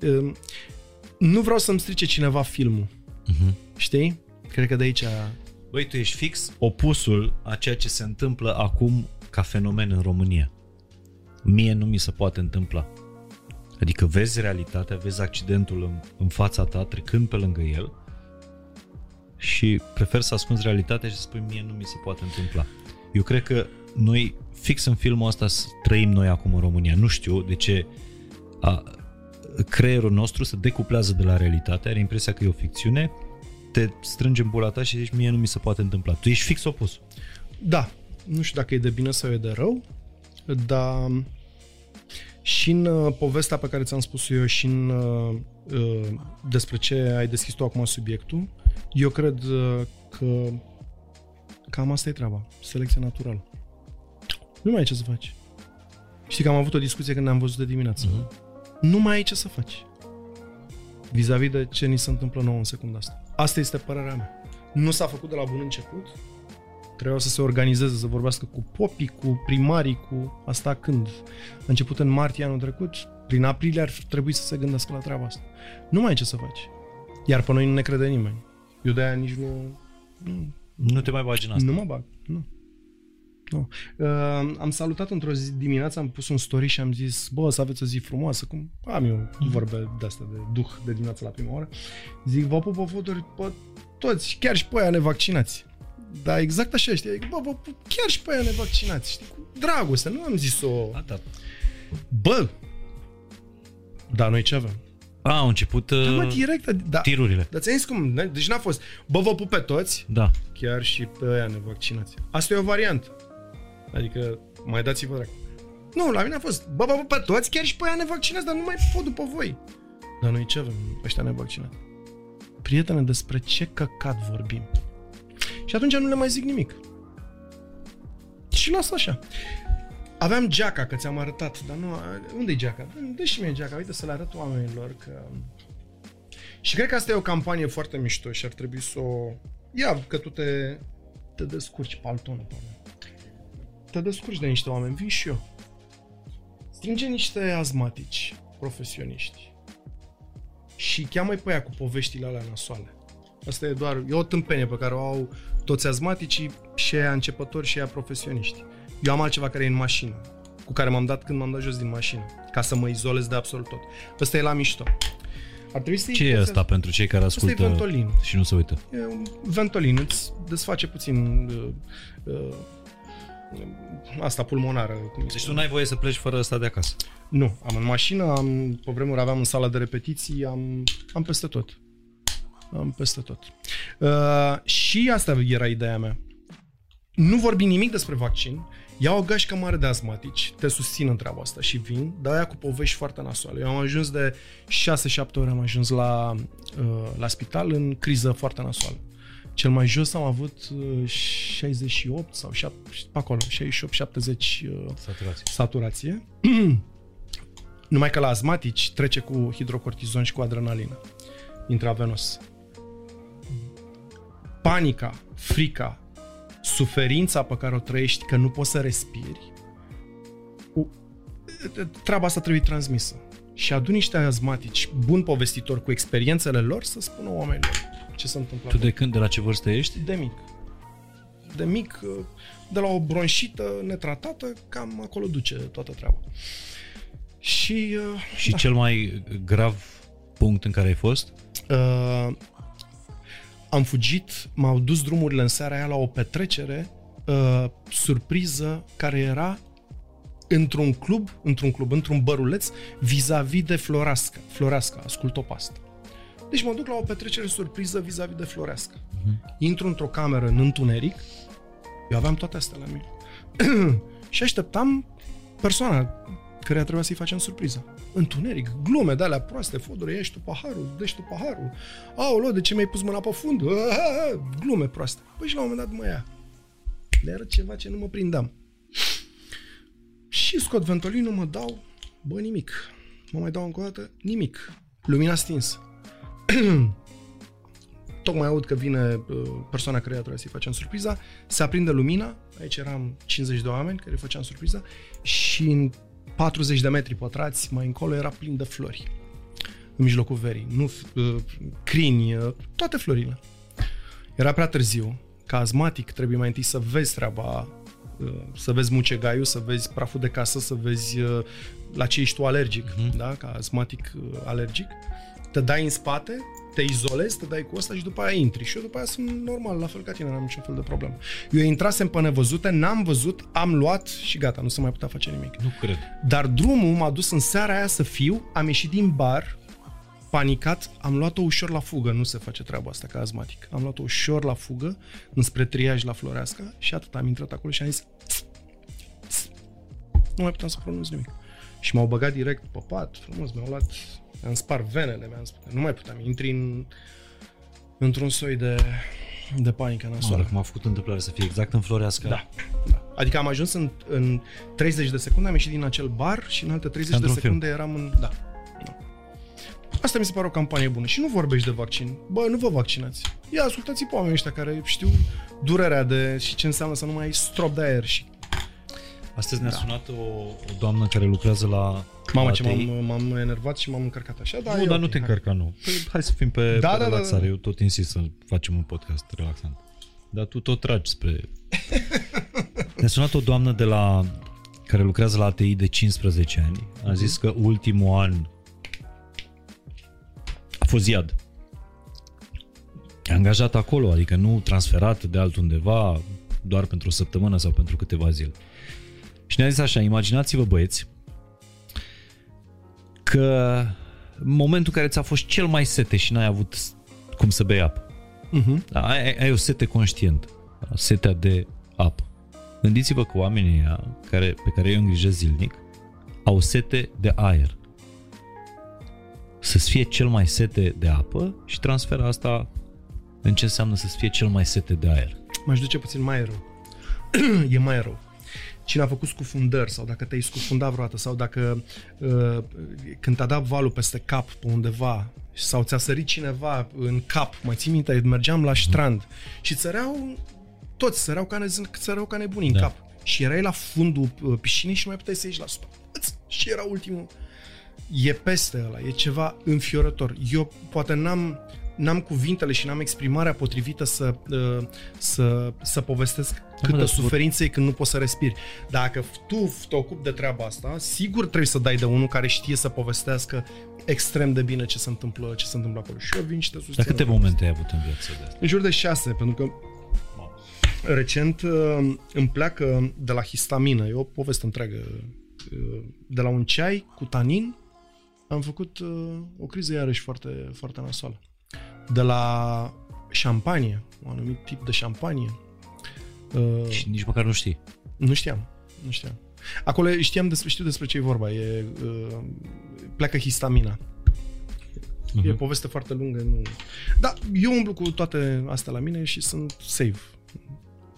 e nu vreau să-mi strice cineva filmul. Uh-huh. Știi? Cred că de aici... Băi, tu ești fix opusul a ceea ce se întâmplă acum ca fenomen în România. Mie nu mi se poate întâmpla. Adică vezi realitatea, vezi accidentul în, în fața ta, trecând pe lângă el și prefer să ascunzi realitatea și să spui mie nu mi se poate întâmpla. Eu cred că noi, fix în filmul ăsta, s- trăim noi acum în România. Nu știu de ce a, creierul nostru se decuplează de la realitate, are impresia că e o ficțiune, te strânge în bula ta și zici mie nu mi se poate întâmpla. Tu ești fix opus. Da, nu știu dacă e de bine sau e de rău, dar și în uh, povestea pe care ți-am spus eu și în uh, uh, despre ce ai deschis tu acum subiectul, eu cred uh, că cam asta e treaba, selecția naturală. Nu mai ai ce să faci. Știi că am avut o discuție când ne-am văzut de dimineață. Mhm. Nu mai ai ce să faci. Vis-a-vis de ce ni se întâmplă nouă în secunda asta. Asta este părerea mea. Nu s-a făcut de la bun început. Trebuiau să se organizeze, să vorbească cu popii, cu primarii, cu asta când. A început în martie anul trecut, prin aprilie ar trebui să se gândească la treaba asta. Nu mai ai ce să faci. Iar pe noi nu ne crede nimeni. Eu de-aia nici nu... nu Nu te mai bagi în asta. nu mă bag, nu. nu. Uh, am salutat într-o zi dimineață, am pus un story și am zis, bă, să aveți o zi frumoasă, cum am eu vorbe de astea de duh de dimineață la prima oră. Zic, vă pup, vă foturi pe toți, chiar și pe aia nevaccinați. Da, exact așa, știi? Adică, bă, vă pup chiar și pe aia nevaccinați, știi? Cu dragoste, nu am zis-o... A, da. Bă! Dar noi ce avem? A, au început Da, mă, uh, direct, da. tirurile. Dar ți-am zis cum, ne- deci n-a fost, bă, vă pup pe toți, Da. chiar și pe aia nevaccinați. Asta e o variantă. Adică, mai dați-vă dracu. Nu, la mine a fost, bă, vă pup pe toți, chiar și pe aia nevaccinați, dar nu mai pot după voi. Dar noi ce avem ăștia nevaccinați? Prietene, despre ce căcat vorbim? Și atunci nu le mai zic nimic. Și las așa. Aveam geaca, că ți-am arătat, dar nu... Unde-i geaca? Dă și mie geaca, uite să le arăt oamenilor că... Și cred că asta e o campanie foarte mișto și ar trebui să o... Ia, că tu te, te descurci paltonul pe mine. Te descurci de niște oameni, vin și eu. Strânge niște azmatici profesioniști și cheamă-i pe aia cu poveștile alea nasoale. Asta e doar, e o tâmpenie pe care o au toți azmaticii și aia începători și aia profesioniști. Eu am altceva care e în mașină, cu care m-am dat când m-am dat jos din mașină, ca să mă izolez de absolut tot. Ăsta e la mișto. Ar trebui să Ce e asta pentru cei care Asta e ascultă Ventolin. și nu se uită? E un Ventolin, îți desface puțin uh, uh, asta pulmonară. Cum îi Deci spune. tu n-ai voie să pleci fără ăsta de acasă. Nu, am în mașină, am, pe vremuri aveam în sala de repetiții, am, am peste tot. Am peste tot. Uh, și asta era ideea mea. Nu vorbi nimic despre vaccin, iau o gașcă mare de asmatici, te susțin în treaba asta și vin, dar aia cu povești foarte nasoale. Eu am ajuns de 6-7 ore, am ajuns la, uh, la spital în criză foarte nasoală. Cel mai jos am avut uh, 68 sau 7, pe acolo, 68-70 uh, Saturație. saturație. <clears throat> Numai că la asmatici trece cu hidrocortizon și cu adrenalină intravenos. Panica, frica, suferința pe care o trăiești că nu poți să respiri, u- treaba asta trebuie transmisă. Și adu niște asmatici, bun povestitori cu experiențele lor, să spună oamenilor ce se întâmplă. Tu de când, de la ce vârstă ești? De mic. De mic, de la o bronșită netratată, cam acolo duce toată treaba. Și, uh, Și da. cel mai grav punct în care ai fost? uh, am fugit, m-au dus drumurile în seara aia la o petrecere uh, surpriză care era într-un club, într-un club, într-un băruleț vis-a-vis de Floreasca. Floreasca, ascult-o pe asta. Deci mă duc la o petrecere surpriză vis-a-vis de Floreasca. Uh-huh. Intru într-o cameră în întuneric, eu aveam toate astea la mine. <clears throat> și așteptam persoana care trebuia să-i facem surpriză. Întuneric, glume de alea proaste, fodure, ieși tu paharul, deci tu paharul. Aoleo, de ce mi-ai pus mâna pe fund? Glume proaste. Păi și la un moment dat mă ia. De era ceva ce nu mă prindam. Și scot ventolinul, mă dau, bă, nimic. Mă mai dau încă o dată, nimic. Lumina stins. <clears throat> Tocmai aud că vine uh, persoana care trebuie să-i facem surpriza, se aprinde lumina, aici eram 50 de oameni care îi făceam surpriza și în 40 de metri pătrați mai încolo era plin de flori în mijlocul verii, nu uh, crini, uh, toate florile. Era prea târziu, ca asmatic trebuie mai întâi să vezi treaba, uh, să vezi mucegaiul, să vezi praful de casă, să vezi uh, la ce ești tu alergic, uh-huh. da? ca asmatic uh, alergic. Te dai în spate, te izolezi, te dai cu asta și după aia intri. Și eu după aia sunt normal, la fel ca tine, n-am niciun fel de problemă. Eu intrasem pe nevăzute, n-am văzut, am luat și gata, nu se mai putea face nimic. Nu cred. Dar drumul m-a dus în seara aia să fiu, am ieșit din bar, panicat, am luat-o ușor la fugă, nu se face treaba asta ca asmatic. Am luat-o ușor la fugă, înspre triaj la Floreasca și atât, am intrat acolo și am zis "Ps, ps." nu mai puteam să pronunț nimic. Și m-au băgat direct pe pat, frumos, mi-au luat, mi-am spart venele, mi-am spart, nu mai puteam, intri în, într-un soi de, de panică nasoală. Mamă, cum a făcut întâmplare să fie exact în Floreasca. Da. da. Adică am ajuns în, în 30 de secunde, am ieșit din acel bar și în alte 30 Ca de într-un secunde eram în... Da. da. Asta mi se pare o campanie bună. Și nu vorbești de vaccin. Bă, nu vă vaccinați. Ia, ascultați pe oamenii ăștia care știu durerea de și ce înseamnă să nu mai ai strop de aer și... Astăzi ne-a da. sunat o, o doamnă care lucrează la Mamă, la ce ATI. m-am, m-am enervat și m-am încărcat așa. Da, nu, e dar ok, nu te hai. încărca, nu. Păi, hai să fim pe, Da, pe da, da, relaxare. da. Eu tot insist să facem un podcast relaxant. Dar tu tot tragi spre... <laughs> Ne-a sunat o doamnă de la care lucrează la ATI de 15 ani. A Mhm. zis că ultimul an a fost iad. E angajat acolo, adică nu transferat de altundeva doar pentru o săptămână sau pentru câteva zile. Și ne-a zis așa, imaginați-vă băieți că momentul în care ți-a fost cel mai sete și n-ai avut cum să bei apă. Uh-huh. Da, ai, ai o sete conștient. Da, setea de apă. Gândiți-vă că oamenii ăia, care, pe care eu îngrijesc zilnic, au sete de aer. Să-ți fie cel mai sete de apă și transferă asta în ce înseamnă să-ți fie cel mai sete de aer. M-aș duce puțin mai rău. <clears throat> e mai rău. Cine a făcut scufundări sau dacă te-ai scufundat vreodată sau dacă uh, când te-a dat valul peste cap pe undeva sau ți-a sărit cineva în cap, mai ții minte, mergeam la strand și țăreau, toți țăreau ca, ne, țăreau ca nebuni da. în cap. Și erai la fundul uh, piscinei și nu mai puteai să ieși la supa. Și era ultimul. E peste ăla, e ceva înfiorător. Eu poate n-am, n-am cuvintele și n-am exprimarea potrivită să, uh, să, să povestesc da, câtă suferință e când nu poți să respiri. Dacă tu te ocupi de treaba asta, sigur trebuie să dai de unul care știe să povestească extrem de bine ce se întâmplă, ce se întâmplă acolo. Și eu vin și te susțin. Dar câte momente ai avut în viața de asta? În jur de șase, pentru că recent uh, îmi pleacă de la histamină, e o poveste întreagă, uh, de la un ceai cu tanin, am făcut o criză iarăși foarte, foarte nasoală de la șampanie, un anumit tip de șampanie. Uh, și nici măcar nu știi. Nu știam, nu știam. Acolo știam despre, știu despre ce e vorba. E, uh, pleacă histamina. Uh-huh. E o poveste foarte lungă. Nu... Da, eu umblu cu toate astea la mine și sunt safe.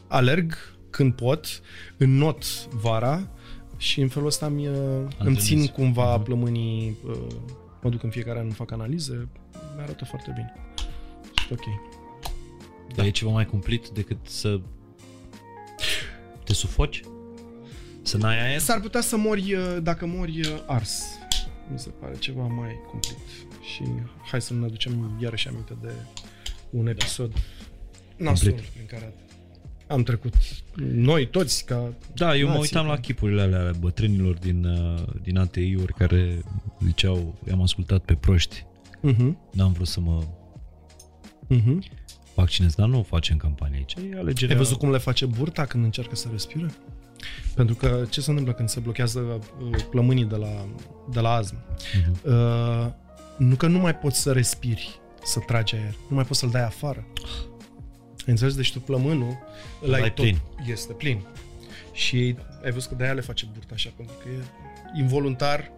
Alerg când pot, not vara și în felul ăsta îmi, uh, îmi țin cumva uh-huh. plămânii, uh, mă duc în fiecare an, fac analize, mi arată foarte bine ok. Dar da. e ceva mai cumplit decât să te sufoci? Să n-ai aer? S-ar putea să mori, uh, dacă mori uh, ars. Mi se pare ceva mai cumplit. Și hai să ne aducem iarăși aminte de un episod da. nasul prin care am trecut noi toți ca Da, eu mă uitam la chipurile alea ale bătrânilor din, uh, din ATI-uri care ziceau, i-am ascultat pe proști. Uh-huh. N-am vrut să mă uh-huh. vaccinez, dar nu facem campanie aici. E alegerea... Ai văzut cum le face burta când încearcă să respire? Pentru că ce se întâmplă când se blochează uh, plămânii de la, de la azmă? Uh-huh. Uh, nu că nu mai poți să respiri, să tragi aer, nu mai poți să-l dai afară. Ai înțeles? Deci tu plămânul îl ai tot, plin. Este plin. Și ai văzut că de-aia le face burta așa, pentru că e involuntar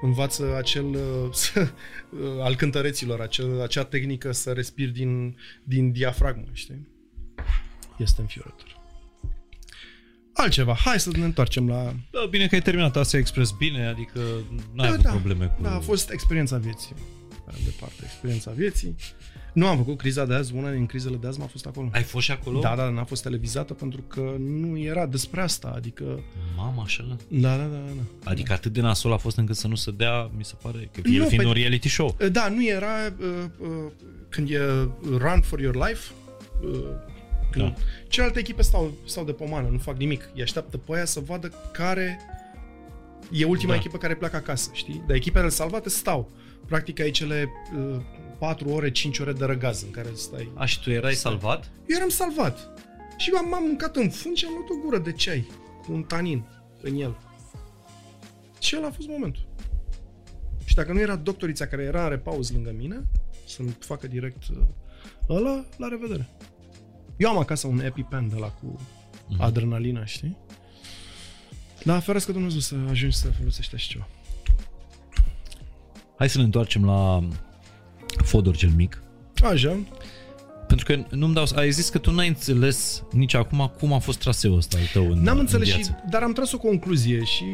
învață acel uh, <laughs> al cântăreților, acel, acea tehnică să respiri din, din diafragmă, știi? Este înfiorător. Altceva, hai să ne întoarcem la... Da, bine că ai terminat Asia Express bine, adică n-ai da, avut da, probleme cu... Da, a fost experiența vieții. Departe, experiența vieții. Nu am făcut criza de azi, una din crizele de azi a fost acolo. Ai fost și acolo? Da, da, n-a fost televizată pentru că nu era despre asta, adică... Mama, așa? Da, da, da, da. Adică atât de nasol a fost încât să nu se dea, mi se pare, că el nu, fiind pe... un reality show. Da, nu era uh, uh, când e Run for Your Life, uh, da. Celelalte echipe stau, stau de pomană, nu fac nimic. Îi așteaptă pe aia să vadă care e ultima da. echipă care pleacă acasă, știi? Dar echipele salvate stau. Practic ai cele uh, 4 ore, 5 ore de răgaz în care stai. A, și tu erai stai. salvat? Eu eram salvat. Și m-am, m-am mâncat în fund și am luat o gură de ceai cu un tanin în el. Și el a fost momentul. Și dacă nu era doctorița care era în repauz lângă mine, să-mi facă direct uh, ăla, la revedere. Eu am acasă un EpiPen de la cu uh-huh. adrenalina, știi? Da, ferească Dumnezeu să ajungi să folosești așa ceva. Hai să ne întoarcem la Fodor cel mic. Așa. Pentru că nu-mi dau... Ai zis că tu n-ai înțeles nici acum cum a fost traseul ăsta al tău în N-am înțeles, în și, dar am tras o concluzie și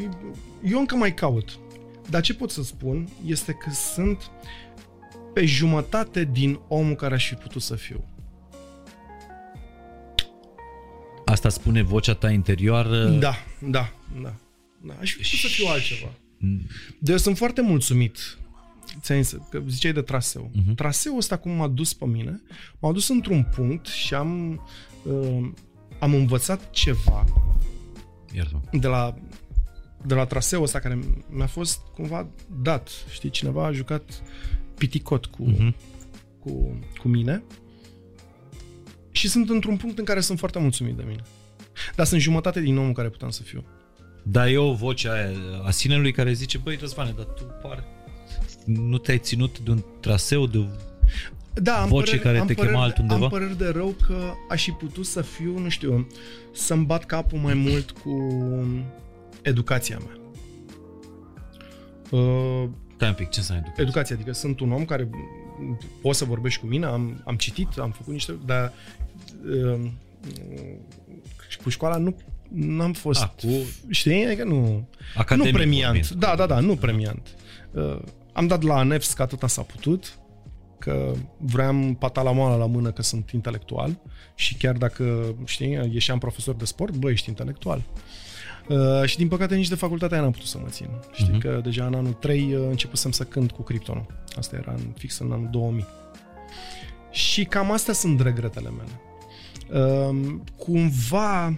eu încă mai caut. Dar ce pot să spun este că sunt pe jumătate din omul care aș fi putut să fiu. Asta spune vocea ta interioară? Da, da, da. da. Aș fi putut să fiu altceva. Deci sunt foarte mulțumit ți că ziceai de traseu. Uh-huh. Traseul ăsta cum m-a dus pe mine, m-a dus într-un punct și am, uh, am învățat ceva Iartă. de la, de la traseul ăsta care mi-a fost cumva dat. Știi, cineva a jucat piticot cu, uh-huh. cu, cu mine și sunt într-un punct în care sunt foarte mulțumit de mine. Dar sunt jumătate din omul care puteam să fiu. Da, e o voce aia a sinelui care zice, băi, Răzvane, dar tu pare nu te-ai ținut de un traseu, de da, am voce păreri, care am te păreri, chema altundeva? Am păreri de rău că aș fi putut să fiu, nu știu, să-mi bat capul mai mult cu educația mea. Uh, Stai un pic, ce înseamnă educație? educația, adică sunt un om care pot să vorbești cu mine, am, am citit, am făcut niște, dar uh, cu școala nu n-am fost, A, cu- știi, adică nu, Academic nu premiant, vorbind. da, da, da, nu premiant. Uh, am dat la ANEFS că atâta s-a putut, că vreau pata la moală la mână că sunt intelectual și chiar dacă, știi, ieșeam profesor de sport, bă, ești intelectual. Uh, și din păcate nici de facultatea aia n-am putut să mă țin. Știi Mhm. că deja în anul 3 uh, începusem să cânt cu Kryptonul. Asta era în, fix în anul 2000. Și cam astea sunt regretele mele. Uh, cumva uh,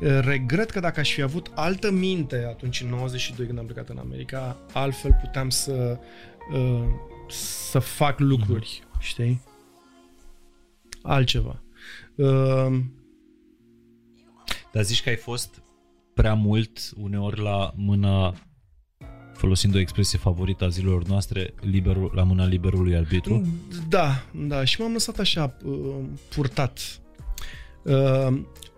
regret că dacă aș fi avut altă minte atunci în 92 când am plecat în America, altfel puteam să uh, să fac lucruri, știi? Altceva. Uh, Dar zici că ai fost prea mult uneori la mâna folosind o expresie favorită a zilelor noastre, liberul, la mâna liberului arbitru. Da, da, și m-am lăsat așa uh, purtat.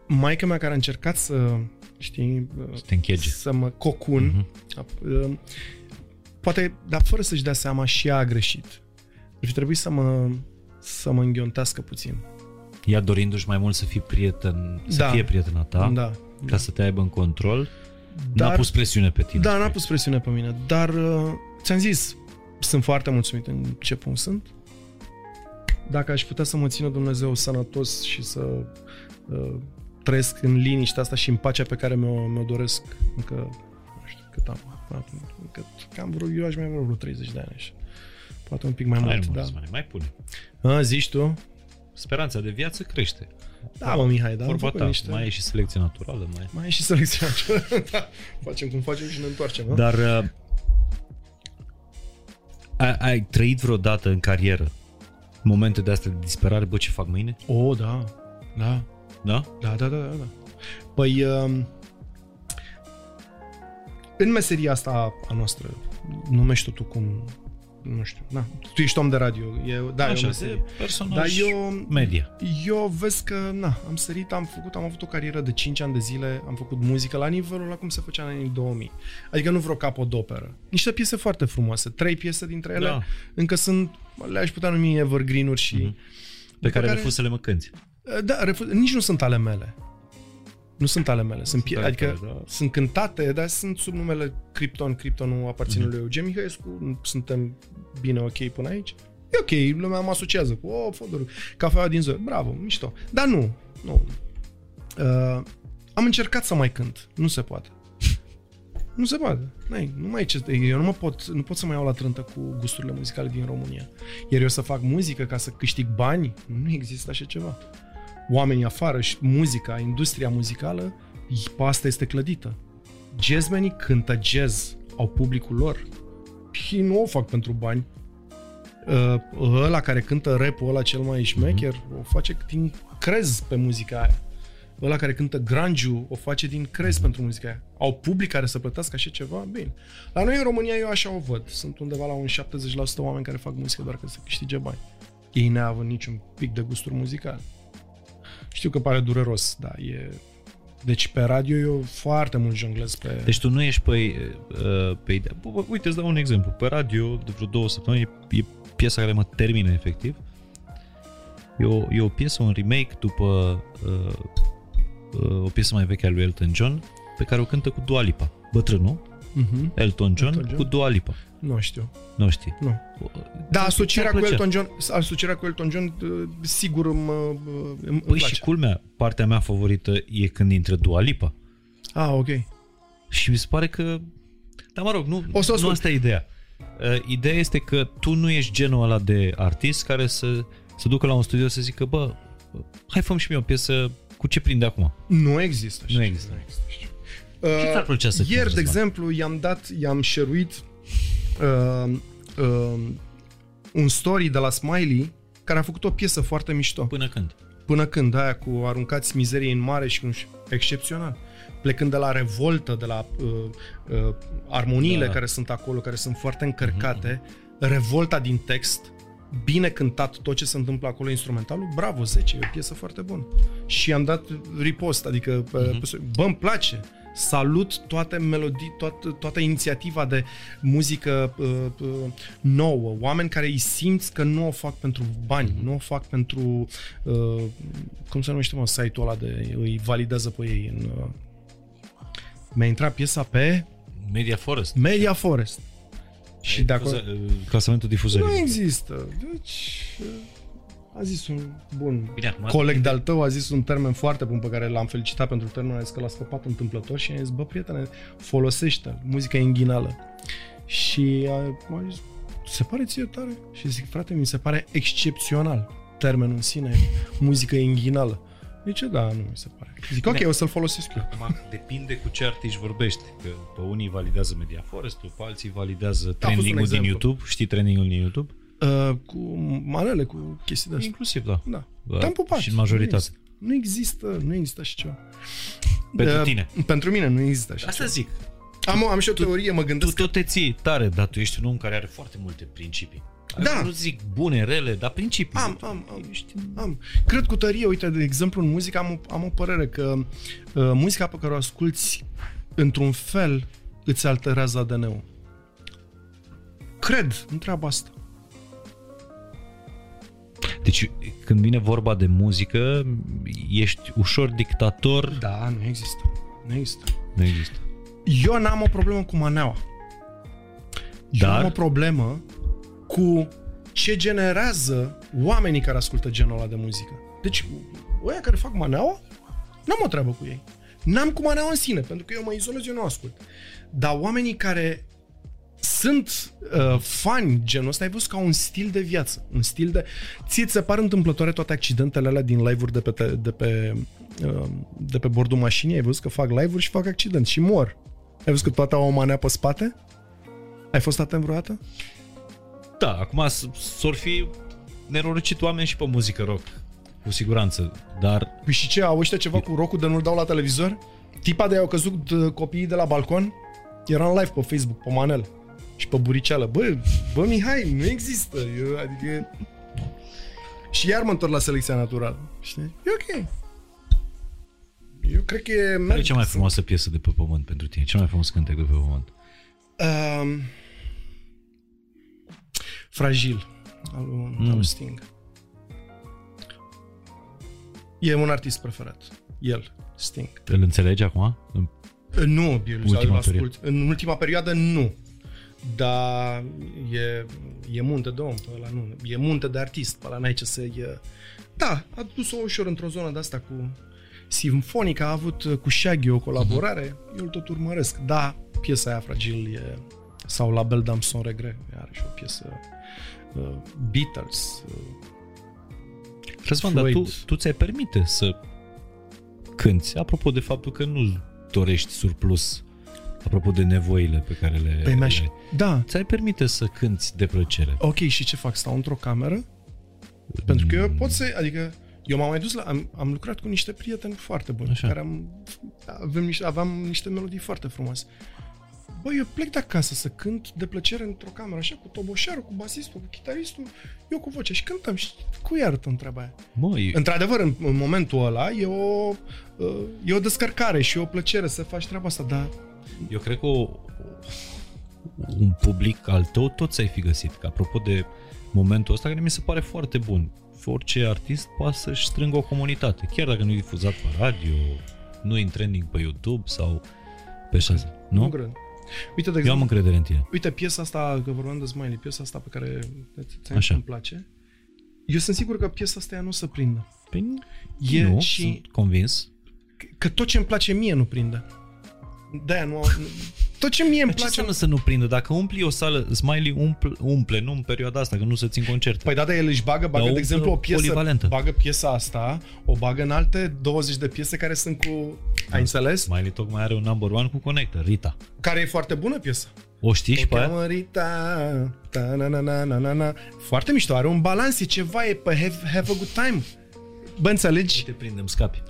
Uh, maica mea care a încercat să, știi, uh, Să te închege. să mă cocun, Mhm. uh, poate, dar fără să-și dea seama și ea a greșit. Ar fi trebuit să mă, să mă înghiontească puțin. Ea dorindu-și mai mult să fii prieten, să Da. fie prietena ta, Da. ca să te aibă în control, Dar- n-a pus presiune pe tine. Da, n-a pus presiune pe mine, dar uh, ți-am zis, sunt foarte mulțumit în ce punct sunt. Dacă aș putea să mă țină Dumnezeu sănătos și să uh, trăiesc în liniștea asta și în pacea pe care mi-o, mi-o doresc încă, nu știu, cât am, încă, cam vreo, eu aș mai avea vreo 30 de ani așa. Poate un pic mai Hai, mult, mă, da. Răzvane, mai pune. A, zici tu? Speranța de viață crește. Da, mă, Mihai, da, am Vorba făcut ta, niște... mai e și selecție naturală, mai mai e și selecția <laughs> da, facem cum facem și ne întoarcem, da? Dar uh, ai, ai trăit vreodată în carieră momente de astea de disperare, bă, ce fac mâine? O, da, da, Da? Da, da, da, da. da. Păi, um, în meseria asta a noastră, numești tu cum, nu știu, na, tu ești om de radio, e, da, e o Așa, meserie. de personaj Dar eu, media. eu vezi că, na, am sărit, am făcut, am avut o carieră de 5 ani de zile, am făcut muzică la nivelul la cum se făcea în anii 2000. Adică nu vreo capodoperă. Niște piese foarte frumoase, trei piese dintre ele Da. încă sunt, le-aș putea numi evergreen-uri și... Mhm. Pe care, refuz să le mă cânti. Da, refuz, nici nu sunt ale mele. Nu sunt ale mele. Sunt, pie- ale adică tale, da. sunt cântate, dar sunt sub numele Krypton. Kryptonul aparține Mhm. lui Eugen Mihăescu. Suntem bine ok până aici. E ok, lumea mă asociază cu, oh, Fodor, cafeaua din zori. Bravo, mișto. Dar nu, nu. Uh, am încercat să mai cânt. Nu se poate. Nu se poate. N-ai, nu mai e ce, eu nu mă pot, nu pot să mă iau la trântă cu gusturile muzicale din România. Iar eu să fac muzică ca să câștig bani, nu există așa ceva. Oamenii afară și muzica, industria muzicală, pe asta este clădită. Jazzmenii cântă jazz, au publicul lor. Și nu o fac pentru bani. Uh, ăla care cântă rap-ul ăla cel mai șmecher, o face din crez pe muzica aia. Ăla care cântă grunge o face din crez pentru muzica aia. Au public care să plătească așa ceva? Bine. La noi în România eu așa o văd. Sunt undeva la un 70% oameni care fac muzică doar ca să câștige bani. Ei neavând niciun pic de gusturi muzicale. Știu că pare dureros, dar e... Deci pe radio eu foarte mult jonglez pe... Deci tu nu ești pe, uh, pe idee. Bă, bă, uite, îți dau un exemplu. Pe radio, de vreo două săptămâni, e, e piesa care mă termină efectiv. E o, e o piesă, un remake după uh, uh, o piesă mai veche a lui Elton John, pe care o cântă cu Dua Lipa. Bătrânul, Mhm. Elton John, Elton John? cu Dua Lipa. Nu știu. Nu știi. Nu. Da, asocierea ți-ar cu plăcea? Elton John, asocierea cu Elton John, uh, sigur îmi, uh, îmi Păi place. și culmea, partea mea favorită e când intră Dua Lipa. Ah, ok. Și mi se pare că... Dar mă rog, nu, O să o nu ascult. asta e ideea. Uh, ideea este că tu nu ești genul ăla de artist care să se ducă la un studio să zică, bă, hai făm și mie o piesă cu ce prinde acum. Nu există. așa Nu ceva, există. Nu există așa ceva. Ce ți-ar plăcea să Ieri, cânti, de Răzvan? exemplu, i-am dat, i-am share-uit uh, uh, un story de la Smiley care a făcut o piesă foarte mișto. Până când? Până când, aia cu aruncați mizerie în mare și cu excepțional. plecând de la revoltă, de la uh, uh, armoniile Da. care sunt acolo, care sunt foarte încărcate, revolta din text, bine cântat tot ce se întâmplă acolo instrumentalul, bravo, 10, e o piesă foarte bună. Și am dat ripost, adică, uh-huh. bă, îmi place. Salut toate melodii, toată, toată inițiativa de muzică uh, uh, nouă, oameni care îi simți că nu o fac pentru bani, nu o fac pentru, uh, cum se numește mă, site-ul ăla de, îi validează pe ei în... Uh, mi-a intrat piesa pe Media Forest. Media Forest. Și de acolo... Clasamentul difuzării. Nu există. Deci, a zis un bun Bine, acum coleg de-al tău, a zis un termen foarte bun pe care l-am felicitat pentru termenul, a zis că l-a scăpat întâmplător și a zis, bă, prietene, folosește muzica inghinală. Și a, a zis, se pare ție tare? Și zic, frate, mi se pare excepțional termenul în sine, muzică inghinală. Zice, da, nu mi se pare. Zic, ok, o să-l folosesc eu. Acum depinde cu ce artiști vorbești. Că pe unii validează Media Forest-ul, pe alții validează fost un trending-ul din exemplu. YouTube. Știi trending-ul din YouTube? Uh, cu manele, cu chestii de astea. Inclusiv, da. Da. Da, Te-am pupat. și în majoritate. Nu există, nu există, nu există așa ceva. Pentru Uh, tine. Pentru mine nu există așa Asta zic. Am, am și o teorie, mă Tu gândesc că... tot te ții tare, dar tu ești un om care are foarte multe principii. Da. Nu zic bune, rele, dar principii. Am, am, am, am. Cred cu tărie, uite, de exemplu, în muzică am, o- am o părere că uh, muzica pe care o asculti într-un fel îți alterează ADN-ul. Cred în treaba asta. Deci când vine vorba de muzică, ești ușor dictator. Da, nu există. Nu există. Nu există. Eu n-am o problemă cu maneaua. Eu Dar? am o problemă cu ce generează oamenii care ascultă genul ăla de muzică. Deci, oia care fac maneaua, n-am o treabă cu ei. N-am cu maneaua în sine, pentru că eu mă izolez, eu nu ascult. Dar oamenii care sunt uh, fani genul ăsta, ai văzut ca un stil de viață. Un stil de... Ție ți se par întâmplătoare toate accidentele alea din live-uri de pe, te- de pe, uh, de pe bordul mașinii? Ai văzut că fac live-uri și fac accident și mor. Ai văzut că toate au o manea pe spate? Ai fost atent vreodată? Da, acum s- s-or fi nenorocit oameni și pe muzică rock. Cu siguranță. Dar Păi și ce, au ăștia ceva cu rocul de nu-l dau la televizor? Tipa de au căzut uh, copiii de la balcon? Era în live pe Facebook, pe manel. Și pe buriceală. Bă, bă, Mihai, nu există. Eu, adică... Și iar mă întorc la selecția naturală. Știi? E ok. Eu cred că e... care e cea mai frumoasă piesă de pe pământ pentru tine? Cel mai frumos cântec de pe pământ? Um, fragil al lui Mm. mm. Sting. E un artist preferat. El, Sting. Îl înțelegi acum? Nu, eu Ultima ultima ascult. În ultima perioadă nu. Dar e, e munte de om pe ăla, nu. E munte de artist, pe ăla n-ai ce să e... Da, a dus-o ușor într-o zonă de asta cu Simfonica, a avut uh, cu Shaggy o colaborare, uh-huh. eu îl tot urmăresc. Da, piesa aia fragil e... Sau La Belle Dame Son Regret, are și o piesă uh, Beatles. Uh, Răzvan, dar tu, Floyd. tu ți-ai permite să cânti, apropo de faptul că nu dorești surplus, apropo de nevoile pe care le, pe mi-aș... le Da, ți-ai permite să cânti de plăcere. ok, și ce fac? Stau într-o cameră? Pentru că eu pot să, adică eu m-am mai dus la, am, am lucrat cu niște prieteni foarte buni, Așa. care am, avem niște, aveam niște melodii foarte frumoase. Bă, eu plec de acasă să cânt de plăcere într-o cameră, așa, cu toboșarul, cu basistul, cu chitaristul, eu cu vocea și cântăm și cu iartă întreaba aia. Mă, e- Într-adevăr, în, în momentul ăla e o, uh, e o descărcare și o plăcere să faci treaba asta, dar eu cred că o, un public al tău tot ți-ai fi găsit. Că apropo de momentul ăsta, care mi se pare foarte bun. Orice artist poate să-și strângă o comunitate. Chiar dacă nu e difuzat pe radio, nu e în trending pe YouTube sau pe șase. Nu? nu cred. Uite, de Eu am exemplu, încredere în tine. Uite, piesa asta, că vorbeam de Smiley, piesa asta pe care ți Așa. îmi place, eu sunt sigur că piesa asta ea nu o să prindă. Păi E nu, și sunt convins. că tot ce îmi place mie nu prinde. De-aia nu, nu tot ce mie îmi Dar ce place... înseamnă să nu prindă? Dacă umpli o sală, Smiley umple, umple nu în perioada asta, că nu se țin concerte. Păi da, dar el își bagă, bagă Dar de exemplu, o piesă, polivalentă. bagă piesa asta, o bagă în alte 20 de piese care sunt cu... Ai înțeles? Smiley tocmai are un number one cu Connector, Rita. Care e foarte bună piesă. O știi și O pe aia? cheamă Rita, ta, na, na, na, na, na, na. Foarte mișto, are un balans, e ceva, e pe have, have a good time. Bă, înțelegi? Te prindem, scapi.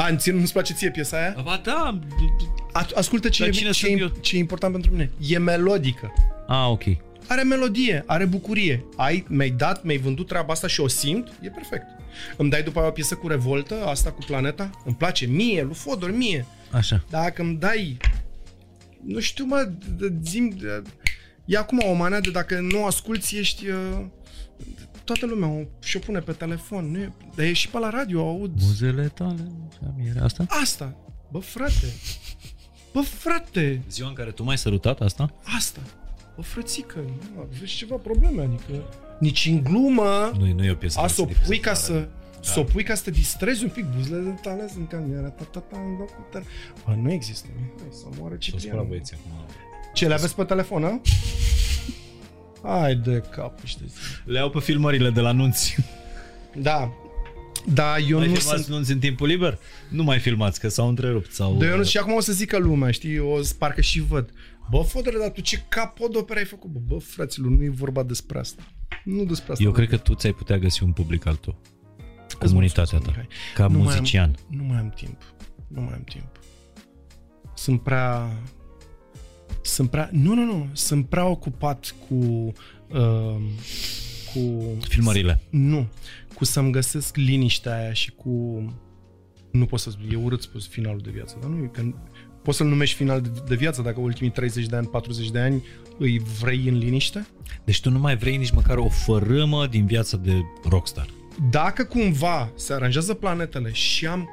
A, în ție nu-ți place ție piesa aia? Ba da. A, ascultă ce Dar e, cine ce, sunt e, eu? ce e important pentru mine. E melodică. Ah, ok. Are melodie, are bucurie. Ai, mi-ai dat, mi-ai vândut treaba asta și o simt, e perfect. Îmi dai după aia o piesă cu revoltă, asta cu planeta, îmi place mie, lui Fodor, mie. Așa. Dacă îmi dai, nu știu mă, de- zim, de- e acum o manea de dacă nu asculti, ești... uh, Toată lumea o, și-o pune pe telefon, nu e, dar e și pe la radio, aud Buzele tale, era asta? asta. Bă, frate, bă, frate, Ziua în care tu m-ai sărutat asta? asta. Bă, frățică, nu, aveți ceva probleme, adică nici în glumă... Nu, nu e o piesă. A, care să o se pui ca distreze. să... Să o pui ca să te distrezi un pic Buzele tale sunt camioara ta ta ta în locul tău. Bă, nu există Mihai, să moară S-o spune Ciprian băieții acum. Ce, le aveți pe telefon, a? Hai de cap, știți Le au pe filmările de la nunți. Da Da, eu Mai nu filmați sunt nunți în timpul liber? Nu mai filmați, că s-au întrerupt. Sau... Da, eu nu, și acum o să zică lumea, știi, o să parcă și văd Bă, fodere, dar tu ce capodoperă ai făcut? Bă, bă, fraților, nu e vorba despre asta Nu despre asta Eu cred că tu ți-ai putea găsi un public al tău. Îți Comunitatea mulțumesc, ta. Mihai. Ca Nu mai am- muzician. Nu mai am timp. Nu mai am timp. Sunt prea... Sunt prea... Nu, nu, nu. Sunt prea ocupat cu... Uh, cu... Filmările. Nu. Cu să-mi găsesc liniștea aia și cu... Nu pot să spun, e urât spus finalul de viață, dar nu e că poți să-l numești final de, de viață dacă ultimii 30 de ani, 40 de ani îi vrei în liniște? Deci tu nu mai vrei nici măcar o fărâmă din viața de rockstar. dacă cumva se aranjează planetele și am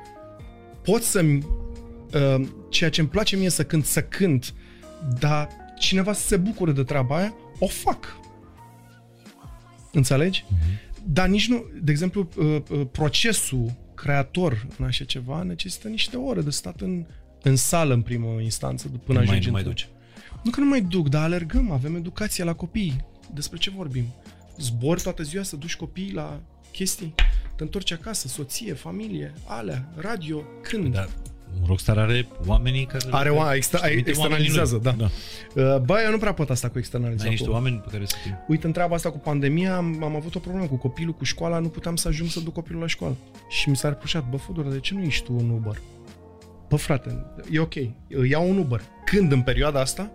pot să uh, ceea ce îmi place mie să cânt, să cânt, dar cineva să se bucure de treaba aia, o fac. Înțelegi? Mm-hmm. Dar nici nu, de exemplu, uh, uh, procesul creator în așa ceva necesită niște ore de stat în, în sală în primă instanță până nu mai, ajungi nu mai într- duci. nu că nu mai duc, dar alergăm, avem educație la copii. Despre ce vorbim? Zbori toată ziua să duci copiii la chestii, te întorci acasă, soție, familie, alea, radio, când? Dar un rockstar are oamenii care... Are o, extra, Își trimite externalizează, da. oamenii lui. da. Bă, eu nu prea pot asta cu Ai externalizatul. niște oameni pe care să te... Uite, întreaba asta cu pandemia, am, am avut o problemă cu copilul, cu școala, nu puteam să ajung să duc copilul la școală. Și mi s-a reproșat, bă, Fodor, de ce nu ești tu un Uber? Bă, frate, e ok, iau un Uber. Când, în perioada asta,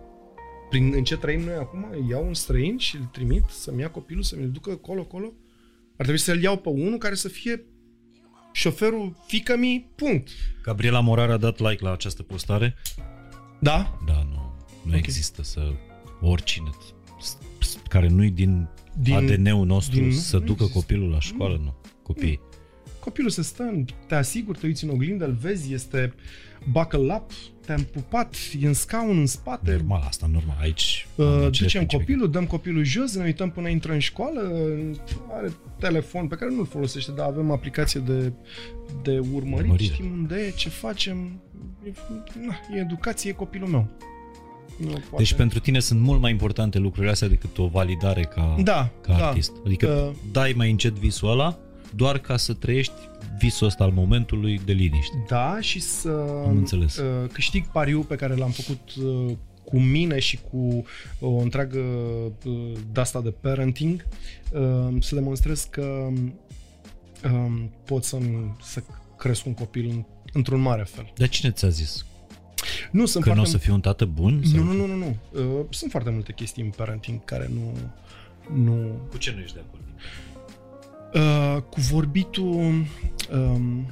prin, în ce trăim noi acum, iau un străin și îl trimit să-mi ia copilul, să mi-l ducă acolo-acolo? Ar trebui să-l iau pe unul care să fie șoferul fică mi, punct. Gabriela Morar a dat like la această postare. Da? Da, nu. Nu Ok. există să oricine s- s- care nu-i din, Din- din ADN-ul nostru din- să nu ducă există. copilul la școală, nu. Copiii. Copilul se stă, în- te asiguri, te uiți în oglindă, îl vezi, este buckle up, te-am pupat, e în scaun în spate, Normal, asta normal. Aici Uh, am acele ducem principii. copilul, dăm copilul jos, ne uităm până intră în școală, are telefon pe care nu-l folosește, dar avem aplicație de, de urmărit, Urmărire. știm unde e, ce facem, e, na, e educație, e copilul meu. Nu poate. Deci pentru tine sunt mult mai importante lucrurile astea decât o validare ca, da, ca da. artist. Adică Uh, dai mai încet visul ăla doar ca să trăiești visul ăsta al momentului de liniște. Da, și să Am înțeles. uh, câștig pariul pe care l-am făcut uh, cu mine și cu o întreagă uh, de-asta de parenting, uh, să demonstrez că um, pot să, să cresc un copil în, într-un mare fel. Dar cine ți-a zis? Nu, sunt Că nu foarte... o să fiu un tată bun? Nu, Sau nu, nu, nu, nu. Uh, sunt foarte multe chestii în parenting care nu... nu Cu ce nu ești de acord? Uh, cu vorbitul... Um,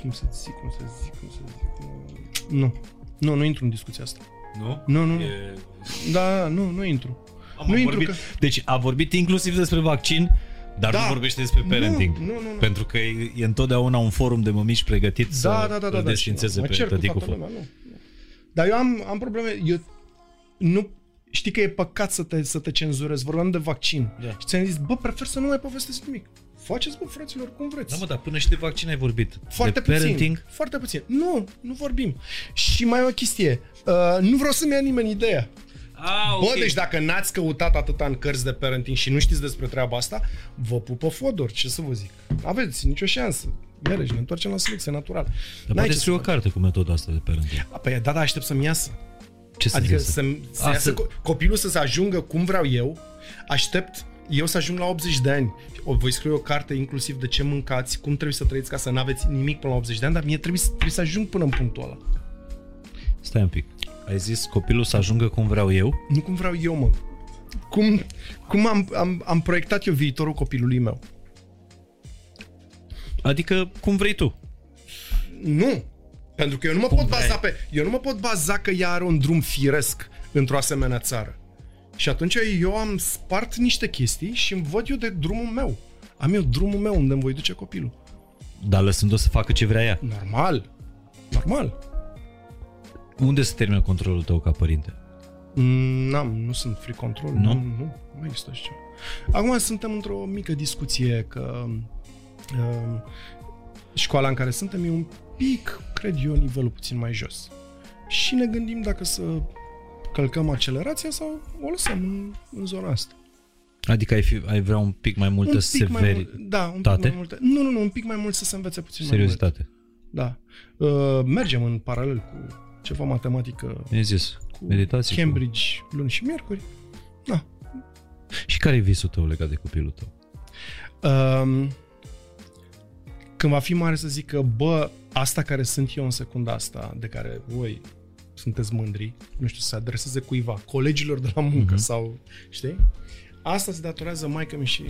cum să zic, cum să zic, cum să zic... uh, Nu. Nu, nu intru în discuția asta. Nu? Nu, nu, nu. E... Da, nu, nu intru. Am Nu intru vorbit, că- Deci a vorbit inclusiv despre vaccin, dar Da. nu vorbește despre parenting. Nu, nu, nu, nu. Pentru că e, e întotdeauna un forum de mămici pregătit să Da, da, da, da, îl da. desfințeze și mă pe cer cu tăticul toată fă. lumea, nu. nu. Dar eu am, am probleme, eu nu, știi că e păcat să te, să te cenzurezi, vorbeam de vaccin. Da. Și ți-am zis, bă, prefer să nu mai povestesc nimic. Faceți, bă, fraților, cum vreți. Da, mă, dar până și de vaccin ai vorbit. Foarte de puțin. parenting, Foarte puțin. Nu, nu vorbim. Și mai e o chestie. Uh, nu vreau să-mi ia nimeni ideea. Ah, Bă, deci dacă n-ați căutat atâta în cărți de parenting și nu știți despre treaba asta, vă pupă Fodor, ce să vă zic. Aveți nicio șansă. Iarăși, ne întoarcem la selecție naturală. Dar N-ai poate ce să scrie o faci. carte cu metoda asta de parenting. A, Păi da, da, aștept să-mi iasă. Ce să Adică zic să, să A, iasă să- co- copilul să se ajungă cum vreau eu, aștept eu să ajung la 80 de ani, o voi scrie o carte inclusiv de ce mâncați, cum trebuie să trăiți ca să nu aveți nimic până la 80 de ani, dar mie trebuie, să- trebuie să ajung până în punctul ăla. Stai un pic. Ai zis copilul să ajungă cum vreau eu? Nu cum vreau eu, mă. Cum, cum am, am, am proiectat eu viitorul copilului meu. Adică cum vrei tu. Nu. Pentru că eu nu mă Cum pot vrei. baza pe... Eu nu mă pot baza că ea are un drum firesc într-o asemenea țară. Și atunci eu am spart niște chestii și îmi văd eu de drumul meu. Am eu drumul meu unde îmi voi duce copilul. Dar lăsând-o să facă ce vrea ea. Normal. Normal. Unde se termină controlul tău ca părinte? Mm, N-am, nu sunt free control. Nu? Nu, nu, nu există așa ceva. Acum suntem într-o mică discuție că uh, școala în care suntem e un pic, cred eu, nivelul puțin mai jos. Și ne gândim dacă să călcăm accelerația sau o lăsăm în, în zona asta. Adică ai, fi, ai vrea un pic mai multă un pic mai severi... mult, da, un pic tate? mai multe. Nu, nu, nu, un pic mai mult să se învețe puțin Seriozitate. mai mult. Da. Uh, mergem în paralel cu ceva matematică Mi-ai zis. cu Meditații. Cambridge luni și miercuri. Da, Cu... Și care e visul tău legat de copilul tău? Um, când va fi mare să zică, bă, asta care sunt eu în secunda asta, de care voi sunteți mândri, nu știu, să se adreseze cuiva, colegilor de la muncă mm-hmm. sau, știi? Asta se datorează maică mi și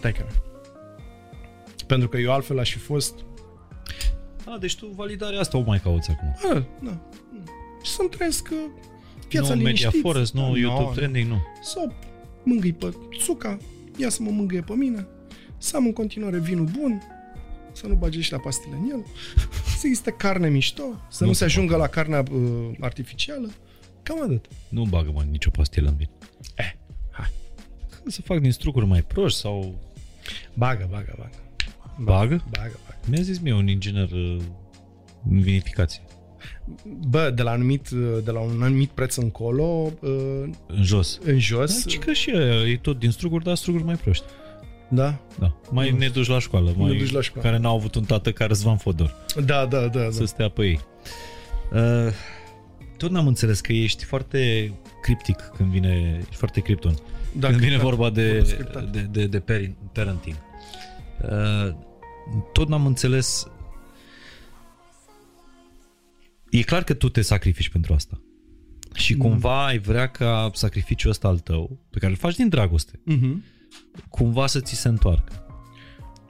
taică Pentru că eu altfel aș fi fost, A, deci tu validarea asta o mai cauți acum. a, da, și să-mi trăiesc uh, viața nu Media liniștit. Forest, nu Da, YouTube no, Trending, nu. Să mângâi pe țuca, ea să mă mângâie pe mine, să am în continuare vinul bun, să nu bage și la pastile în el, <laughs> să existe carne mișto, să nu, Nu se se ajungă la carnea uh, artificială. Cam atât. Nu bagă mă nicio pastilă în vin. Eh, hai. Să fac din strucuri mai proști sau... Bagă, bagă, bagă. Bagă? Bagă, bagă. Mi-a zis mie un inginer uh, în vinificație. Bă, de la, anumit, uh, de la un anumit preț încolo, uh, În jos. în jos, Da, ci că și aia, e tot din struguri, dar struguri mai proști. Da, Da. Mai Nu. ne duci la școală. Mai, duci la școală. Care n-au avut un tată ca Răzvan Fodor. da, da, da, Să da. stea pe ei. Uh, tot n-am înțeles că ești foarte criptic când vine, ești foarte cripton. da când vine criptat. vorba de, Vorba scriptat. de, de, de parin- parenting. Uh, tot n-am înțeles E clar că tu te sacrifici pentru asta. Și cumva ai vrea ca sacrificiul ăsta al tău, pe care îl faci din dragoste, Mhm. Cumva să ți se întoarcă.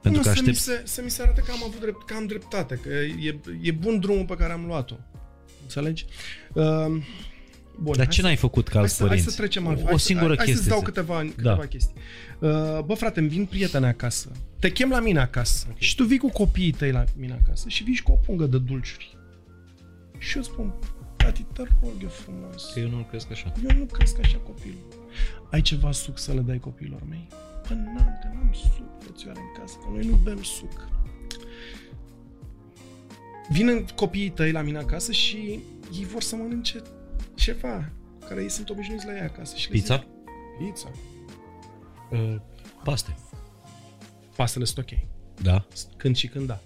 Pentru nu, că să, mi aștepți... se, să mi se arate că am avut drept, că am dreptate, că e, e bun drumul pe care am luat-o. Înțelegi? Uh, bun, Dar hai ce să- n-ai făcut ca Hai alți să, hai părinți? să trecem altfel. O Hai să- singură hai, chestie. Hai să-ți dau să- câteva, câteva Da. chestii. Uh, bă, frate, îmi vin prietene acasă. Te chem la mine acasă. Okay. Și tu vii cu copiii tăi la mine acasă și vii și cu o pungă de dulciuri. Și eu spun, tati, te rog eu frumos. Că eu nu cresc așa. Eu nu cresc așa copilul. Ai ceva suc să le dai copiilor mei? Păi n-am, că n-am suc, frățioare, în casă, că noi nu bem suc. Vin copiii tăi la mine acasă și ei vor să mănânce ceva care ei sunt obișnuiți la ei acasă. Și le Pizza? Zic, pizza. Uh, Paste. pastele sunt ok. Da. Când și când da.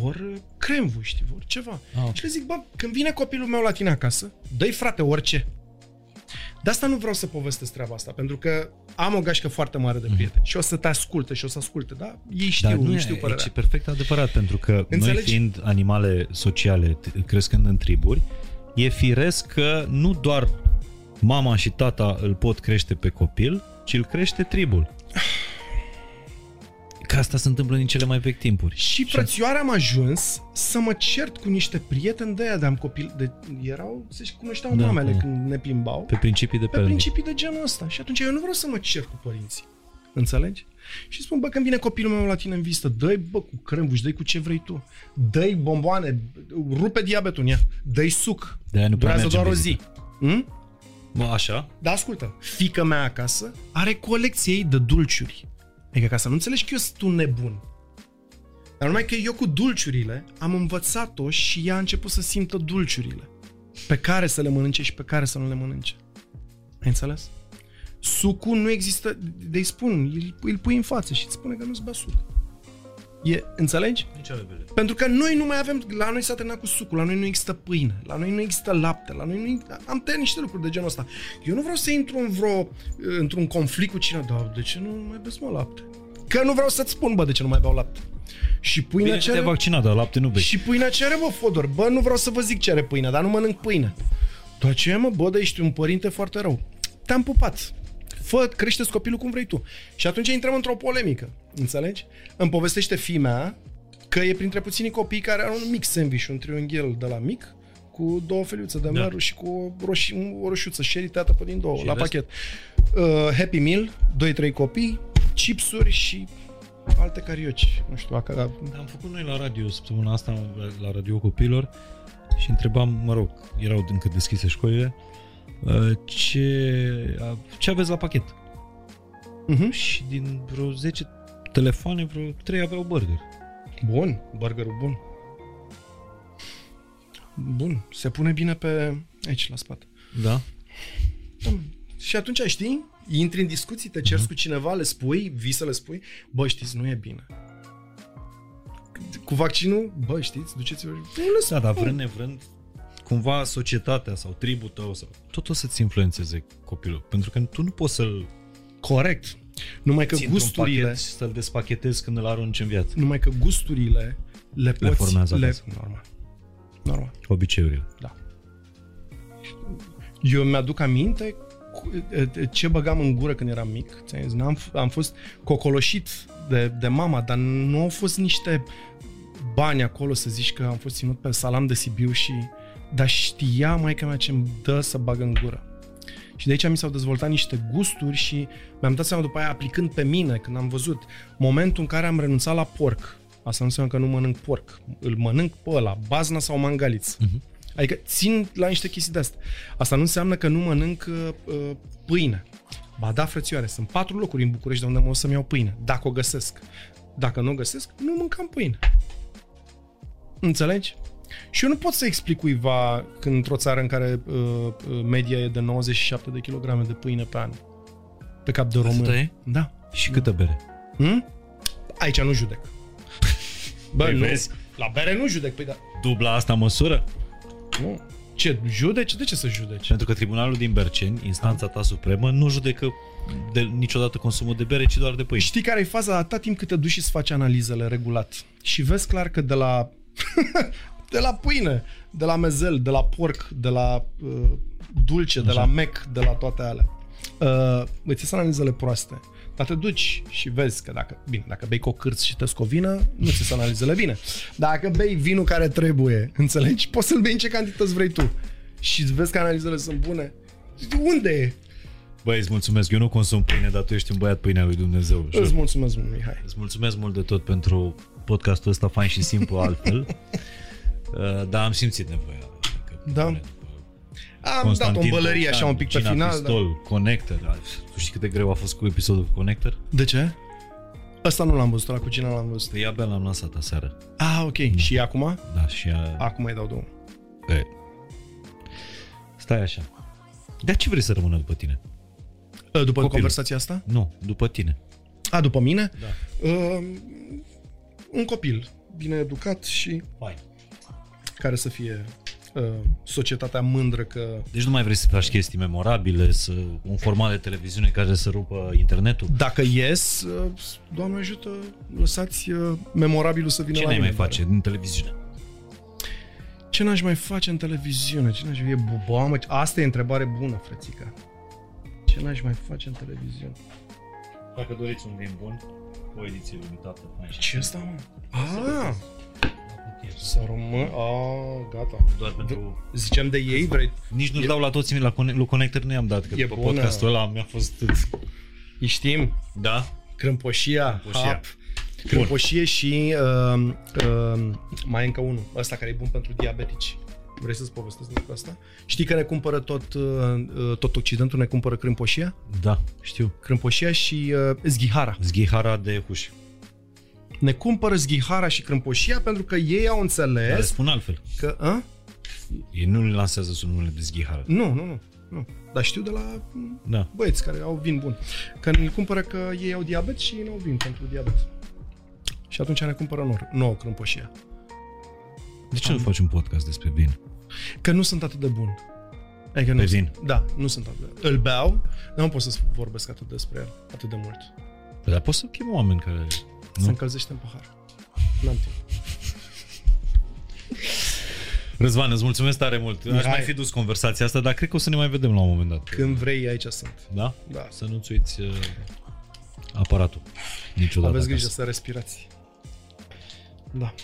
Vor uh, cremvuști, vor ceva. Ah, ok. Și le zic, bă, când vine copilul meu la tine acasă, dă-i frate orice. De asta nu vreau să povestesc treaba asta, pentru că am o gașcă foarte mare de prieteni și o să te asculte și o să asculte, da? Ei știu, Dar nu nu e, știu părerea. e perfect adevărat, pentru că Înțelegi? noi fiind animale sociale, t- crescând în triburi, e firesc că nu doar mama și tata îl pot crește pe copil, ci îl crește tribul. <sighs> Că asta se întâmplă din cele mai vechi timpuri. Și frățioare am ajuns să mă cert cu niște prieteni de aia de am copil, de, erau, se cunoșteau Da, mamele da. când ne plimbau. Pe principii de pe parenting. principii de genul ăsta. Și atunci eu nu vreau să mă cer cu părinții. Înțelegi? Și spun, bă, când vine copilul meu la tine în vizită, dă-i, bă, cu crembuș, dă-i cu ce vrei tu. Dă-i bomboane, rupe diabetul în ea, dă-i suc. De-aia nu prea Durează merge doar o în zi. vizită. Hm? Bă, așa? Dar ascultă, fica mea acasă are colecție ei de dulciuri. Adică ca să nu înțelegi că eu sunt un nebun. Dar numai că eu cu dulciurile am învățat-o și ea a început să simtă dulciurile. Pe care să le mănânce și pe care să nu le mănânce. Ai înțeles? Sucul nu există, de îi spun, îl, îl pui în față și îți spune că nu-ți bea suc. E, înțelegi? Nici alebele. Pentru că noi nu mai avem, la noi s-a terminat cu sucul, la noi nu există pâine, la noi nu există lapte, la noi nu există, am tăiat niște lucruri de genul ăsta. Eu nu vreau să intru în vreo, într-un conflict cu cine, dar de ce nu mai beți mă lapte? Că nu vreau să-ți spun, bă, de ce nu mai beau lapte. Și pâinea Bine cere... te vaccinat, dar lapte nu bei. Și pâinea cere, bă, Fodor. Bă, nu vreau să vă zic ce are pâinea, dar nu mănânc pâine. Dar ce, mă, bă, de ești un părinte foarte rău. Te-am pupat. Fă, crește copilul cum vrei tu. Și atunci intrăm într-o polemică. Înțelegi? Îmi povestește fimea că e printre puținii copii care au un mic sandwich, un triunghiel de la mic, cu două feliuțe de măr da. și cu o, roși, o roșiuță sherry tăiată pe din două, și la rest? pachet. Uh, Happy Meal, 2-3 copii, chipsuri și alte carioci. Nu știu, aca... Am făcut noi la radio săptămâna asta, la radio copilor, și întrebam, mă rog, erau încă deschise școlile, uh, ce, ce aveți la pachet? Uh-huh. Și din vreo 10 telefoane, vreo 3 aveau burger. Bun, burgerul bun. Bun, se pune bine pe aici, la spate. Da? da. Și atunci, știi, intri în discuții, te cerți uh-huh. cu cineva, le spui, vii să le spui, bă, știți, nu e bine. Cu vaccinul, bă, știți, duceți-vă... Nu le da, dar vrând nevrând, cumva societatea sau tribul tău sau tot o să-ți influențeze copilul. Pentru că tu nu poți să-l... Corect. Numai că gusturile... Pachet să-l despachetezi când îl arunci în viață. Numai că gusturile le, le poți... formează le... Normal. Normal. Obiceiurile. Da. Eu mi-aduc aminte ce băgam în gură când eram mic. Am, am fost cocoloșit de, de mama, dar nu au fost niște bani acolo să zici că am fost ținut pe salam de Sibiu și dar știa mai că mea ce-mi dă să bag în gură. Și de aici mi s-au dezvoltat niște gusturi și mi-am dat seama după aia, aplicând pe mine, când am văzut momentul în care am renunțat la porc. Asta nu înseamnă că nu mănânc porc. Îl mănânc pe ăla, bazna sau mangaliț. Uh-huh. Adică țin la niște chestii de astea. Asta nu înseamnă că nu mănânc uh, uh, pâine. Ba da, frățioare, sunt patru locuri în București de unde mă o să-mi iau pâine, dacă o găsesc. Dacă nu o găsesc, nu mâncam pâine. Înțelegi? Și eu nu pot să explic cuiva când într-o țară în care uh, uh media e de 97 de kilograme de pâine pe an. Pe cap de român. Asta e? Da. Și câtă bere? Hmm? Aici nu judec. <laughs> Bă, păi nu. Vezi? La bere nu judec. Păi da. Dubla asta măsură? Nu. Ce, judeci? De ce să judeci? Pentru că tribunalul din Berceni, instanța ta supremă, nu judecă de, niciodată consumul de bere, ci doar de pâine. Știi care e faza? Atâta timp cât te duci și îți faci analizele regulat și vezi clar că de la <laughs> de la pâine, de la mezel, de la porc, de la uh, dulce, Așa. de la mec, de la toate alea. Uh, îți ies analizele proaste. Dar te duci și vezi că dacă, bine, dacă bei cocârț și te scovină, nu ți se analizele bine. Dacă bei vinul care trebuie, înțelegi? Poți să-l bei în ce cantități vrei tu. Și vezi că analizele sunt bune. Unde e? Băi, îți mulțumesc. Eu nu consum pâine, dar tu ești un băiat pâinea lui Dumnezeu. Îți mulțumesc, Mihai. Îți mulțumesc mult de tot pentru podcastul ăsta fain și simplu altfel. <laughs> Uh, dar am simțit nevoia. Da. Am dat o bălărie așa un pic pe final. Pistol, da. Connector. Da. Tu știi cât de greu a fost cu episodul cu Connector? De ce? Asta nu l-am văzut, la cu cine l-am văzut? Păi abia l-am lansat aseară. Ah, ok. Da. Și acum? Da, și a... Acum îi dau două. E. Stai așa. De ce vrei să rămână după tine? După Copilul. conversația asta? Nu, după tine. A, după mine? Da. Uh, un copil bine educat și Fine. Care să fie uh, societatea mândră că... Deci nu mai vrei să faci chestii memorabile, să, un format de televiziune care să rupă internetul? Dacă ies, uh, Doamne ajută, lăsați uh, memorabilul să vină Ce la mine. Ce mai face în televiziune? Ce n-aș mai face în televiziune? Ce n-aș e bubamă? Asta e întrebare bună, frățica. Ce n-aș mai face în televiziune? Dacă doriți un vin bun, o ediție limitată. Ce asta, mă? Ah! Să rămân... Ah, gata. Doar pentru... Ziceam de ei, vrei... Nici nu-l e... dau la toți, la lui Connector nu i-am dat, că e după bună. podcastul ăla mi-a fost... Îi știm? Da. Crâmpoșia, Crâmpoșia. Hap. Crâmpoșie și uh, uh, mai e încă unul, ăsta care e bun pentru diabetici. Vrei să-ți povestesc despre asta? Știi că ne cumpără tot, uh, uh, tot Occidentul, ne cumpără crâmpoșia? Da, știu. Crâmpoșia și uh, zghihara. Zghihara de huși. Ne cumpără zghihara și crâmpoșia pentru că ei au înțeles... Dar spun altfel. Că, a? Ei nu le lansează sub numele de zghihara. Nu, nu, nu. Nu. Dar știu de la da. băieți care au vin bun. Că ne cumpără că ei au diabet și ei nu au vin pentru diabet. Și atunci ne cumpără nouă, nouă crâmpoșia. De ce Am... nu faci un podcast despre vin? Că nu sunt atât de bun. Adică nu, vin? Da, nu sunt atât de... Îl beau, dar nu pot să vorbesc atât despre el, atât de mult. Dar poți să chem oameni care... Se încălzește în pahar. N-am timp. Răzvan, îți mulțumesc tare mult. Aș mai fi dus conversația asta, dar cred că o să ne mai vedem la un moment dat. Când vrei, aici sunt. Da? Da. Să nu-ți uiți uh, aparatul. Niciodată. Aveți grijă să respirați. Da.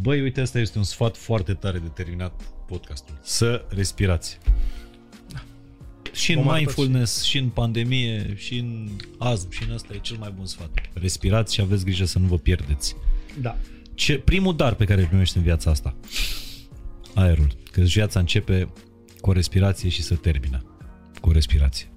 Băi, uite, asta este un sfat foarte tare de terminat podcastul. Să respirați. Da. Și în mindfulness, și în pandemie, și în azi, și în asta e cel mai bun sfat. Respirați și aveți grijă să nu vă pierdeți. Da. Ce, primul dar pe care îl primești în viața asta. Aerul. Că viața începe cu o respirație și să termină cu o respirație.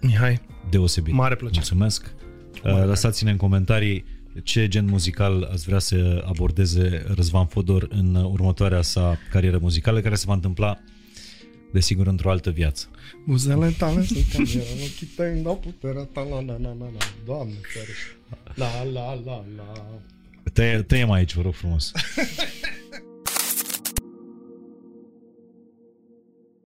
Mihai. Deosebit. Mare plăcere. Mulțumesc. Mare Lăsați-ne în comentarii ce gen muzical ați vrea să abordeze Răzvan Fodor în următoarea sa carieră muzicală, care se va întâmpla, desigur, într-o altă viață. Buzele tale sunt camera, ochii tăi îmi dau puterea ta, la la la la la, Doamne, ferește. La la la la. Tăie, tăie mai aici, vă rog frumos. <laughs>